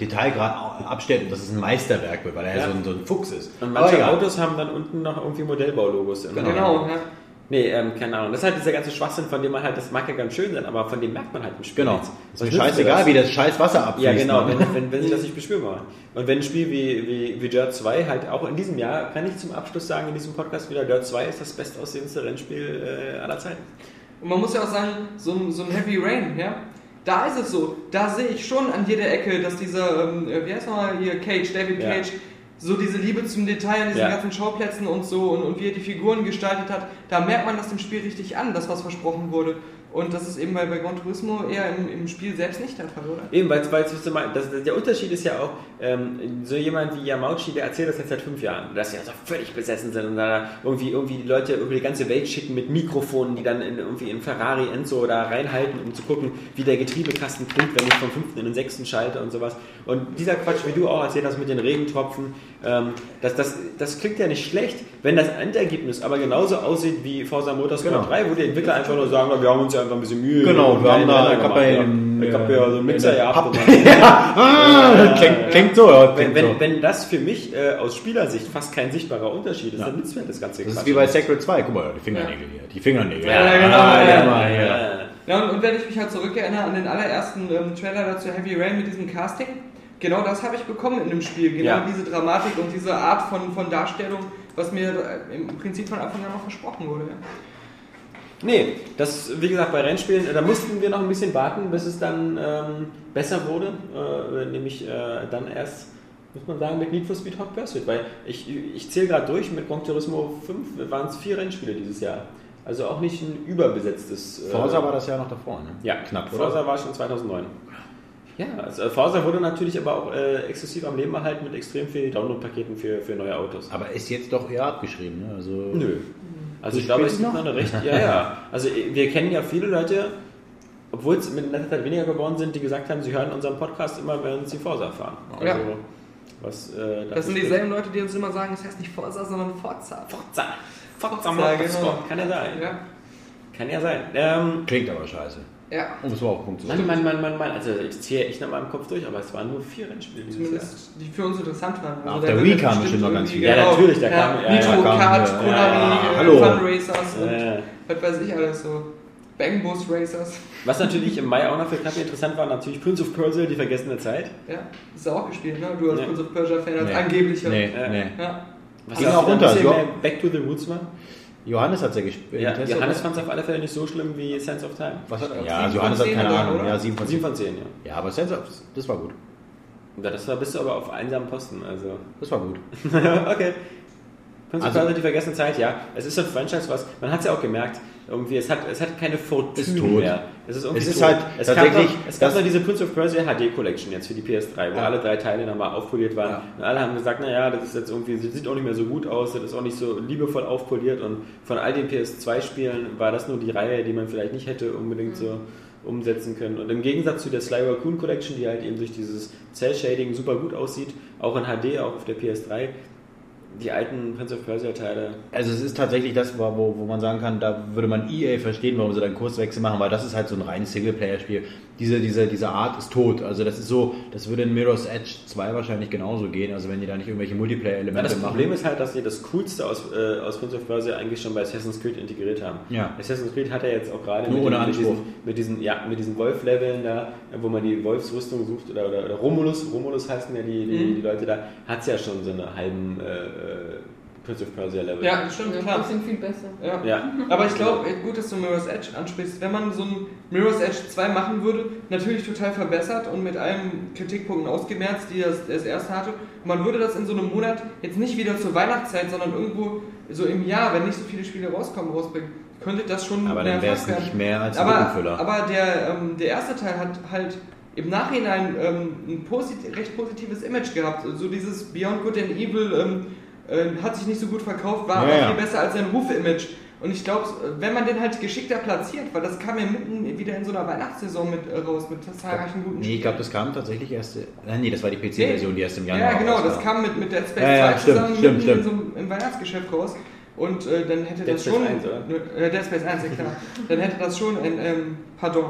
Detailgrad abstellt und dass es ein Meisterwerk wird, weil er ja. So, ein, so ein Fuchs ist. Und manche Aber egal. Autos haben dann unten noch irgendwie Modellbaulogos. im Genau, Rahmen. ja. Nee, ähm, keine Ahnung. Das ist halt dieser ganze Schwachsinn, von dem man halt, das mag ja ganz schön sein, aber von dem merkt man halt im Spiel Genau. ist nützt scheißegal, wie das scheiß Wasser abfließt. Ja, genau, ne? wenn, wenn, wenn sich das nicht beschwörbar. Und wenn ein Spiel wie, wie, wie Dirt 2 halt auch in diesem Jahr, kann ich zum Abschluss sagen, in diesem Podcast wieder, Dirt 2 ist das bestaussehendste Rennspiel äh, aller Zeiten. Und man muss ja auch sagen, so ein, so ein Heavy Rain, ja, da ist es so, da sehe ich schon an jeder Ecke, dass dieser, ähm, äh, wie heißt nochmal hier, Cage, David Ja. Cage, so diese Liebe zum Detail an diesen Ja. ganzen Schauplätzen und so und, und wie er die Figuren gestaltet hat, da merkt man das dem Spiel richtig an, das was versprochen wurde. Und das ist eben bei, bei Gran Turismo eher im, im Spiel selbst nicht der Fall, oder? Eben, weil, weil das, das, der Unterschied ist ja auch, ähm, so jemand wie Yamauchi, der erzählt das jetzt seit fünf Jahren, dass sie also völlig besessen sind und da irgendwie, irgendwie die Leute über die ganze Welt schicken mit Mikrofonen, die dann in, irgendwie in Ferrari Enzo da reinhalten, um zu gucken, wie der Getriebekasten klingt, wenn ich vom fünften in den sechsten schalte und sowas. Und dieser Quatsch, wie du auch erzählt hast mit den Regentropfen, ähm, das, das, das klingt ja nicht schlecht, wenn das Endergebnis aber genauso aussieht wie Forza Motorsport Genau. 3, wo die Entwickler einfach nur sagen, wir haben uns ja einfach ein bisschen Mühe Genau, wir haben da- ich hab gemacht, ja ja. in- Ich hab ja so einen Mixer gehabt. Dann- ah, klingt, klingt so, ja. wenn, Klingt wenn, so. wenn das für mich äh, aus Spielersicht fast kein sichtbarer Unterschied ist, Ja. dann nützt mir das Ganze Das ist wie bei. Sacred 2. Guck mal, die Fingernägel hier. Die Fingernägel. Ja, genau, Ah, ja, ja. Ja. Ja, und, und wenn ich mich halt zurückerinnere an den allerersten ähm, Trailer dazu Heavy Rain mit diesem Casting, genau das habe ich bekommen in dem Spiel. Genau Ja. diese Dramatik und diese Art von, von Darstellung, was mir äh, im Prinzip von Anfang an noch versprochen wurde. Ja. Nee, das, wie gesagt, bei Rennspielen, da mussten wir noch ein bisschen warten, bis es dann ähm, besser wurde. Äh, nämlich äh, dann erst, muss man sagen, mit Need for Speed Hot Pursuit. Weil ich, ich zähle gerade durch, mit Gran Turismo 5 waren es vier Rennspiele dieses Jahr. Also auch nicht ein überbesetztes. äh, Forza war das ja noch davor, ne? Ja, Knapp, oder? Forza war schon 2009. Ja, also Forza wurde natürlich aber auch äh, exklusiv am Leben erhalten mit extrem vielen Download-Paketen für, für neue Autos. Aber ist jetzt doch eher abgeschrieben, ne? Also, Nö. Also Du ich glaube, es gibt noch? noch eine recht. Ja, ja. Also wir kennen ja viele Leute, obwohl es mit letzter Zeit weniger geworden sind, die gesagt haben, sie hören unseren Podcast immer, während sie Forza fahren. Also, Ja. was, äh, Das dafür sind dieselben Leute, die uns immer sagen, es heißt nicht Forza, sondern Forza. Forza. Forza Forza, Motorsport. Kann ja sein. Ja. Kann ja sein. Ähm, Klingt aber scheiße. Ja. Um es mal auf den Punkt zu Mann. Mann, Mann, Mann, Mann. Also ich zähle echt nochmal im Kopf durch, aber es waren nur vier Rennspiele dieses Jahr. Die für uns interessant waren. Also Auf der Wii ja kamen bestimmt noch ganz viele. Ja, natürlich, da kamen- ja, Nitro ja, Kart, ja, Konami, ja, äh, hallo. Fun Racers und was weiß ich alles so. Bang Bus Racers. was natürlich im Mai auch noch für Knappe interessant war, natürlich Prince of Persia, die vergessene Zeit. Ja, hast du auch gespielt, ne? Du als Nee. Prince of Persia Fan, als Nee. angeblicher. Nee, Ja. nee. Ja. Was Ging ja auch ein runter, bisschen ja. mehr Back to the Roots war. Johannes hat es ja gespielt. Ja, Johannes fand es auf alle Fälle nicht so schlimm wie Sense of Time. Was hat er? Ja, also Johannes hat keine Ahnung. oder? Ja, 7 von 7 10. von 10, ja. Ja, aber Sense of, das war gut. Ja, das war, bist du aber auf einsamen Posten, also. Das war gut. okay. Of Also- Persia, die vergessene Zeit, ja. Es ist ein Franchise, was, man hat es ja auch gemerkt, irgendwie, es hat, es hat keine Fortune mehr. Es ist, irgendwie Es ist tot. halt es gab noch, es gab noch diese Prince of Persia HD Collection jetzt für die PS3, wo Ja. alle drei Teile nochmal aufpoliert waren. Ja. Und alle haben gesagt, naja, das ist jetzt irgendwie, das sieht auch nicht mehr so gut aus, das ist auch nicht so liebevoll aufpoliert und von all den PS2-Spielen war das nur die Reihe, die man vielleicht nicht hätte unbedingt so umsetzen können. Und im Gegensatz zu der Sly Raccoon Collection, die halt eben durch dieses Cell-Shading super gut aussieht, auch in HD, auch auf der PS3, die alten Prince of Persia Teile. Also es ist tatsächlich das, wo, wo man sagen kann, da würde man EA verstehen, warum sie dann Kurswechsel machen, weil das ist halt so ein reines Singleplayer-Spiel. Diese, diese, diese Art ist tot. Also das ist so, das würde in Mirror's Edge 2 wahrscheinlich genauso gehen, also wenn die da nicht irgendwelche Ja, Multiplayer-Elemente das machen. Problem ist halt, dass sie das Coolste aus, äh, aus Prince of Persia eigentlich schon bei Assassin's Creed integriert haben. Ja. Assassin's Creed hat ja jetzt auch gerade mit, den- mit, diesen, mit diesen, ja, mit diesen Wolf-Leveln da, wo man die Wolfsrüstung sucht, oder, oder, oder Romulus, Romulus heißen ja die, die, Mhm. die Leute da, hat es ja schon so eine halben äh, äh, Prince of Persia Level. Ja, stimmt, Ja, klar. die sind viel besser. Ja. Ja. Aber ich glaube, gut, dass du Mirror's Edge ansprichst. Wenn man so ein Mirror's Edge 2 machen würde, natürlich total verbessert und mit allen Kritikpunkten ausgemerzt, die das, das erste hatte, man würde das in so einem Monat jetzt nicht wieder zur Weihnachtszeit, sondern irgendwo so im Jahr, wenn nicht so viele Spiele rauskommen, rausbringen, könnte das schon Aber mehr dann wäre es nicht mehr als ein aber, Lückenfüller. aber der, ähm, der erste Teil hat halt im Nachhinein ähm, ein posit recht positives Image gehabt. So dieses Beyond Good and Evil ähm, äh, hat sich nicht so gut verkauft, war Ja, aber ja. viel besser als sein Ruf-Image. Und ich glaube, wenn man den halt geschickter platziert, weil das kam ja mitten wieder in so einer Weihnachtssaison mit äh, raus, mit zahlreichen guten Nee, ich glaube, das kam tatsächlich erst. äh, Nee, das war die PC-Version, die erst im Ja, Januar genau, das kam mit, mit Dead Space Ja, ja, 2 stimmt, zusammen stimmt, mitten in stimmt. so einem- im Weihnachtsgeschäft raus. Und äh, dann hätte Dead das Space schon. 1, oder? Äh, Dead Space 1, ja klar. dann hätte das schon ein. Ähm, pardon.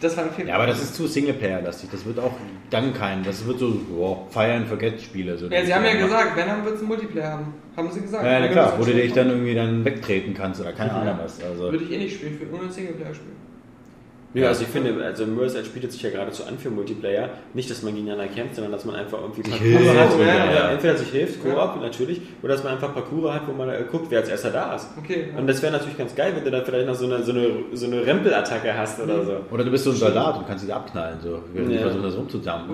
Das war ein Fehler. Ja, aber das ist zu Singleplayer-lastig. Das wird auch dann kein. Das wird so wow, Fire-and-Forget-Spiele. So Ja, sie haben ja gesagt, wenn, dann wird es einen Multiplayer haben. Haben sie gesagt. Ja, ja klar, wo du dich dann irgendwie dann wegtreten kannst oder keine Ahnung was. Also, Würde ich eh nicht spielen, ich würde nur einen Singleplayer spielen. Ja, also ich finde, also Mirror's bietet sich ja geradezu an für Multiplayer. Nicht, dass man gegeneinander kämpft, sondern dass man einfach irgendwie Parcours hilft, hat. ja, Ja, ja. Entweder sich hilft, Koop natürlich, oder dass man einfach Parcours hat, wo man äh, guckt, wer als erster da ist. Okay. Ja. Und das wäre natürlich ganz geil, wenn du dann vielleicht noch so eine, so eine, so eine Rempelattacke hast oder so. oder du bist so ein Soldat und kannst dich abknallen, so, die Ja. versuchen das auch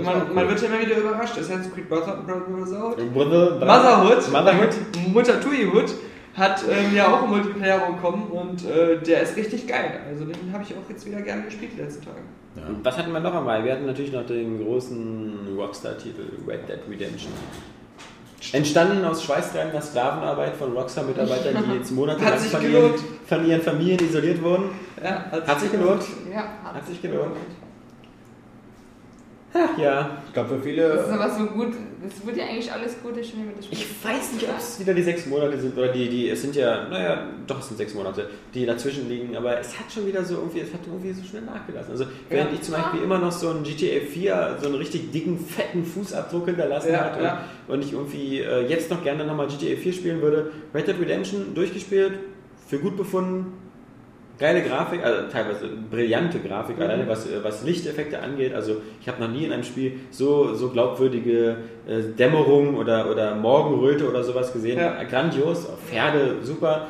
man, man cool. wird ja immer wieder überrascht. Assassin's Creed Brother, Brotherhood. Brother, Motherhood. Motherhood. Mutter Tui Hood hat ähm, ja auch im Multiplayer bekommen und äh, der ist richtig geil. Also den habe ich auch jetzt wieder gerne gespielt die letzten Tage. Und Was hatten wir noch einmal? Wir hatten natürlich noch den großen Rockstar-Titel Red Dead Redemption. Entstanden aus schweißtreibender Sklavenarbeit von Rockstar-Mitarbeitern, die jetzt monatelang Hat von ihren, gelohnt. von ihren Familien isoliert wurden. Ja, Hat sich gelohnt? Ja, Hat sich gelohnt. Ach ja. Ich glaube, für Das ist viele. aber so gut, das wird ja eigentlich alles gut, schon wenn das Spiel. Ich weiß nicht, ob es wieder die sechs Monate sind oder die, die, es sind ja, naja, doch, es sind sechs Monate, die dazwischen liegen, aber es hat schon wieder so irgendwie, es hat irgendwie so schnell nachgelassen. Also, während Ja. ich zum Beispiel immer noch so einen GTA 4, so einen richtig dicken, fetten Fußabdruck hinterlassen Ja, hat und, ja. und ich irgendwie äh, jetzt noch gerne nochmal GTA 4 spielen würde, Red Dead Redemption durchgespielt, für gut befunden, Geile Grafik, also teilweise brillante Grafik, Mhm. alleine was, was Lichteffekte angeht. Also ich habe noch nie in einem Spiel so, so glaubwürdige äh, Dämmerung oder, oder Morgenröte oder sowas gesehen. Ja. Grandios, Pferde, super.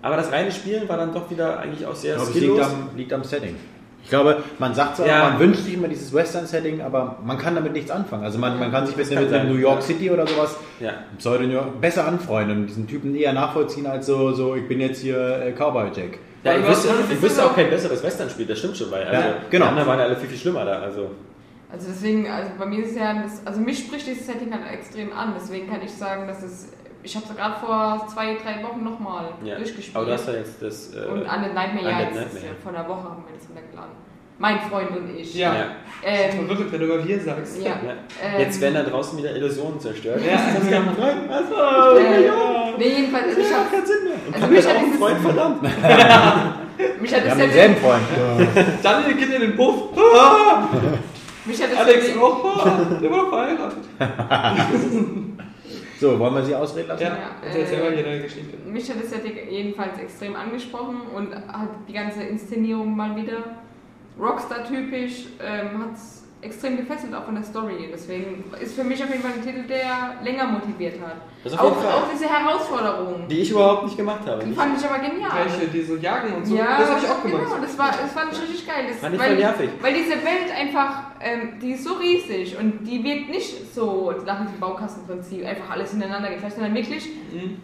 Aber das reine Spielen war dann doch wieder eigentlich auch sehr Ich glaube, liegt am, liegt am Setting. Ich glaube, man sagt zwar, Ja. man wünscht sich immer dieses Western-Setting, aber man kann damit nichts anfangen. Also man, man kann sich mit, kann mit sein, New York. City oder sowas, Ja. Pseudo New York, besser anfreunden und diesen Typen eher nachvollziehen als so, so ich bin jetzt hier äh, Cowboy Jack. Ja, ich wüsste, ich wüsste auch kein besseres Western-Spiel, das stimmt schon, weil also, Ja, genau. die anderen waren ja alle viel, viel schlimmer da. Also. Also deswegen, also bei mir ist es ja, das, also mich spricht dieses Setting halt extrem an. Deswegen kann ich sagen, dass es, ich habe es gerade vor zwei, drei Wochen nochmal Ja. durchgespielt. Aber du hast ja jetzt das. Äh, und Undead Nightmare, ja, jetzt ist Nightmare. ja vor einer Woche haben wir das runtergeladen. Mein Freund und ich. Ja. Ja. Ähm, Verrückt, wenn du über wir sagst. ja. Ja. Ähm, Jetzt werden da draußen wieder Illusionen zerstört. Ja. Das kann man rein. Also, äh, nee, jedenfalls, also ich hab, keinen Sinn mehr. Und Also mich hat auch einen dieses- Freund, verdammt. mich hat Wir das haben ja denselben Freund. Daniel geht in den Puff. Mich hat das Alex ja- auch. Ah, der war verheiratet. So, wollen wir sie ausreden lassen? Ja, Ja, äh, hier deine Geschichte. Mich hat das ja jedenfalls extrem angesprochen und hat die ganze Inszenierung mal wieder Rockstar-typisch, ähm, hat es extrem gefesselt, auch von der Story. Deswegen ist für mich auf jeden Fall ein Titel, der länger motiviert hat. Das Auch, auch diese Herausforderung, Die ich überhaupt nicht gemacht habe. die fand ich aber genial. Welche, diese Jagen und so. Ja, das habe ich auch gemacht. Genau, das, war, das fand ich richtig geil. Das, Fand ich weil, voll nervig. weil diese Welt einfach, ähm, die ist so riesig und die wirkt nicht so nach diesem Baukastenprinzip, einfach alles hintereinander gleich, sondern wirklich, Mhm.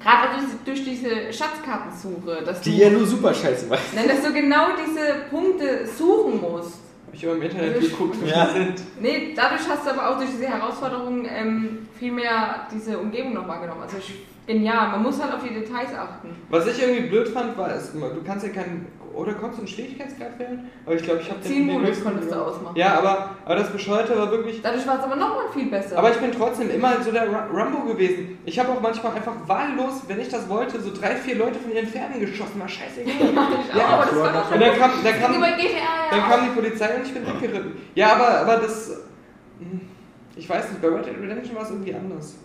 Gerade auch durch, durch diese Schatzkartensuche, dass Die du, ja nur super scheiße war. Nein, dass du genau diese Punkte suchen musst. Habe ich immer im Internet Also- geguckt, wo Ja. die sind. Nee, dadurch hast du aber auch durch diese Herausforderung ähm, viel mehr diese Umgebung noch wahrgenommen. Also ich, genial. Man muss halt auf die Details achten. Was ich irgendwie blöd fand, war, es, du kannst ja keinen. Oder konntest du einen Schwierigkeitsgrad wählen? Aber ich glaube, ich habe Zielmodus konntest du ausmachen. Ja, aber, aber das Bescheuerte war wirklich. Dadurch war es aber nochmal viel besser. Aber ich bin trotzdem immer so der Rumbo gewesen. Ich habe auch manchmal einfach wahllos, wenn ich das wollte, so drei, vier Leute von ihren Pferden geschossen. War scheißegal. ja, aber das war doch Und dann kam, dann kam, ging bei GTA ja dann kam die Polizei und ich bin weggeritten. Ja, aber, aber das. hm, Ich weiß nicht, bei Red Dead Redemption war es irgendwie anders.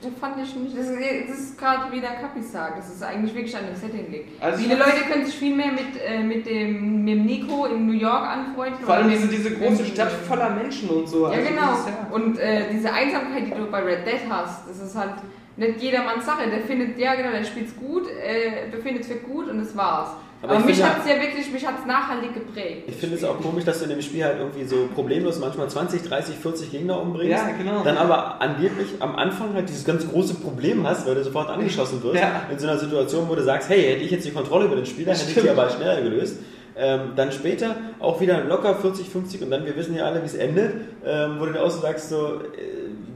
Das fand ich nicht. Das ist, das ist gerade wie der Kapi sagt, dass es eigentlich wirklich an dem Setting liegt. Also Viele Leute können sich viel mehr mit, äh, mit, dem, mit dem Nico in New York anfreunden. Vor allem diese, diese große Stadt voller Menschen und so. Ja, Also genau. dieses, ja. Und äh, diese Einsamkeit, die du bei Red Dead hast, das ist halt nicht jedermanns Sache. Der findet, ja genau, der spielt's gut, äh, befindet es für gut und das war's. Aber Aber, ich mich finde- hat's ja wirklich, mich hat's nachhaltig geprägt. Ich finde es auch komisch, dass du in dem Spiel halt irgendwie so problemlos manchmal 20, 30, 40 Gegner umbringst. Ja, genau. Dann aber angeblich am Anfang halt dieses ganz große Problem hast, weil du sofort angeschossen wirst. Ja. In so einer Situation, wo du sagst, hey, hätte ich jetzt die Kontrolle über den Spieler, hätte ich die aber schneller gelöst. Ähm, dann später auch wieder locker 40, 50 und dann, wir wissen ja alle, wie es endet, ähm, wo du dann auch so sagst, so, äh,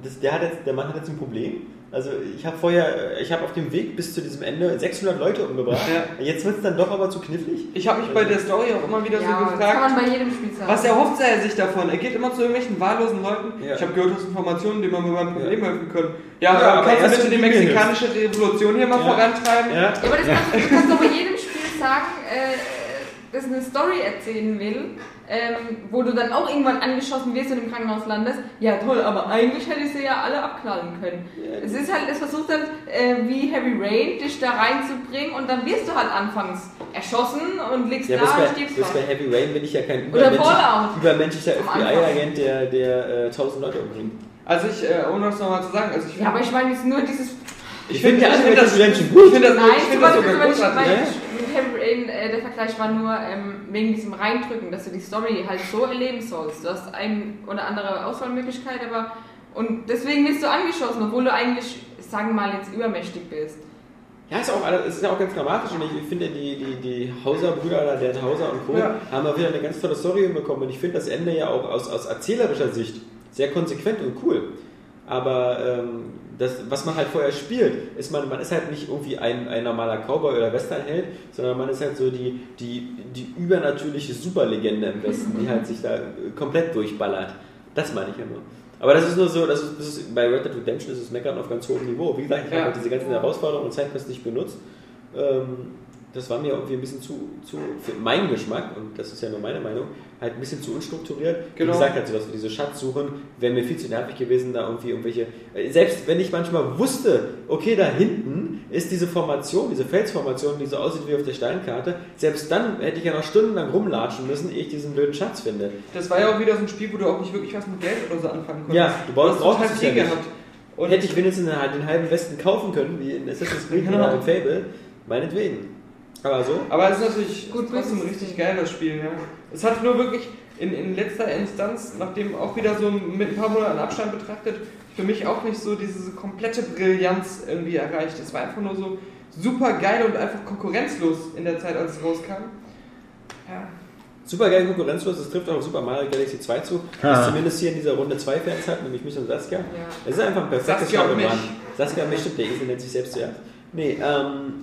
das, der, hat jetzt, der Mann hat jetzt ein Problem. Also ich habe vorher, ich habe auf dem Weg bis zu diesem Ende 600 Leute umgebracht. Ja. Jetzt wird es dann doch aber zu knifflig. Ich habe mich bei der Story auch immer wieder Ja, so das kann gefragt. man bei jedem Spiel sagen. Was erhofft er sich davon? Er geht immer zu irgendwelchen wahllosen Leuten. Ja. Ich habe gehört, du hast Informationen, die man mir beim Problem Ja. helfen können. Ja, Ja, aber kannst du bitte die mexikanische Revolution hier mal Ja. vorantreiben? Ja. Ja, aber das kannst, du kannst doch bei jedem Spiel sagen, äh, das eine Story erzählen will, ähm, wo du dann auch irgendwann angeschossen wirst und im Krankenhaus landest. Ja, toll, aber eigentlich hätte ich sie ja alle abknallen können. Es ist halt, es versucht halt, äh, wie Heavy Rain, dich da reinzubringen und dann wirst du halt anfangs erschossen und liegst Ja, da bis und bei, stirbst bis bei drauf. Heavy Rain bin ich ja kein übermenschlicher Anfang. FBI-Agent, der, der äh, 1000 Leute umbringt. Also ich, äh, ohne das nochmal zu sagen, also ich Ja, aber ich meine jetzt nur dieses Ich finde ja ich alle find das, Red Dead ich gut. finde das, Nein, ich find das sogar großartig. Rain, äh, der Vergleich war nur ähm, wegen diesem Reindrücken, dass du die Story halt so erleben sollst. Du hast ein oder andere Auswahlmöglichkeit, aber und deswegen wirst du angeschossen, obwohl du eigentlich, sagen wir mal, jetzt übermächtig bist. Ja, ist auch, alles- ist ja auch ganz dramatisch und ich, finde, die, die, die Hauser-Brüder, oder der Hauser und Co. Ja. haben auch wieder eine ganz tolle Story hinbekommen und ich finde das Ende ja auch aus, aus erzählerischer Sicht sehr konsequent und cool. Aber ähm, das, was man halt vorher spielt, ist man, man ist halt nicht irgendwie ein, ein normaler Cowboy oder Westernheld, sondern man ist halt so die, die, die übernatürliche Superlegende im Westen, die halt sich da komplett durchballert. Das meine ich ja nur. Aber das ist nur so, das ist, das ist, bei Red Dead Redemption ist es Meckern auf ganz hohem Niveau. Wie gesagt, ich Ja. habe halt diese ganzen Herausforderungen und Zeitquests nicht benutzt. Ähm, das war mir irgendwie ein bisschen zu, zu, für meinen Geschmack, und das ist ja nur meine Meinung, halt ein bisschen zu unstrukturiert. Genau. Wie gesagt, halt so, dass wir diese Schatzsuchen, wäre mir viel zu nervig gewesen, da irgendwie irgendwelche, äh, selbst wenn ich manchmal wusste, okay, da hinten ist diese Formation, diese Felsformation, die so aussieht wie auf der Steinkarte, selbst dann hätte ich ja noch stundenlang rumlatschen müssen, ehe ich diesen blöden Schatz finde. Das war ja auch wieder so ein Spiel, wo du auch nicht wirklich was mit Geld oder so anfangen konntest. Ja, du brauchst- es viel ja gehabt. Und hätte ich wenigstens den, den halben Westen kaufen können, wie in Assassin's Creed Genau. oder in Fable, meinetwegen. Aber so, Aber es ist natürlich Gut, trotzdem ein richtig System. geil, das Spiel. Ja. Es hat nur wirklich in, in letzter Instanz, nachdem auch wieder so mit ein paar Monaten Abstand betrachtet, für mich auch nicht so diese komplette Brillanz irgendwie erreicht. Es war einfach nur so super geil und einfach konkurrenzlos in der Zeit, als es rauskam. Ja. Super geil konkurrenzlos, das trifft auch auf Super Mario Galaxy 2 zu, das zumindest hier in dieser Runde zwei Fans hat, nämlich mich und Saskia. Ja. Es ist einfach ein perfektes Saskia und Shot mich. Run. Saskia und mich stimmt, der Esel nennt sich selbst zuerst. Nee, ähm,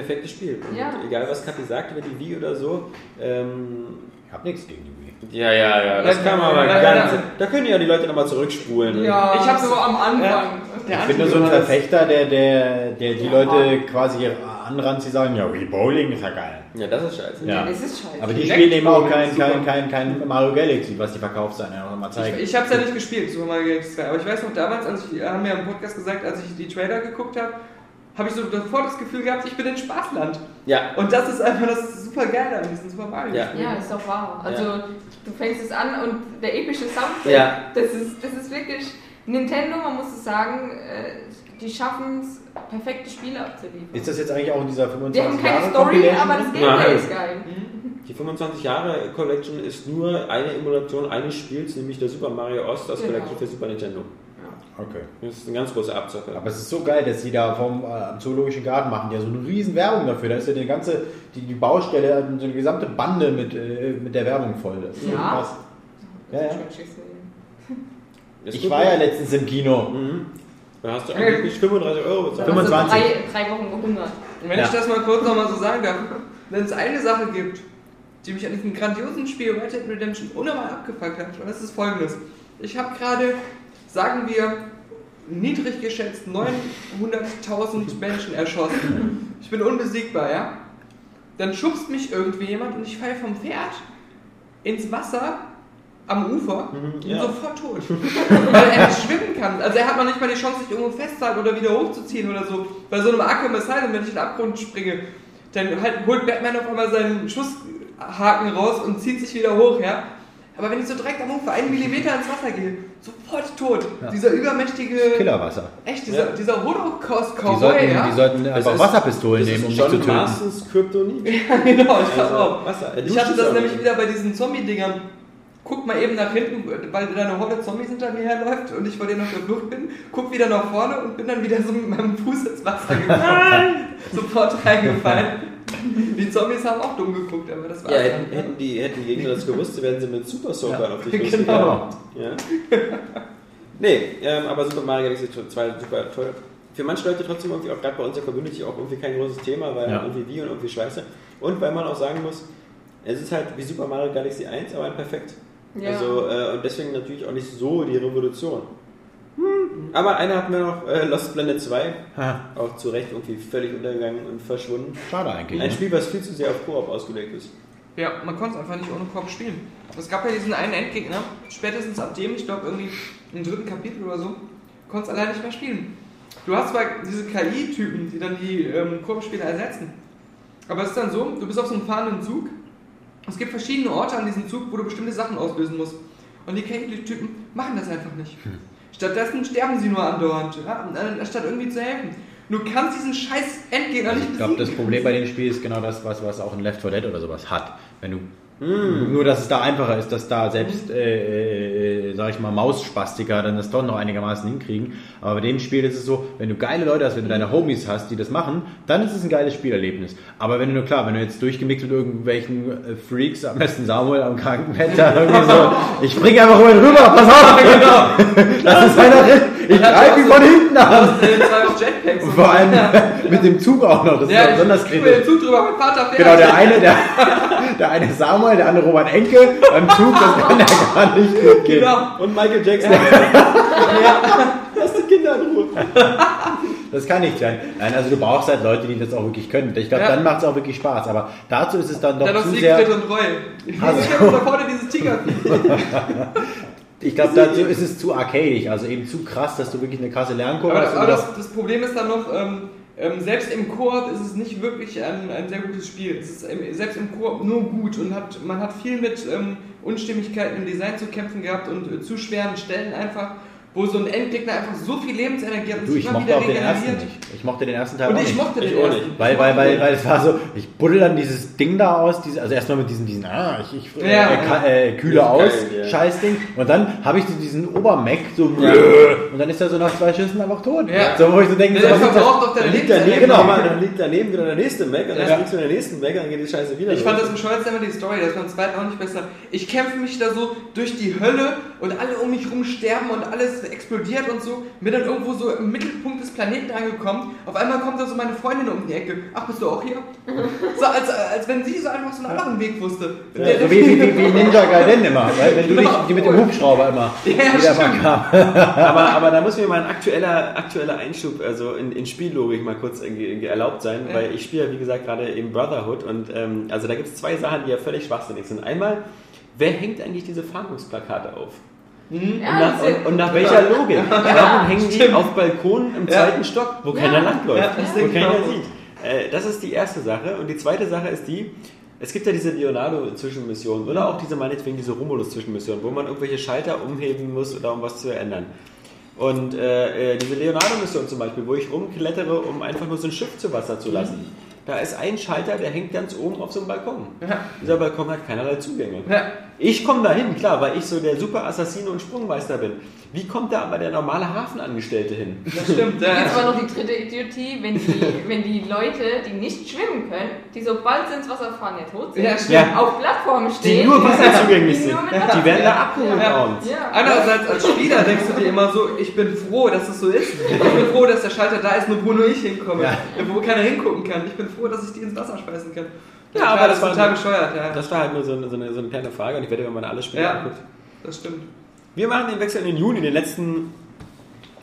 perfektes Spiel. Und Ja. egal was Kapi sagt über die Wii oder so, ähm, Ich hab nichts gegen die Wii. ja, ja, ja, das Ja, kann man aber ja, ganz, ja. da können ja die Leute nochmal zurückspulen. Ja, Ich hab's- so am Anfang. Der Ich bin nur so ein Verfechter, der, der, der die Ja. Leute quasi anrannt, die sagen, ja, Wii Bowling ist ja geil. Ja, das ist scheiße. Ja. Das ist scheiße. Aber die Direkt spielen eben auch kein, kein, kein, kein Mario Galaxy, was die Verkaufszahlen ja auch immer zeigen. Ich, ich habe es ja nicht gespielt, Super Mario Galaxy 2, aber ich weiß noch damals, als ich, haben wir im Podcast gesagt, als ich die Trailer geguckt habe, habe ich so sofort das Gefühl gehabt, ich bin in Spaßland. Ja, Und das ist einfach das super geile an diesem Super Mario Ja. Ja, ist doch wahr. Also du fängst es an und der epische Soundtrack, Ja. das, ist, das ist wirklich Nintendo, man muss es sagen, äh, die schaffen es, perfekte Spiele abzuliefern. Ist das jetzt eigentlich auch in dieser Die 25 haben keine Jahre Story, Compilation aber das? Gameplay Nein. ist geil. die 25 Jahre Collection ist nur eine Emulation eines Spiels, nämlich der Super Mario Ost aus Genau. Collection für Super Nintendo. Okay. Das ist ein ganz großer Abzocker. Aber es ist so geil, dass die da vom äh, Zoologischen Garten machen, die ja so eine riesen Werbung dafür. Da ist ja die ganze, die, die Baustelle, äh, so eine gesamte Bande mit, äh, mit der Werbung voll. Das ist Ja. krass. Ja, ja. Ich gut. war ja letztens im Kino. Mhm. Da hast du eigentlich 35 Euro bezahlt. 25. Also drei, drei Wochen gehungert. Und wenn Ja. ich das mal kurz nochmal so sagen darf, wenn es eine Sache gibt, die mich an diesem grandiosen Spiel Red Dead Redemption unnormal abgefuckt hat, und das ist folgendes. Ich habe gerade, sagen wir, niedrig geschätzt 900.000 Menschen erschossen. Ich bin unbesiegbar, ja? Dann schubst mich irgendwie jemand und ich falle vom Pferd ins Wasser am Ufer und bin ja. sofort tot. Weil er nicht schwimmen kann. Also er hat noch nicht mal die Chance, sich irgendwo festzuhalten oder wieder hochzuziehen oder so. Bei so einem Arkham Asylum, wenn ich in den Abgrund springe, dann halt holt Batman auf einmal seinen Schusshaken raus und zieht sich wieder hoch, ja. Aber wenn ich so direkt am Ufer einen Millimeter ins Wasser gehe, sofort tot. Dieser übermächtige, Killerwasser. echt, dieser, Ja. dieser Die Holocaust-Cowboy, sollten, ja. die sollten einfach ist- Wasserpistolen Das nehmen, um ist dich zu töten. Marstons Kryptonit. genau, ich glaube Also, auch. Wasser. Ich hatte das nämlich wieder bei diesen Zombie-Dingern. Guck mal eben nach hinten, weil da eine Horde Zombies hinter mir herläuft und ich vor denen auf der Flucht bin. Guck wieder nach vorne und bin dann wieder so mit meinem Fuß ins Wasser gefallen. Sofort reingefallen. Die Zombies haben auch dumm geguckt, aber das war Ja, hätten, hätten, die, hätten die Gegner das gewusst, so wären sie mit Super Soaker auf dich Genau. losgegangen. Ja. Nee, ähm, aber Super Mario Galaxy 2 super toll. Für manche Leute trotzdem irgendwie auch gerade bei unserer Community auch irgendwie kein großes Thema, weil Ja. irgendwie wie und irgendwie scheiße. Und weil man auch sagen muss, es ist halt wie Super Mario Galaxy 1, aber ein perfekt. Ja. Also, äh, und deswegen natürlich auch nicht so die Revolution. Aber eine hatten wir noch, äh, Lost Planet 2, Ha, auch zu Recht irgendwie völlig untergegangen und verschwunden. schade eigentlich. Ein Ne? Spiel, was viel zu sehr auf Koop ausgelegt ist. Ja, man konnte es einfach nicht ohne Kopf spielen. Es gab ja diesen einen Endgegner, spätestens ab dem, ich glaube irgendwie im dritten Kapitel oder so, konntest allein nicht mehr spielen. Du hast zwar diese KI-Typen, die dann die ähm, Koop-Spieler ersetzen, aber es ist dann so, du bist auf so einem fahrenden Zug, es gibt verschiedene Orte an diesem Zug, wo du bestimmte Sachen auslösen musst. Und die KI-Typen machen das einfach nicht. Stattdessen sterben sie nur andauernd, ja, anstatt irgendwie zu helfen. Du kannst diesen scheiß Endgegner nicht Ich glaube, das besiegen. Problem bei dem Spiel ist genau das, was, was auch in Left 4 Dead oder sowas hat. Wenn du nur, dass es da einfacher ist, dass da selbst, äh, äh, sag ich mal, Mausspastiker dann das doch noch einigermaßen hinkriegen. Aber bei dem Spiel ist es so, wenn du geile Leute hast, wenn du deine Homies hast, die das machen, dann ist es ein geiles Spielerlebnis. Aber wenn du nur klar, wenn du jetzt durchgemixt mit irgendwelchen äh, Freaks, am besten Samuel am Krankenbett, da irgendwie so, ich spring einfach mal rüber, pass auf, genau. Lass es einer drin, ich greife ihn von hinten an. Und vor allem mit dem Zug auch noch, das ist ja, Ja, besonders kritisch. Genau, der eine, der, der eine ist Samuel, der andere Robert Enke beim Zug, das kann ja gar nicht gut gehen. Genau. Und Michael Jackson. Lass die Kinder in Ruhe. Das kann nicht sein. Nein, also du brauchst halt Leute, die das auch wirklich können. Ich glaube, Ja. dann macht es auch wirklich Spaß. Aber dazu ist es dann doch Dann zu sehr. und Roy. Also- Ich habe da vorne dieses Tiger. Ich glaube, dazu ist es zu arcadisch, also eben zu krass, dass du wirklich eine krasse Lernkurve hast. aber das, das Problem ist dann noch, ähm, ähm, selbst im Koop ist es nicht wirklich ein, ein sehr gutes Spiel. Es ist im, selbst im Koop nur gut und hat, man hat viel mit ähm, Unstimmigkeiten im Design zu kämpfen gehabt und äh, zu schweren Stellen einfach, wo so ein Endgegner einfach so viel Lebensenergie hat und Du, sich ich mochte auch den ersten nicht. Ich mochte den ersten Teil Und auch ich nicht. mochte Ich den auch ersten. nicht. Weil, weil, weil, weil es war so, ich buddel dann dieses Ding da aus, diese, also erstmal mit diesem, diesen, ah, ich, ich äh, Ja. äh, äh, kühle aus, geil, ja. Scheißding. Und dann habe ich so diesen Obermeck, so, und dann ist er so nach zwei Schüssen einfach tot. Ja. So, wo ich so denke, Der so, verbraucht doch deine Dann liegt daneben, Lebensenergie. Genau. dann liegt daneben wieder der nächste Mac und dann Ja. du in den nächsten Mac und dann geht die Scheiße wieder Ich fand das bescheuert immer die Story, das war im zweiten auch nicht besser. Ich kämpfe mich da so durch die Hölle und alle um mich rum sterben und alles explodiert und so. Bin dann irgendwo so im Mittelpunkt des Planeten angekommen. Auf einmal kommt da so meine Freundin um die Ecke. Ach, bist du auch hier? So, als, als wenn sie so einfach so einen anderen Weg wusste. Ja, so wie, wie, wie, wie Ninja Gaiden immer, weil wenn du dich die mit dem Hubschrauber immer Ja, wieder mal kam. aber, aber da muss mir mal ein aktueller, aktueller Einschub, also in, in Spiellogik mal kurz irgendwie erlaubt sein, Ja. weil ich spiele ja wie gesagt gerade eben Brotherhood und ähm, also da gibt es zwei Sachen, die ja völlig schwachsinnig sind. Einmal, wer hängt eigentlich diese Fahndungsplakate auf? Und Ja, nach, das ist- und, und nach welcher Logik? Warum hängen die auf Balkonen im Ja. zweiten Stock, wo keiner langläuft, Ja, das wo keiner auch. sieht? Äh, das ist die erste Sache. Und die zweite Sache ist die, es gibt ja diese Leonardo-Zwischenmissionen oder auch diese meinetwegen diese Romulus-Zwischenmissionen, wo man irgendwelche Schalter umheben muss oder um was zu ändern. Und äh, äh, diese Leonardo-Mission zum Beispiel, wo ich rumklettere, um einfach nur so ein Schiff zu Wasser zu lassen. da ist ein Schalter, der hängt ganz oben auf so einem Balkon. Ja. Dieser Balkon hat keinerlei Zugänge. Ja. Ich komme da hin, klar, weil ich so der super Assassine und Sprungmeister bin. Wie kommt da aber der normale Hafenangestellte hin? Das stimmt. Jetzt Ja. aber noch die dritte Idiotie, wenn die, wenn die Leute, die nicht schwimmen können, die sobald sie ins Wasser fahren, ja tot sind, Ja, stimmt. Ja. auf Plattformen Die stehen. nur wasserzugänglich Die sind. Die werden da abgehauen. Ja. Andererseits als Spieler denkst du dir immer so, ich bin froh, dass es so ist. Ich bin froh, dass der Schalter da ist, nur wo nur ich hinkomme. Ja. Wo keiner hingucken kann. Ich bin froh, dass ich die ins Wasser schmeißen kann. Ja, aber das ist war- total bescheuert, ja. Das war halt nur so eine, so eine, so eine kleine Frage und ich werde, wenn man alle Spiele Ja. anguckt. Das stimmt. Wir machen den Wechsel in den Juni, den letzten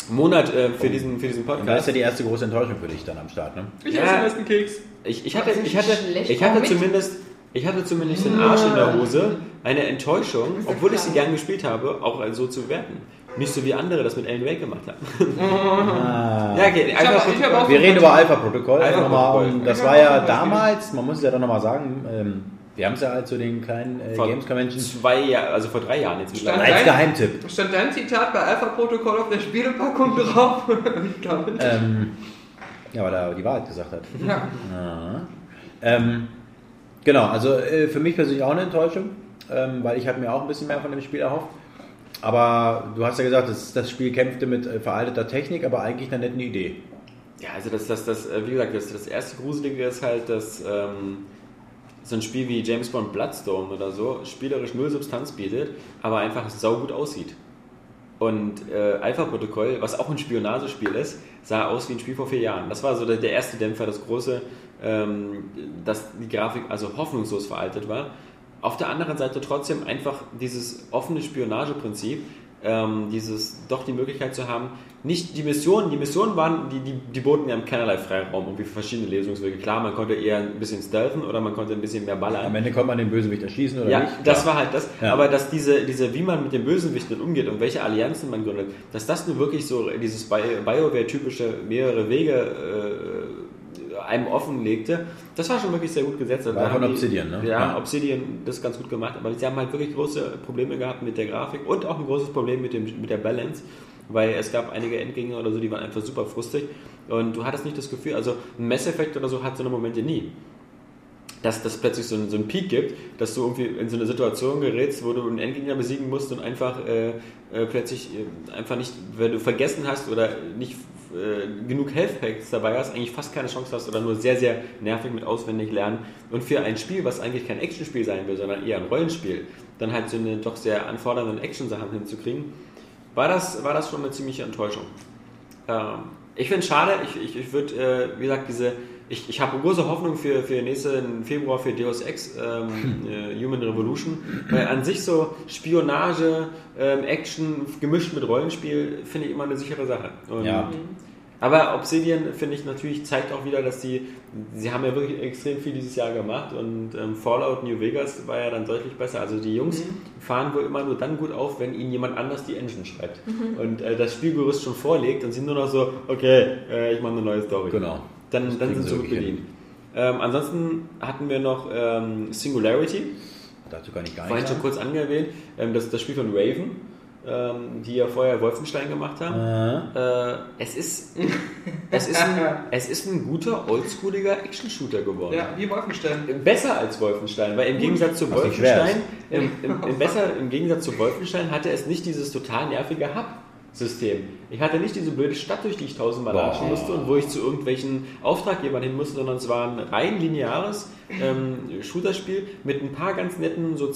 Monat äh, für, diesen, für diesen Und da ist Podcast. ja die erste große Enttäuschung für dich dann am Start, ne? Ich Ja. esse den ersten Keks. Ich, ich hatte, Das ich hatte, ich hatte zumindest, ich hatte zumindest den Arsch in der Hose, eine Enttäuschung, obwohl ich sie gern gespielt habe, auch so zu bewerten. Nicht so wie andere das mit Alan Wake gemacht haben. Ah. Ja, okay, ich hab auch Wir reden über Alpha-Protokoll. Alpha Protokoll. und das war ja damals, man muss es ja doch nochmal sagen, ähm, wir haben es ja halt zu den kleinen äh, Vor Games Conventions zwei Jahren, also vor drei Jahren jetzt Stand- mittlerweile. als Geheimtipp. Stand dein Zitat bei Alpha Protokoll auf der Spielepackung drauf? ich glaube. Ähm, ja, weil er die Wahrheit gesagt hat. Ja. Ja. Ähm, genau, also äh, für mich persönlich auch eine Enttäuschung, ähm, weil ich habe mir auch ein bisschen mehr von dem Spiel erhofft. Aber du hast ja gesagt, das, das Spiel kämpfte mit äh, veralteter Technik, aber eigentlich einer netten Idee. Ja, also das, das, das, äh, wie gesagt, das, das erste Gruselige ist halt, dass ähm, so ein Spiel wie James Bond Bloodstone oder so spielerisch null Substanz bietet, aber einfach saugut aussieht. Und äh, Alpha Protokoll, was auch ein Spionagespiel ist, sah aus wie ein Spiel vor vier Jahren. Das war so der, der erste Dämpfer, das große, ähm, dass die Grafik also hoffnungslos veraltet war. Auf der anderen Seite trotzdem einfach dieses offene Spionageprinzip, ähm, dieses doch die Möglichkeit zu haben, nicht die Missionen, die Missionen waren, die, die, die boten ja keinerlei Freiraum, irgendwie für verschiedene Lösungswege. Klar, man konnte eher ein bisschen stealthen oder man konnte ein bisschen mehr ballern. Am Ende konnte man den Bösewicht erschießen oder Ja, nicht. das Klar. war halt das. Ja. Aber dass diese, diese, wie man mit den Bösewichten umgeht und welche Allianzen man gründet, dass das nur wirklich so dieses Bi- BioWare-typische mehrere Wege äh, einem offenlegte, das war schon wirklich sehr gut gesetzt. War von haben die- Obsidian, ne? Ja, Ja. Obsidian das ganz gut gemacht. Aber sie haben halt wirklich große Probleme gehabt mit der Grafik und auch ein großes Problem mit, dem, mit der Balance. Weil es gab einige Endgegner oder so, die waren einfach super frustig. Und du hattest nicht das Gefühl, also ein Mass Effect oder so hat so eine Momente nie dass das plötzlich so einen, so einen Peak gibt, dass du irgendwie in so eine Situation gerätst, wo du einen Endgegner besiegen musst und einfach äh, äh, plötzlich äh, einfach nicht, wenn du vergessen hast oder nicht äh, genug Health Packs dabei hast, eigentlich fast keine Chance hast oder nur sehr, sehr nervig mit auswendig lernen. Und für ein Spiel, was eigentlich kein Actionspiel sein will, sondern eher ein Rollenspiel, dann halt so eine doch sehr anfordernden Action-Sachen hinzukriegen, war das, war das schon eine ziemliche Enttäuschung. Ähm, ich finde es schade, ich, ich, ich würde, äh, wie gesagt, diese, ich, ich habe große Hoffnung für, für nächsten Februar für Deus Ex ähm, äh, Human Revolution, weil an sich so Spionage, ähm, Action gemischt mit Rollenspiel finde ich immer eine sichere Sache. Und, Ja. Aber Obsidian, finde ich, natürlich zeigt auch wieder, dass sie, sie haben ja wirklich extrem viel dieses Jahr gemacht und ähm, Fallout New Vegas war ja dann deutlich besser. Also die Jungs fahren wohl immer nur dann gut auf, wenn ihnen jemand anders die Engine schreibt und äh, das Spielgerüst schon vorlegt und sie nur noch so, okay, äh, ich mache eine neue Story. Genau. Dann, dann sind sie gut bedient. Ähm, ansonsten hatten wir noch ähm, Singularity, Dazu kann ich gar vorhin nicht schon sagen. kurz angewähnt, ähm, das, das Spiel von Raven, ähm, die ja vorher Wolfenstein gemacht haben. Äh, Äh, es ist, es ist, ein, es ist ein guter, oldschooliger Action-Shooter geworden. Ja, wie Wolfenstein. Besser als Wolfenstein, weil im Gegensatz zu Wolfenstein, im, im, im, besser, im Gegensatz zu Wolfenstein hatte es nicht dieses total nervige Hub-System. Ich hatte nicht diese blöde Stadt, durch die ich tausendmal latschen musste und wo ich zu irgendwelchen Auftraggebern hin musste, sondern es war ein rein lineares ähm, Shooterspiel mit ein paar ganz netten so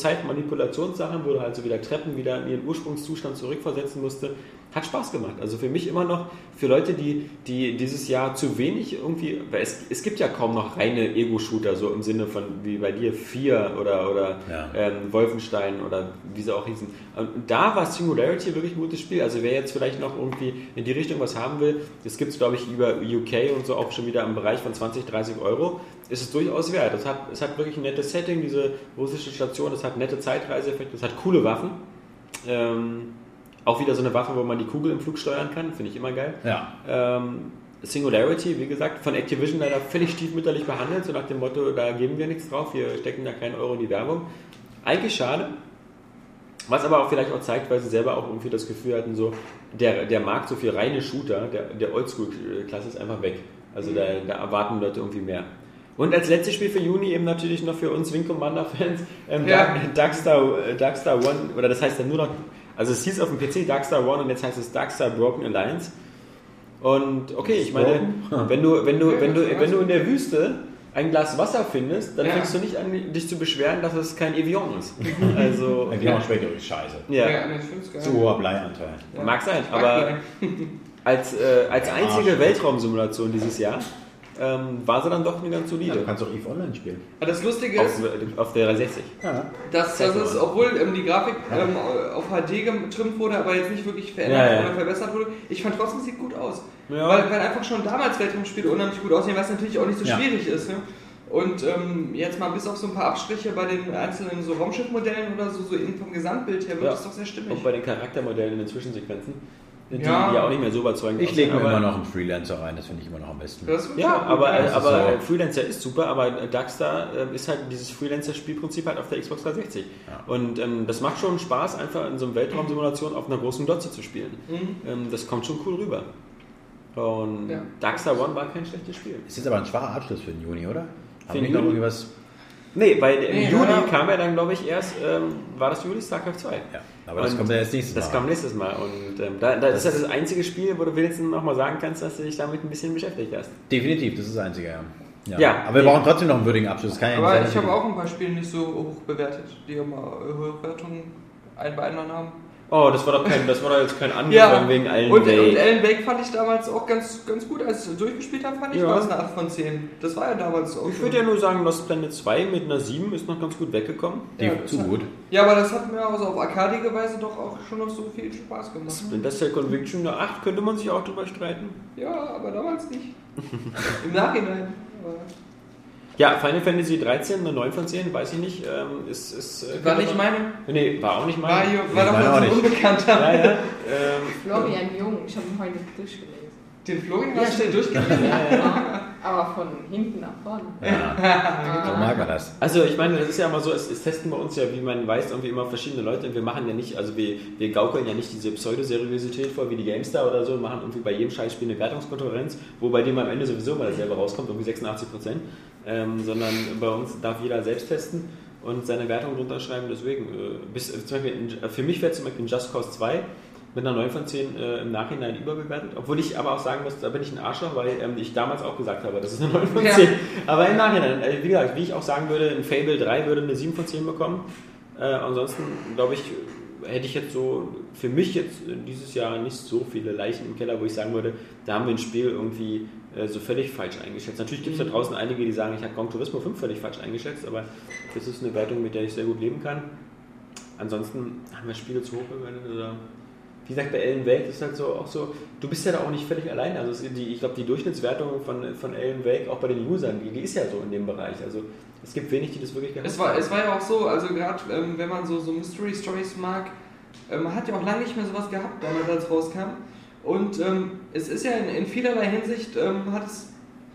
Zeitmanipulationssachen, wo du halt so wieder Treppen wieder in ihren Ursprungszustand zurückversetzen musste. Hat Spaß gemacht. Also für mich immer noch, für Leute, die, die dieses Jahr zu wenig irgendwie, weil es, es gibt ja kaum noch reine Ego-Shooter, so im Sinne von wie bei dir Vier oder, oder Ja. ähm, Wolfenstein oder wie sie auch hießen. Und da war Singularity wirklich ein gutes Spiel. Also wer jetzt vielleicht noch irgendwie in die Richtung was haben will, das gibt es glaube ich über UK und so auch schon wieder im Bereich von 20, 30 Euro, ist es durchaus wert. Es hat, es hat wirklich ein nettes Setting, diese russische Station, es hat nette Zeitreiseeffekte, es hat coole Waffen. Ähm, auch wieder so eine Waffe, wo man die Kugel im Flug steuern kann, finde ich immer geil. ja. Ähm, Singularity, wie gesagt, von Activision leider völlig stiefmütterlich behandelt, so nach dem Motto, da geben wir nichts drauf, wir stecken da keinen Euro in die Werbung. Eigentlich schade. Was aber auch vielleicht auch zeigt, weil sie selber auch irgendwie das Gefühl hatten, so, der, der Markt so für reine Shooter, der, der Oldschool-Klasse ist einfach weg. Also da, da erwarten Leute irgendwie mehr. Und als letztes Spiel für Juni eben natürlich noch für uns Wing Commander-Fans ähm, Ja. Dark, Darkstar, äh, Darkstar One, oder das heißt dann nur noch, also es hieß auf dem PC Darkstar One und jetzt heißt es Darkstar Broken Alliance. Und okay, ich meine, wenn du, wenn du, wenn du, wenn du in der Wüste ein Glas Wasser findest, dann Ja. fängst du nicht an, dich zu beschweren, dass es kein Evian ist. Also, Die haben schmeckt übrigens scheiße. ja, Ja, ne. Zu hoher Bleianteil. Ja. mag sein, aber als, äh, als einzige. Weltraumsimulation dieses Jahr ähm, war sie dann doch eine ganz Ja, solide. du kannst auch EVE Online spielen. Aber das Lustige ist, auf, auf der 360. Ja. dass das ist, obwohl ähm, die Grafik ähm, auf HD getrimmt wurde, aber jetzt nicht wirklich verändert Ja, ja. oder verbessert wurde, ich fand trotzdem, sieht gut aus. Ja. Weil, weil einfach schon damals Weltraumspiele unheimlich gut aussehen, was natürlich auch nicht so Ja. schwierig ist. Ne? Und ähm, jetzt mal bis auf so ein paar Abstriche bei den einzelnen so Raumschiffmodellen oder so, so in, vom Gesamtbild her, wird Ja. das doch sehr stimmig. Und bei den Charaktermodellen in den Zwischensequenzen, die Ja. ja auch nicht mehr so überzeugend Ich lege mir immer aber- noch einen Freelancer rein, das finde ich immer noch am besten. Das ist Ja, aber, das ist aber so. Freelancer ist super, aber Darkstar äh, ist halt dieses Freelancer-Spielprinzip halt auf der Xbox 360. Ja. Und ähm, das macht schon Spaß, einfach in so einer Weltraumsimulation auf einer großen Glotze zu spielen. Mhm. Ähm, das kommt schon cool rüber. Und Ja. Darkstar One war kein schlechtes Spiel. Ist jetzt aber ein schwacher Abschluss für den Juni, oder? Haben wir noch Juni? Nee, weil im Nee, Juli ja. kam ja dann, glaube ich, erst, ähm, war das Juli StarCraft 2. Ja, aber das Und kommt ja jetzt nächstes Das Mal. kam nächstes Mal. Und ähm, da, da ist das das einzige Spiel, wo du wenigstens noch mal sagen kannst, dass du dich damit ein bisschen beschäftigt hast. Definitiv, das ist das Einzige, ja. Ja, Ja. aber wir brauchen trotzdem noch einen würdigen Abschluss. Das kann ja Aber ich habe wir- auch ein paar Spiele nicht so hoch bewertet, die immer hohe Wertungen ein bei anderen haben. Oh, das war doch kein, das war doch jetzt kein Angriff Ja, wegen allen und, und. Alan Wake fand ich damals auch ganz, ganz gut. Als ich es durchgespielt habe, fand ich, Ja. war es eine 8 von 10. Das war ja damals auch Ich würde ja nur sagen, Lost Planet 2 mit einer 7 ist noch ganz gut weggekommen. Die, Ja, zu das gut. Ja, aber das hat mir also auf arkadige Weise doch auch schon noch so viel Spaß gemacht. Splinter Cell Conviction eine 8 könnte man sich auch drüber streiten. Ja, aber damals nicht. Im Nachhinein. Aber Ja, Final Fantasy 13, eine 9 von 10, weiß ich nicht. Ähm, ist, ist, äh, war nicht meine. Nee, war auch nicht War, meine. hier- war doch auch so ein nicht. Unbekannter. Ja, ja. Ähm, Florian Jung, ich habe ihn heute durchgelesen. Den Florian Ja, hast du durchgelesen? Ja, aber von hinten nach vorne. Ja, so mag er das. Also ich meine, das ist ja immer so, es, es testen bei uns ja, wie man weiß, irgendwie immer verschiedene Leute und wir machen ja nicht, also wir, wir gaukeln ja nicht diese Pseudoseriosität vor, wie die GameStar oder so, und machen irgendwie bei jedem Scheißspiel eine Wertungskonkurrenz, wo bei dem am Ende sowieso mal dasselbe rauskommt, irgendwie 86 Prozent, ähm, sondern bei uns darf jeder selbst testen und seine Wertung drunter schreiben, deswegen, äh, bis, äh, zum Beispiel in, für mich wäre zum Beispiel in Just Cause 2 mit einer 9 von 10 äh, im Nachhinein überbewertet, obwohl ich aber auch sagen muss, da bin ich ein Arschloch, weil ähm, ich damals auch gesagt habe, das ist eine 9 von Ja. 10. Aber im Nachhinein, äh, wie gesagt, wie ich auch sagen würde, ein Fable 3 würde eine 7 von 10 bekommen. Äh, ansonsten, glaube ich, hätte ich jetzt so, für mich jetzt äh, dieses Jahr nicht so viele Leichen im Keller, wo ich sagen würde, da haben wir ein Spiel irgendwie äh, so völlig falsch eingeschätzt. Natürlich gibt es da draußen einige, die sagen, ich habe Gran Turismo 5 völlig falsch eingeschätzt, aber das ist eine Wertung, mit der ich sehr gut leben kann. Ansonsten haben wir Spiele zu hoch bewertet oder wie gesagt, bei Ellen Wake ist halt so auch so, du bist ja da auch nicht völlig allein. Also die, ich glaube, die Durchschnittswertung von, von Ellen Wake, auch bei den Usern, die, die ist ja so in dem Bereich. Also es gibt wenig, die das wirklich gehabt Es war, haben. es war ja auch so, also gerade ähm, wenn man so, so Mystery Stories mag, ähm, man hat ja auch lange nicht mehr sowas gehabt, damals als es rauskam. Und ähm, es ist ja in, in vielerlei Hinsicht, ähm, hat es,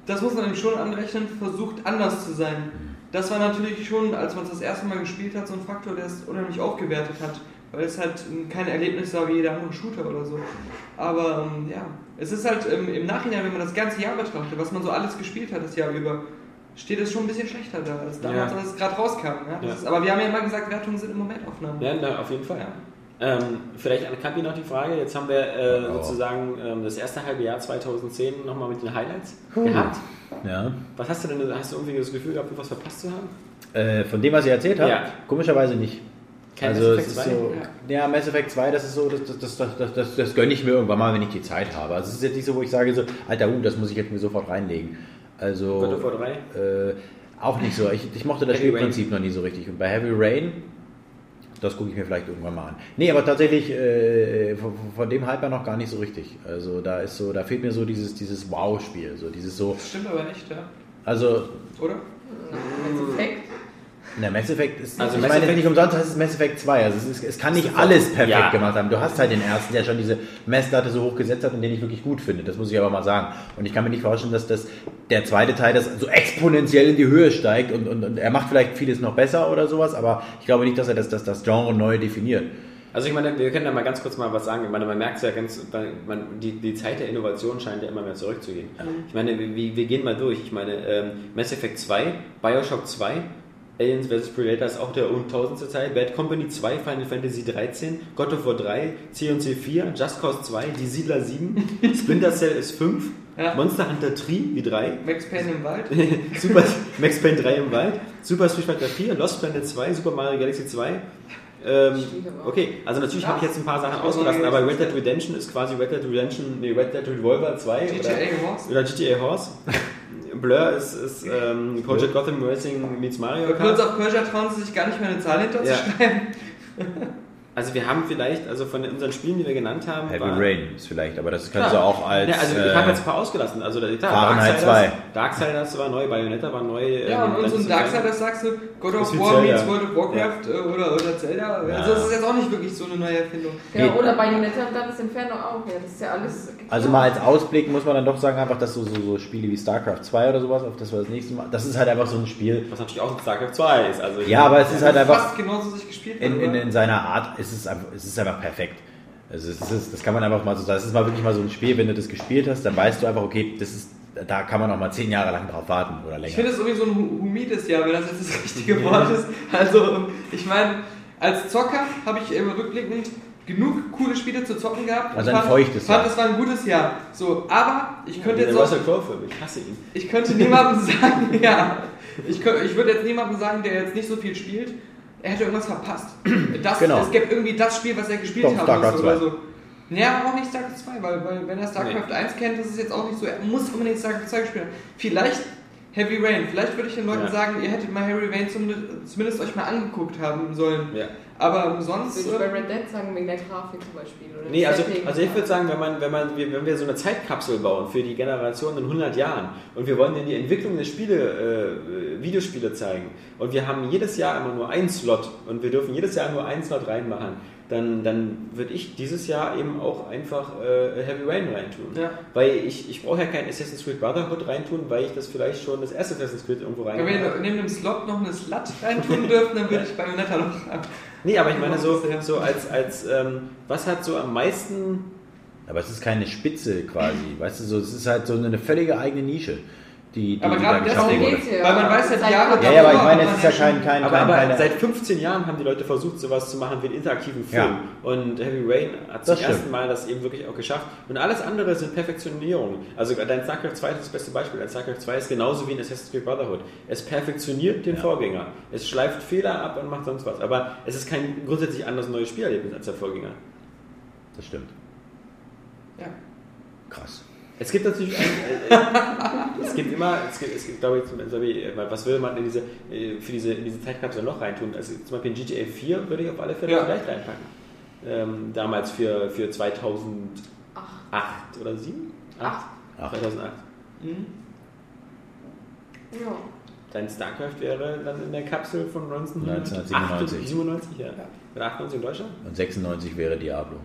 das muss man ihm schon anrechnen, versucht anders zu sein. Das war natürlich schon, als man es das erste Mal gespielt hat, so ein Faktor, der es unheimlich aufgewertet hat. Weil es halt ähm, kein Erlebnis war wie jeder andere Shooter oder so. Aber ähm, ja, es ist halt ähm, im Nachhinein, wenn man das ganze Jahr betrachtet, was man so alles gespielt hat das Jahr über, steht es schon ein bisschen schlechter da als damals, Ja. als es gerade rauskam. Ja? Ja. Ist, aber wir haben ja immer gesagt, Wertungen sind im Momentaufnahmen. Ja, na, auf jeden Fall. Ja. Ähm, vielleicht an Kapi noch die Frage. Jetzt haben wir äh, Oh. sozusagen ähm, das erste halbe Jahr 2010 nochmal mit den Highlights gehabt. Ja. Was hast du denn, hast du irgendwie das Gefühl gehabt, was verpasst zu haben? Äh, von dem, was ich erzählt habe, Ja. komischerweise nicht. Kein also Mass Effect ist 2? so, ja, Mass Effect 2, das ist so, das, das, das, das, das, das, das gönne ich mir irgendwann mal, wenn ich die Zeit habe. Also es ist jetzt nicht so, wo ich sage so, Alter, uh, das muss ich jetzt mir sofort reinlegen. Also God of War 3? äh, auch nicht so. Ich, ich mochte das Heavy Spielprinzip noch nie so richtig. Und bei Heavy Rain, das gucke ich mir vielleicht irgendwann mal an. Nee, aber tatsächlich äh, von, von dem Hype ja noch gar nicht so richtig. Also da ist so, da fehlt mir so dieses, dieses Wow-Spiel, so dieses so, Das stimmt aber nicht, ja. also Oder? Effect. Na, Mass Effect ist, Also ich Mass meine, Effect- nicht umsonst heißt es Mass Effect 2. Also es, ist, es kann nicht alles perfekt Ja. gemacht haben. Du hast halt den ersten, der schon diese Messlatte so hoch gesetzt hat und den ich wirklich gut finde. Das muss ich aber mal sagen. Und ich kann mir nicht vorstellen, dass das der zweite Teil das so exponentiell in die Höhe steigt und, und, und er macht vielleicht vieles noch besser oder sowas, aber ich glaube nicht, dass er das, das, das Genre neu definiert. Also ich meine, wir können da mal ganz kurz mal was sagen. Ich meine, man merkt es ja ganz, man, die, die Zeit der Innovation scheint ja immer mehr zurückzugehen. Ich meine, wir, wir gehen mal durch. Ich meine, ähm, Mass Effect 2, Bioshock 2, Aliens vs. Predator ist auch der untausendste Teil, Bad Company 2, Final Fantasy 13, God of War 3, C&C 4, Just Cause 2, Die Siedler 7, Splinter Cell ist 5, Ja. Monster Hunter 3 wie 3, Max Payne im Wald. Super Max Payne 3 im Wald, Super Street Fighter 4, Lost Planet 2, Super Mario Galaxy 2. Ähm, okay, also natürlich habe ich jetzt ein paar Sachen ausgelassen, aber Red Dead Redemption ist quasi Red Dead Redemption, nee, Red Dead Revolver 2 GTA oder, Horse. oder GTA Horse. Blur ist, ist ähm, Project Gotham Racing meets Mario Kart. of Persia trauen sie sich gar nicht mehr eine Zahl Ja. Also wir haben vielleicht, also von unseren Spielen, die wir genannt haben, Heavy war- Rain ist vielleicht, aber das kannst du auch als. ja, also ich äh, habe jetzt ein paar ausgelassen. Also da- klar, Fahrenheit Darksiders, 2. Darksiders war neu, Bayonetta war neu. Ja, ähm, und so ein Darksiders sagst du, God Ist of War meets World of Warcraft äh, oder, oder Zelda. Also das ist jetzt auch nicht wirklich so eine neue Erfindung. Ja, oder Bayonetta und dann das Inferno auch. Ja, das ist ja alles. Also mal als Ausblick muss man dann doch sagen, einfach, dass so, so, so Spiele wie StarCraft 2 oder sowas, auf das wir das nächste Mal. Das ist halt einfach so ein Spiel. Was natürlich auch ein StarCraft 2 ist. Also Ja, aber es ist halt einfach. Fast genauso sich gespielt in, in, in seiner Art ist es einfach, es ist einfach perfekt. Also es ist, das kann man einfach mal so sagen. Das ist mal wirklich mal so ein Spiel, wenn du das gespielt hast, dann weißt du einfach, okay, das ist, da kann man auch mal zehn Jahre lang drauf warten oder länger. Ich finde es irgendwie so ein hu- humides Jahr, wenn das jetzt das richtige Wort ist. Also, ich meine, als Zocker habe ich im rückblickend genug coole Spiele zu zocken gehabt. Also ein fand, feuchtes fand, Jahr. es war ein gutes Jahr. So, aber ich könnte der jetzt auch, ich hasse ihn. ich könnte niemandem sagen, ja, ich, kö- ich würde jetzt niemandem sagen, der jetzt nicht so viel spielt, er hätte irgendwas verpasst. Das, Genau. Es gäbe irgendwie das Spiel, was er gespielt Doch, haben muss oder 2. so. Ja, auch nicht StarCraft 2, weil, weil wenn er StarCraft 1 kennt, ist es jetzt auch nicht so, er muss unbedingt StarCraft 2 gespielt haben. Vielleicht Heavy Rain, vielleicht würde ich den Leuten Ja. sagen, ihr hättet mal Heavy Rain zumindest, zumindest euch mal angeguckt haben sollen. Ja. Aber sonst. würde ich bei Red Dead sagen, wegen der Grafik zum Beispiel. Oder Nee, also, also ich würde sagen, wenn, man, wenn, man, wir- wenn wir so eine Zeitkapsel bauen für die Generation in 100 Jahren und wir wollen in die Entwicklung der Spiele, äh, Videospiele zeigen und wir haben jedes Jahr immer nur einen Slot und wir dürfen jedes Jahr nur einen Slot reinmachen, dann, dann würde ich dieses Jahr eben auch einfach äh, Heavy Rain reintun. Ja. Weil ich, ich brauche ja kein Assassin's Creed Brotherhood reintun, weil ich das vielleicht schon das erste Assassin's Creed irgendwo rein wenn wir neben dem Slot noch eine Slut reintun dürfen, dann würde ich Bayonetta noch. Nee, aber ich meine so, so als, als ähm, was hat so am meisten Aber es ist keine Spitze quasi, weißt du, so, es ist halt so eine völlige eigene Nische, die, die, Aber gerade deswegen wurde. geht's ja. Weil man weiß ja Seit- Jahre Ja, ja, aber ich meine, es ist ja kein, kein, Aber, kein aber keine, seit 15 Jahren haben die Leute versucht, sowas zu machen wie einen interaktiven Film. Ja. Und Heavy Rain hat Das zum stimmt. ersten Mal das eben wirklich auch geschafft. Und alles andere sind Perfektionierungen. Also dein StarCraft 2 ist das beste Beispiel. Ein StarCraft 2 ist genauso wie ein Assassin's Creed Brotherhood. Es perfektioniert den Ja. Vorgänger. Es schleift Fehler ab und macht sonst was. Aber es ist kein grundsätzlich anderes neues Spielerlebnis als der Vorgänger. Das stimmt. Ja. Krass. Es gibt natürlich ein, äh, es gibt immer, es gibt, es gibt glaube ich, zum- wie, äh, was will man in diese, äh, für diese, in diese Zeitkapsel noch reintun? Also zum Beispiel in GTA 4 würde ich auf alle Fälle Ja. vielleicht reinpacken. Ähm, damals für, für 2008 oder 7? 8? Acht. 2008. Mhm. Ja. Dein StarCraft wäre dann in der Kapsel von 1997. 1997. 97, ja. Mit 98 in Deutschland? Und 96 wäre Diablo.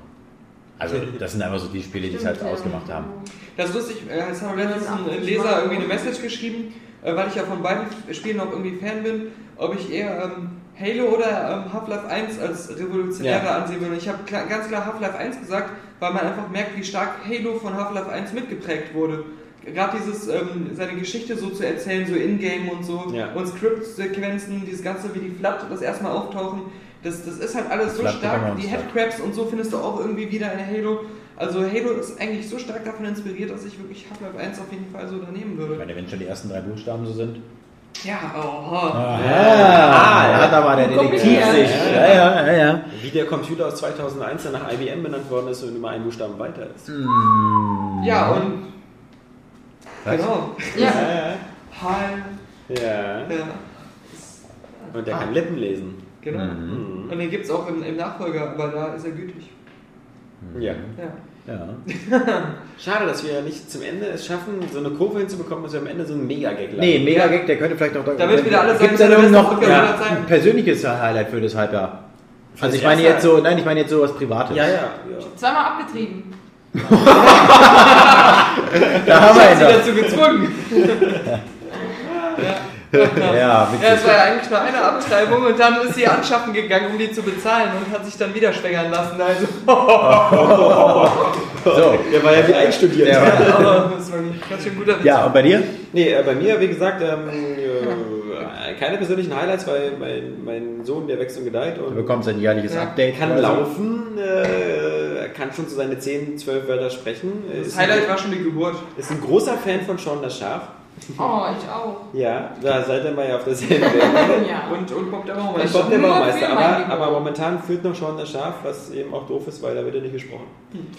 Also das sind einfach so die Spiele, die es halt ausgemacht haben. Das ist lustig, äh, es hat letztens ein Leser irgendwie eine Message geschrieben, äh, weil ich ja von beiden Spielen auch irgendwie Fan bin, ob ich eher ähm, Halo oder ähm, Half-Life 1 als revolutionärer Ja. ansehen würde. Ich habe klar, ganz klar Half-Life 1 gesagt, weil man einfach merkt, wie stark Halo von Half-Life 1 mitgeprägt wurde. Gerade dieses, ähm, seine Geschichte so zu erzählen, so in-game und so, Ja. und Script-Sequenzen, dieses Ganze, wie die Flat das erstmal auftauchen, das, das ist halt alles so stark. Die. Headcrabs und so findest du auch irgendwie wieder in Halo. Also Halo ist eigentlich so stark davon inspiriert, dass ich wirklich Half-Life 1 auf jeden Fall so daneben Ich würde. meine, wenn schon die ersten drei Buchstaben so sind. Ja, oha. Ah, da hat aber der Detektiv sich. Ja, ja, ja, ja. Wie der Computer aus 2001 dann nach IBM benannt worden ist und immer einen Buchstaben weiter ist. Ja, und Was? genau. Ja. Hal. Ja. Ja, Und der Ah. kann Lippen lesen. Genau. Mhm. Und den gibt es auch im, im Nachfolger, aber da ist er gütig. Ja. Ja. Ja. Schade, dass wir nicht zum Ende es schaffen, so eine Kurve hinzubekommen, dass wir am Ende so einen Mega-Gag landen. Nee, Mega-Gag, der könnte vielleicht noch... Damit wieder alle Gibt es sagen, da das noch ja, ein persönliches Highlight für das Halbjahr? Also ich meine jetzt so, nein, ich meine jetzt so was Privates. Ja, ja. ja. Zweimal abgetrieben. Da haben wir Ich ihn dazu gezwungen. Ja, Ja, es witzig. war ja eigentlich nur eine Abtreibung und dann ist sie anschaffen gegangen, um die zu bezahlen und hat sich dann wieder schwängern lassen. Also, So, Der war ja wie einstudiert. war, aber das war ein ganz schön guter Witz. ja, und bei dir? Nee, äh, bei mir, wie gesagt, ähm, äh, keine persönlichen Highlights, weil mein, mein Sohn, der wächst und gedeiht Du und bekommst ein jährliches Ja. Update. kann quasi. laufen, äh, kann schon so seine 10, 12 Wörter sprechen. Das Ist Highlight ein, war schon die Geburt. ist ein großer Fan von Sean das Schaf. Oh, ich auch. Ja, da seid ihr mal ja auf derselben Welt. Ja. Und, und Bob der Baumeister. kommt der Baumeister, aber, aber momentan führt noch Sean das Schaf, was eben auch doof ist, weil da wird ja nicht gesprochen.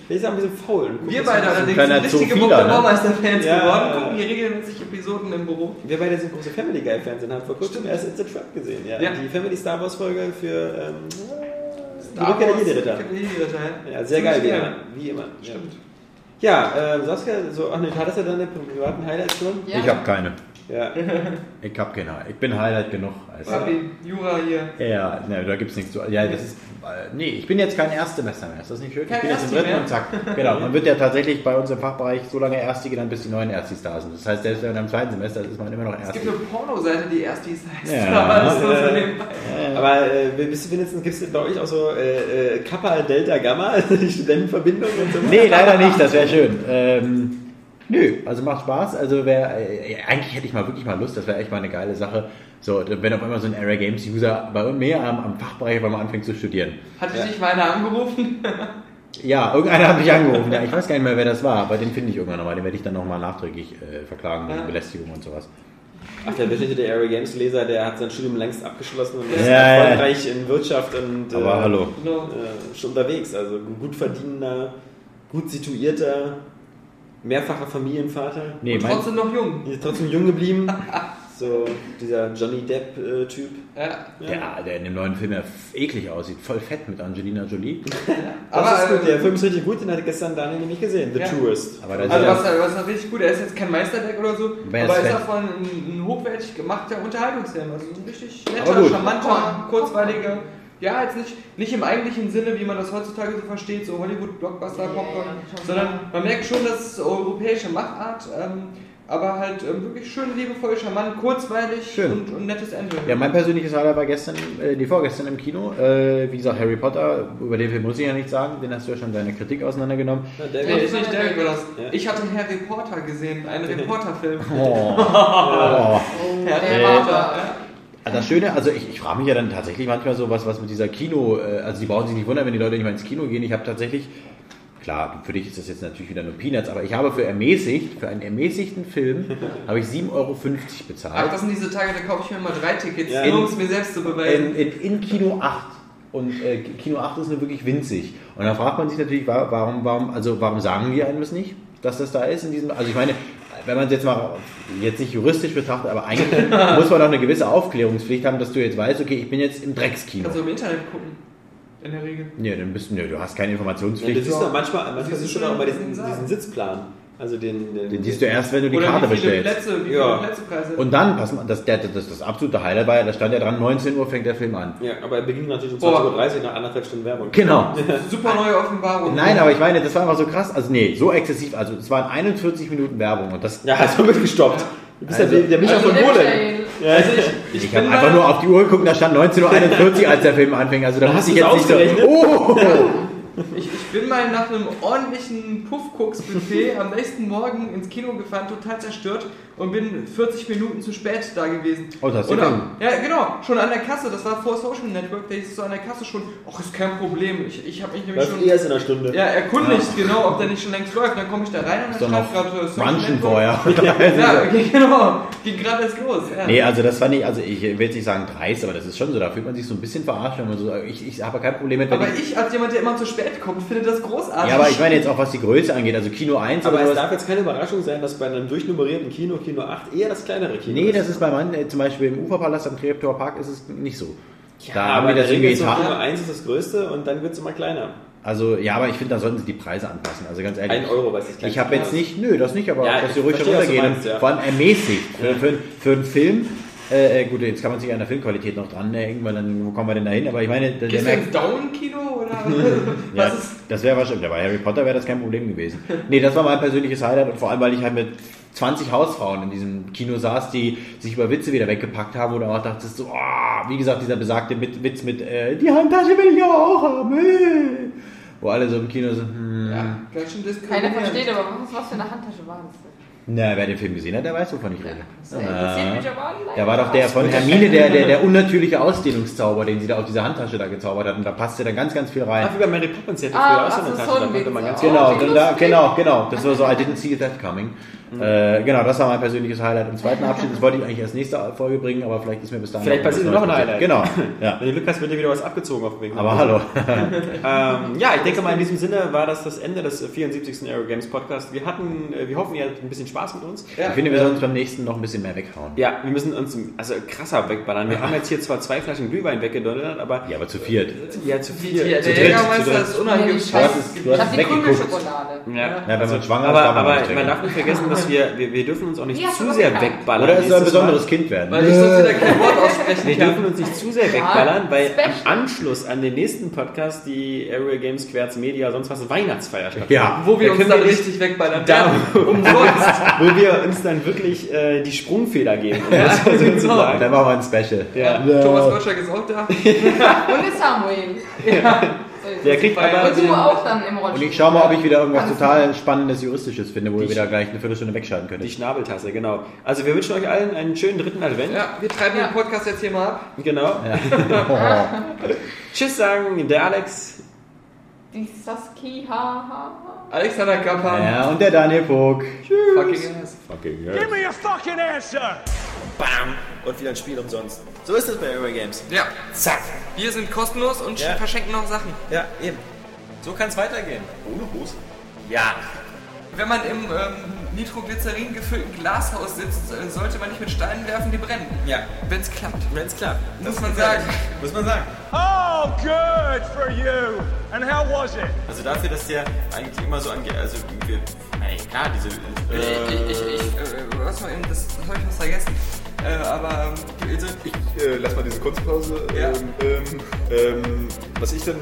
Der ist ja ein bisschen faul. Wir beide allerdings sind richtige Bob der? Baumeister-Fans Ja. geworden, gucken hier regelmäßig Episoden im Büro. Wir beide sind große Family Guy Fans und haben vor kurzem erst It's a Trap gesehen. Ja. Ja. Die Family Star Wars Folge für ähm, die Star Wars, Jedi-Ritter. Rückkehr der Jedi-Ritter, ja. Sehr geil, wie immer. Wie immer. Stimmt. Ja, ähm, Saskia, so, ach nee, hattest du deine privaten Highlights schon? Ja. Ich habe keine. Ja. Ich habe keine. Ich bin Highlight genug. Also, Papi, Jura hier. ja, ne, da gibt's nichts zu. Ja, das ist. Äh, nee, ich bin jetzt kein Erstsemester mehr. Ist das nicht schön? Kein ich bin jetzt im dritten mehr? und zack. Genau. Man wird ja tatsächlich bei uns im Fachbereich so lange Erstige dann bis die neuen Erstis da sind. Das heißt, selbst wenn man im zweiten Semester ist, ist man immer noch Es Ersti. gibt eine Pornoseite, die Erstis heißt. Ja. Aber nebenbei. Aber äh, bist du wenigstens, gibt es bei euch auch so äh, äh, Kappa, Delta, Gamma, also die Studentenverbindung und so? Nee, leider nicht, das wäre schön. Ähm, nö, also macht Spaß. Also wär, äh, eigentlich hätte ich mal wirklich mal Lust, das wäre echt mal eine geile Sache. So, wenn auf einmal so ein Era Games User bei mir am, am Fachbereich, wenn man anfängt zu studieren. Hatte dich mal einer angerufen? Ja, irgendeiner hat mich angerufen. Ja, ich weiß gar nicht mehr, wer das war, aber den finde ich irgendwann nochmal. Den werde ich dann nochmal nachträglich äh, verklagen wegen Ja. Belästigung und sowas. Ach, der beschnittene Area Games Leser, der hat sein Studium längst abgeschlossen und ist Ja, ja. erfolgreich in Wirtschaft und Aber äh, hallo. Äh, schon unterwegs. Also ein gut verdienender, gut situierter, mehrfacher Familienvater. Nee, Und trotzdem noch jung. Ist trotzdem jung geblieben. So dieser Johnny Depp-Typ. Ja. der, der in dem neuen Film ja eklig aussieht. Voll fett mit Angelina Jolie. Das Aber, ist gut, äh, der Film ist richtig gut, den hatte gestern Daniel nämlich gesehen. The Ja. Tourist. Aber da ist Also ja, was, was ist richtig gut, er ist jetzt kein Meisterdeck oder so, Wer aber ist ist Fan? davon ein, ein hochwertig gemachter Unterhaltungsfilm. Also ein richtig netter, charmanter, kurzweiliger. Ja, jetzt nicht, nicht im eigentlichen Sinne, wie man das heutzutage so versteht, so Hollywood-Blockbuster, Popcorn, sondern man merkt schon, dass es europäische Machart, ähm, aber halt ähm, wirklich schön liebevoll, charmant, kurzweilig Schön. Und, und nettes Ende. ja, mein persönliches Highlight war gestern, äh, die vorgestern im Kino. Äh, wie gesagt, Harry Potter, über den Film muss ich ja nicht sagen, den hast du ja schon deine Kritik auseinandergenommen. Ja, der Nee, ist nicht war das. Ja. Ich hatte Harry Potter gesehen, einen Reporterfilm. Oh. oh. Harry Äh, Potter. Das Schöne, also ich, ich frage mich ja dann tatsächlich manchmal so, was, was mit dieser Kino, äh, also die brauchen sich nicht wundern, wenn die Leute nicht mal ins Kino gehen. Ich habe tatsächlich, klar, für dich ist das jetzt natürlich wieder nur Peanuts, aber ich habe für ermäßigt, für einen ermäßigten Film, habe ich 7,50 Euro Ach, bezahlt. das sind diese Tage, da kaufe ich mir mal drei Tickets, Ja. nur um es mir selbst zu beweisen. In, in, in Kino 8. Und äh, Kino 8 ist nur wirklich winzig. Und dann fragt man sich natürlich, wa- warum, warum, also warum sagen die einem das nicht, dass das da ist in diesem. Also ich meine, wenn man es jetzt mal jetzt nicht juristisch betrachtet, aber eigentlich muss man doch eine gewisse Aufklärungspflicht haben, dass du jetzt weißt, okay, ich bin jetzt im Dreckskino. Kannst du im Internet gucken. In der Regel. Nee, dann bist du, nee, du hast keine Ja, Informationspflicht. das ist doch manchmal, manchmal siehst siehst du du doch schon, mal was diesen, diesen Sitzplan. Also den, den, Den siehst du erst, wenn du die Karte bestellst. Plätze, wie Ja. Plätzepreise. Und dann, pass mal, das, der, das, das absolute Highlight war ja, da stand ja dran, 19 Uhr fängt der Film an. Ja, aber er beginnt natürlich um Boah. 20.30 Uhr nach anderthalb Stunden Werbung. Genau. super neue Offenbarung. Nein, aber ich meine, das war einfach so krass. Also nee, so exzessiv. Also es waren 41 Minuten Werbung und das. Ja, hast du mitgestoppt. Du bist Also- ja der, der Micha Also von Wohlen. Michael, Also ich, Ich bin habe einfach nur auf die Uhr geguckt, da stand 19.41 Uhr, als der Film anfing. Also da hast ich jetzt nicht so. Oh! Ich, ich bin mal nach einem ordentlichen Puffkoks-Buffet am nächsten Morgen ins Kino gefahren, total zerstört und bin 40 Minuten zu spät da gewesen. Oh, das hast du Und, gegangen. Ja, genau, schon an der Kasse, das war vor Social Network, da hieß es so an der Kasse schon, ach, ist kein Problem, ich, ich habe mich nämlich Das schon erst in einer Stunde. ja, erkundigt, genau, ob der nicht schon längst läuft. Dann komme ich da rein und Ist dann stand gerade Social vorher. Ja, okay, genau, ging gerade erst los. Ja. Nee, also das fand ich, also ich will jetzt nicht sagen dreist, aber das ist schon so, da fühlt man sich so ein bisschen verarscht, wenn man so, ich, ich habe kein Problem mit, Aber ich, ich, als jemand, der immer zu spät kommt, finde das großartig. Ja, aber ich meine jetzt auch, was die Größe angeht, also Kino 1 Aber oder es sowas. darf jetzt keine Überraschung sein, dass bei einem durchnummerierten Kino, Kino 8, eher das kleinere Kino Nee, das ist bei manchen, äh, zum Beispiel im Uferpalast am Treptower Park ist es nicht so. Ja, da haben aber die das irgendwie ist Kino getan. 1 ist das größte und dann wird es immer kleiner. Also, ja, aber ich finde, da sollten sie die Preise anpassen. Also ganz ehrlich. Ein Euro, weiß ich Ich habe jetzt nicht, nö, das nicht, aber Ja, dass sie ruhig was runtergehen. ja. Vor allem ermäßigt. Für, für, für einen Film, äh, äh, gut, jetzt kann man sich an der Filmqualität noch dran hängen, weil dann, wo kommen wir denn da hin? Aber ich meine, der, der du ins Down-Kino oder Ja. ist? Das wäre wahrscheinlich, ja, bei Harry Potter wäre das kein Problem gewesen. Nee, das war mein persönliches Highlight und vor allem, weil ich halt mit 20 Hausfrauen in diesem Kino saß, die sich über Witze wieder weggepackt haben oder auch dachtest so, oh, wie gesagt, dieser besagte mit, Witz mit, äh, die Handtasche will ich aber auch haben. Äh. Wo alle so im Kino sind, hm. Ja, ganz schön Keiner versteht aber, was, was für eine Handtasche war das denn? Na, wer den Film gesehen hat, der weiß, wovon ich rede. Aber alle. Da war doch der von Hermine, der, der, der unnatürliche Ausdehnungszauber, den sie da auf dieser Handtasche da gezaubert hat. Und da passte dann ganz, ganz viel rein. Ach, wie bei Mary Poppins, die hatte Ah, früher auch so eine Tasche, da konnte man ganz ja. Genau, dann da, genau, genau. Das war so, I didn't see that coming. Äh, genau, das war mein persönliches Highlight im zweiten Abschnitt. Das wollte ich eigentlich erst nächste Folge bringen, aber vielleicht ist mir bis dahin Vielleicht passiert noch ein Highlight. Genau, ja. Wenn du Glück hast, wird dir wieder was abgezogen auf dem Weg. Aber hallo. Ähm, ja, ich denke mal, in diesem Sinne war das das Ende des 74. Aero Games Podcast. Wir hatten, äh, wir hoffen, ihr hattet ein bisschen Spaß mit uns. Ich finde, wir sollen uns beim nächsten noch ein bisschen mehr weghauen. Ja, wir müssen uns also krasser wegballern. Wir haben jetzt hier zwar zwei Flaschen Glühwein weggedonnert, aber Ja, aber zu viert. ja, zu viel. Ja, zu der dritt, zu Jägermeister ist unangenehm. Du hast es, du Ich hast hab es die weggeguckt. Krümelschokolade. Ja. Ja, wenn man schwanger aber ist, aber man darf nicht vergessen, dass wir, wir, wir dürfen uns auch nicht Ja, zu sehr bekannt. wegballern. Oder es soll ein nächstes Mal. besonderes Kind werden. Weil ich sonst wieder kein Wort aussprechen Wir dürfen uns nicht zu sehr wegballern, weil Special. am Anschluss an den nächsten Podcast die Area Games Querz Media sonst was Weihnachtsfeier stattfindet. Ja. Wo wir Da uns dann wir richtig wegballern. Da, umsonst. wo wir uns dann wirklich äh, die Sprungfeder geben, um das mal so zu genau. sagen. Dann machen wir ein Special. Ja. Thomas Gottschalk ist auch da. Und der Samuel. Ja. Der kriegt aber Und du auch dann im Rollstuhl. Und ich schau mal, ob ich wieder irgendwas total Spannendes Juristisches finde, wo ihr wieder gleich eine Viertelstunde wegschalten könnt. die Schnabeltasse, genau. Also wir wünschen euch allen einen schönen dritten Advent. Ja, wir treiben Ja. den Podcast jetzt hier mal ab. Genau. Tschüss sagen der Alex. Die Saski, ha, ha, ha. Alexander Kappan. Ja, und der Daniel Pog. Fucking ass. Give me a fucking answer! Bam. Und wieder ein Spiel umsonst. So ist es bei Area Games. Ja, Zack. wir sind kostenlos und Ja. verschenken noch Sachen. Ja, eben. So kann es weitergehen. Ohne Hose? Ja. Wenn man im ähm, Nitroglycerin gefüllten Glashaus sitzt, äh, sollte man nicht mit Steinen werfen, die brennen. Ja. Wenn es klappt. Wenn's klappt. Muss man sagen. Muss man sagen. Oh, good for you! And how was it? Also dafür, dass der eigentlich immer so angeht, also wir, ey, klar, diese, Ich, ich, ich, ich äh, was mal eben, das, das habe ich was vergessen. Äh, aber ähm, ich, Äh, lass mal diese Kunstpause. Ja. Ähm, ähm, ähm, was ich dann.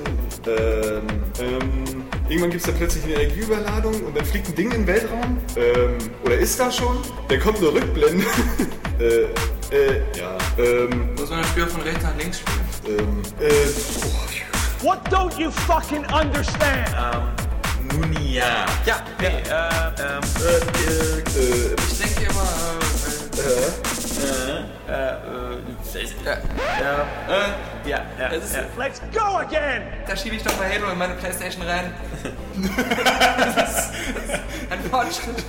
Ähm, ähm, irgendwann gibt es da plötzlich eine Energieüberladung und dann fliegt ein Ding in den Weltraum. Ähm, oder ist da schon? Dann kommt eine Rückblende. äh, äh, ja. Ähm, muss man das Spiel von rechts nach links spielen. ähm, äh, oh, What don't you fucking understand? nun ja. Ja, hey, äh, ähm, äh, äh, Ich denke immer, äh, äh, äh, äh, äh, äh, äh, ja, ja, es ist, ja. Let's go again! da schiebe ich doch mal Halo in meine Playstation rein. das ist ein Fortschritt.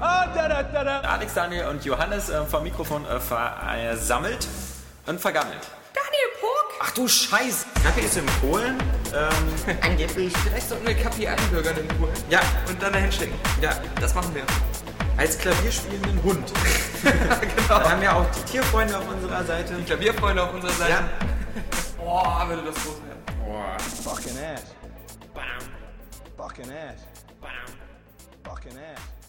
Ah, da da da da. Alex, Daniel und Johannes äh, vom Mikrofon äh, versammelt und vergammelt. Daniel Puck! Ach du Scheiß! Kaffee ist in Polen. Ähm, angeblich. Vielleicht sollten wir Kapi einbürgern in Polen. Ja, Und dann dahin schicken. ja, Das machen wir. Als klavierspielenden Hund. genau. Wir haben ja auch die Tierfreunde auf unserer Seite. Die Klavierfreunde auf unserer Seite. Ja. Boah, würde das groß werden. Fucking ass. Fucking ass. Fucking ass. Fucking ass.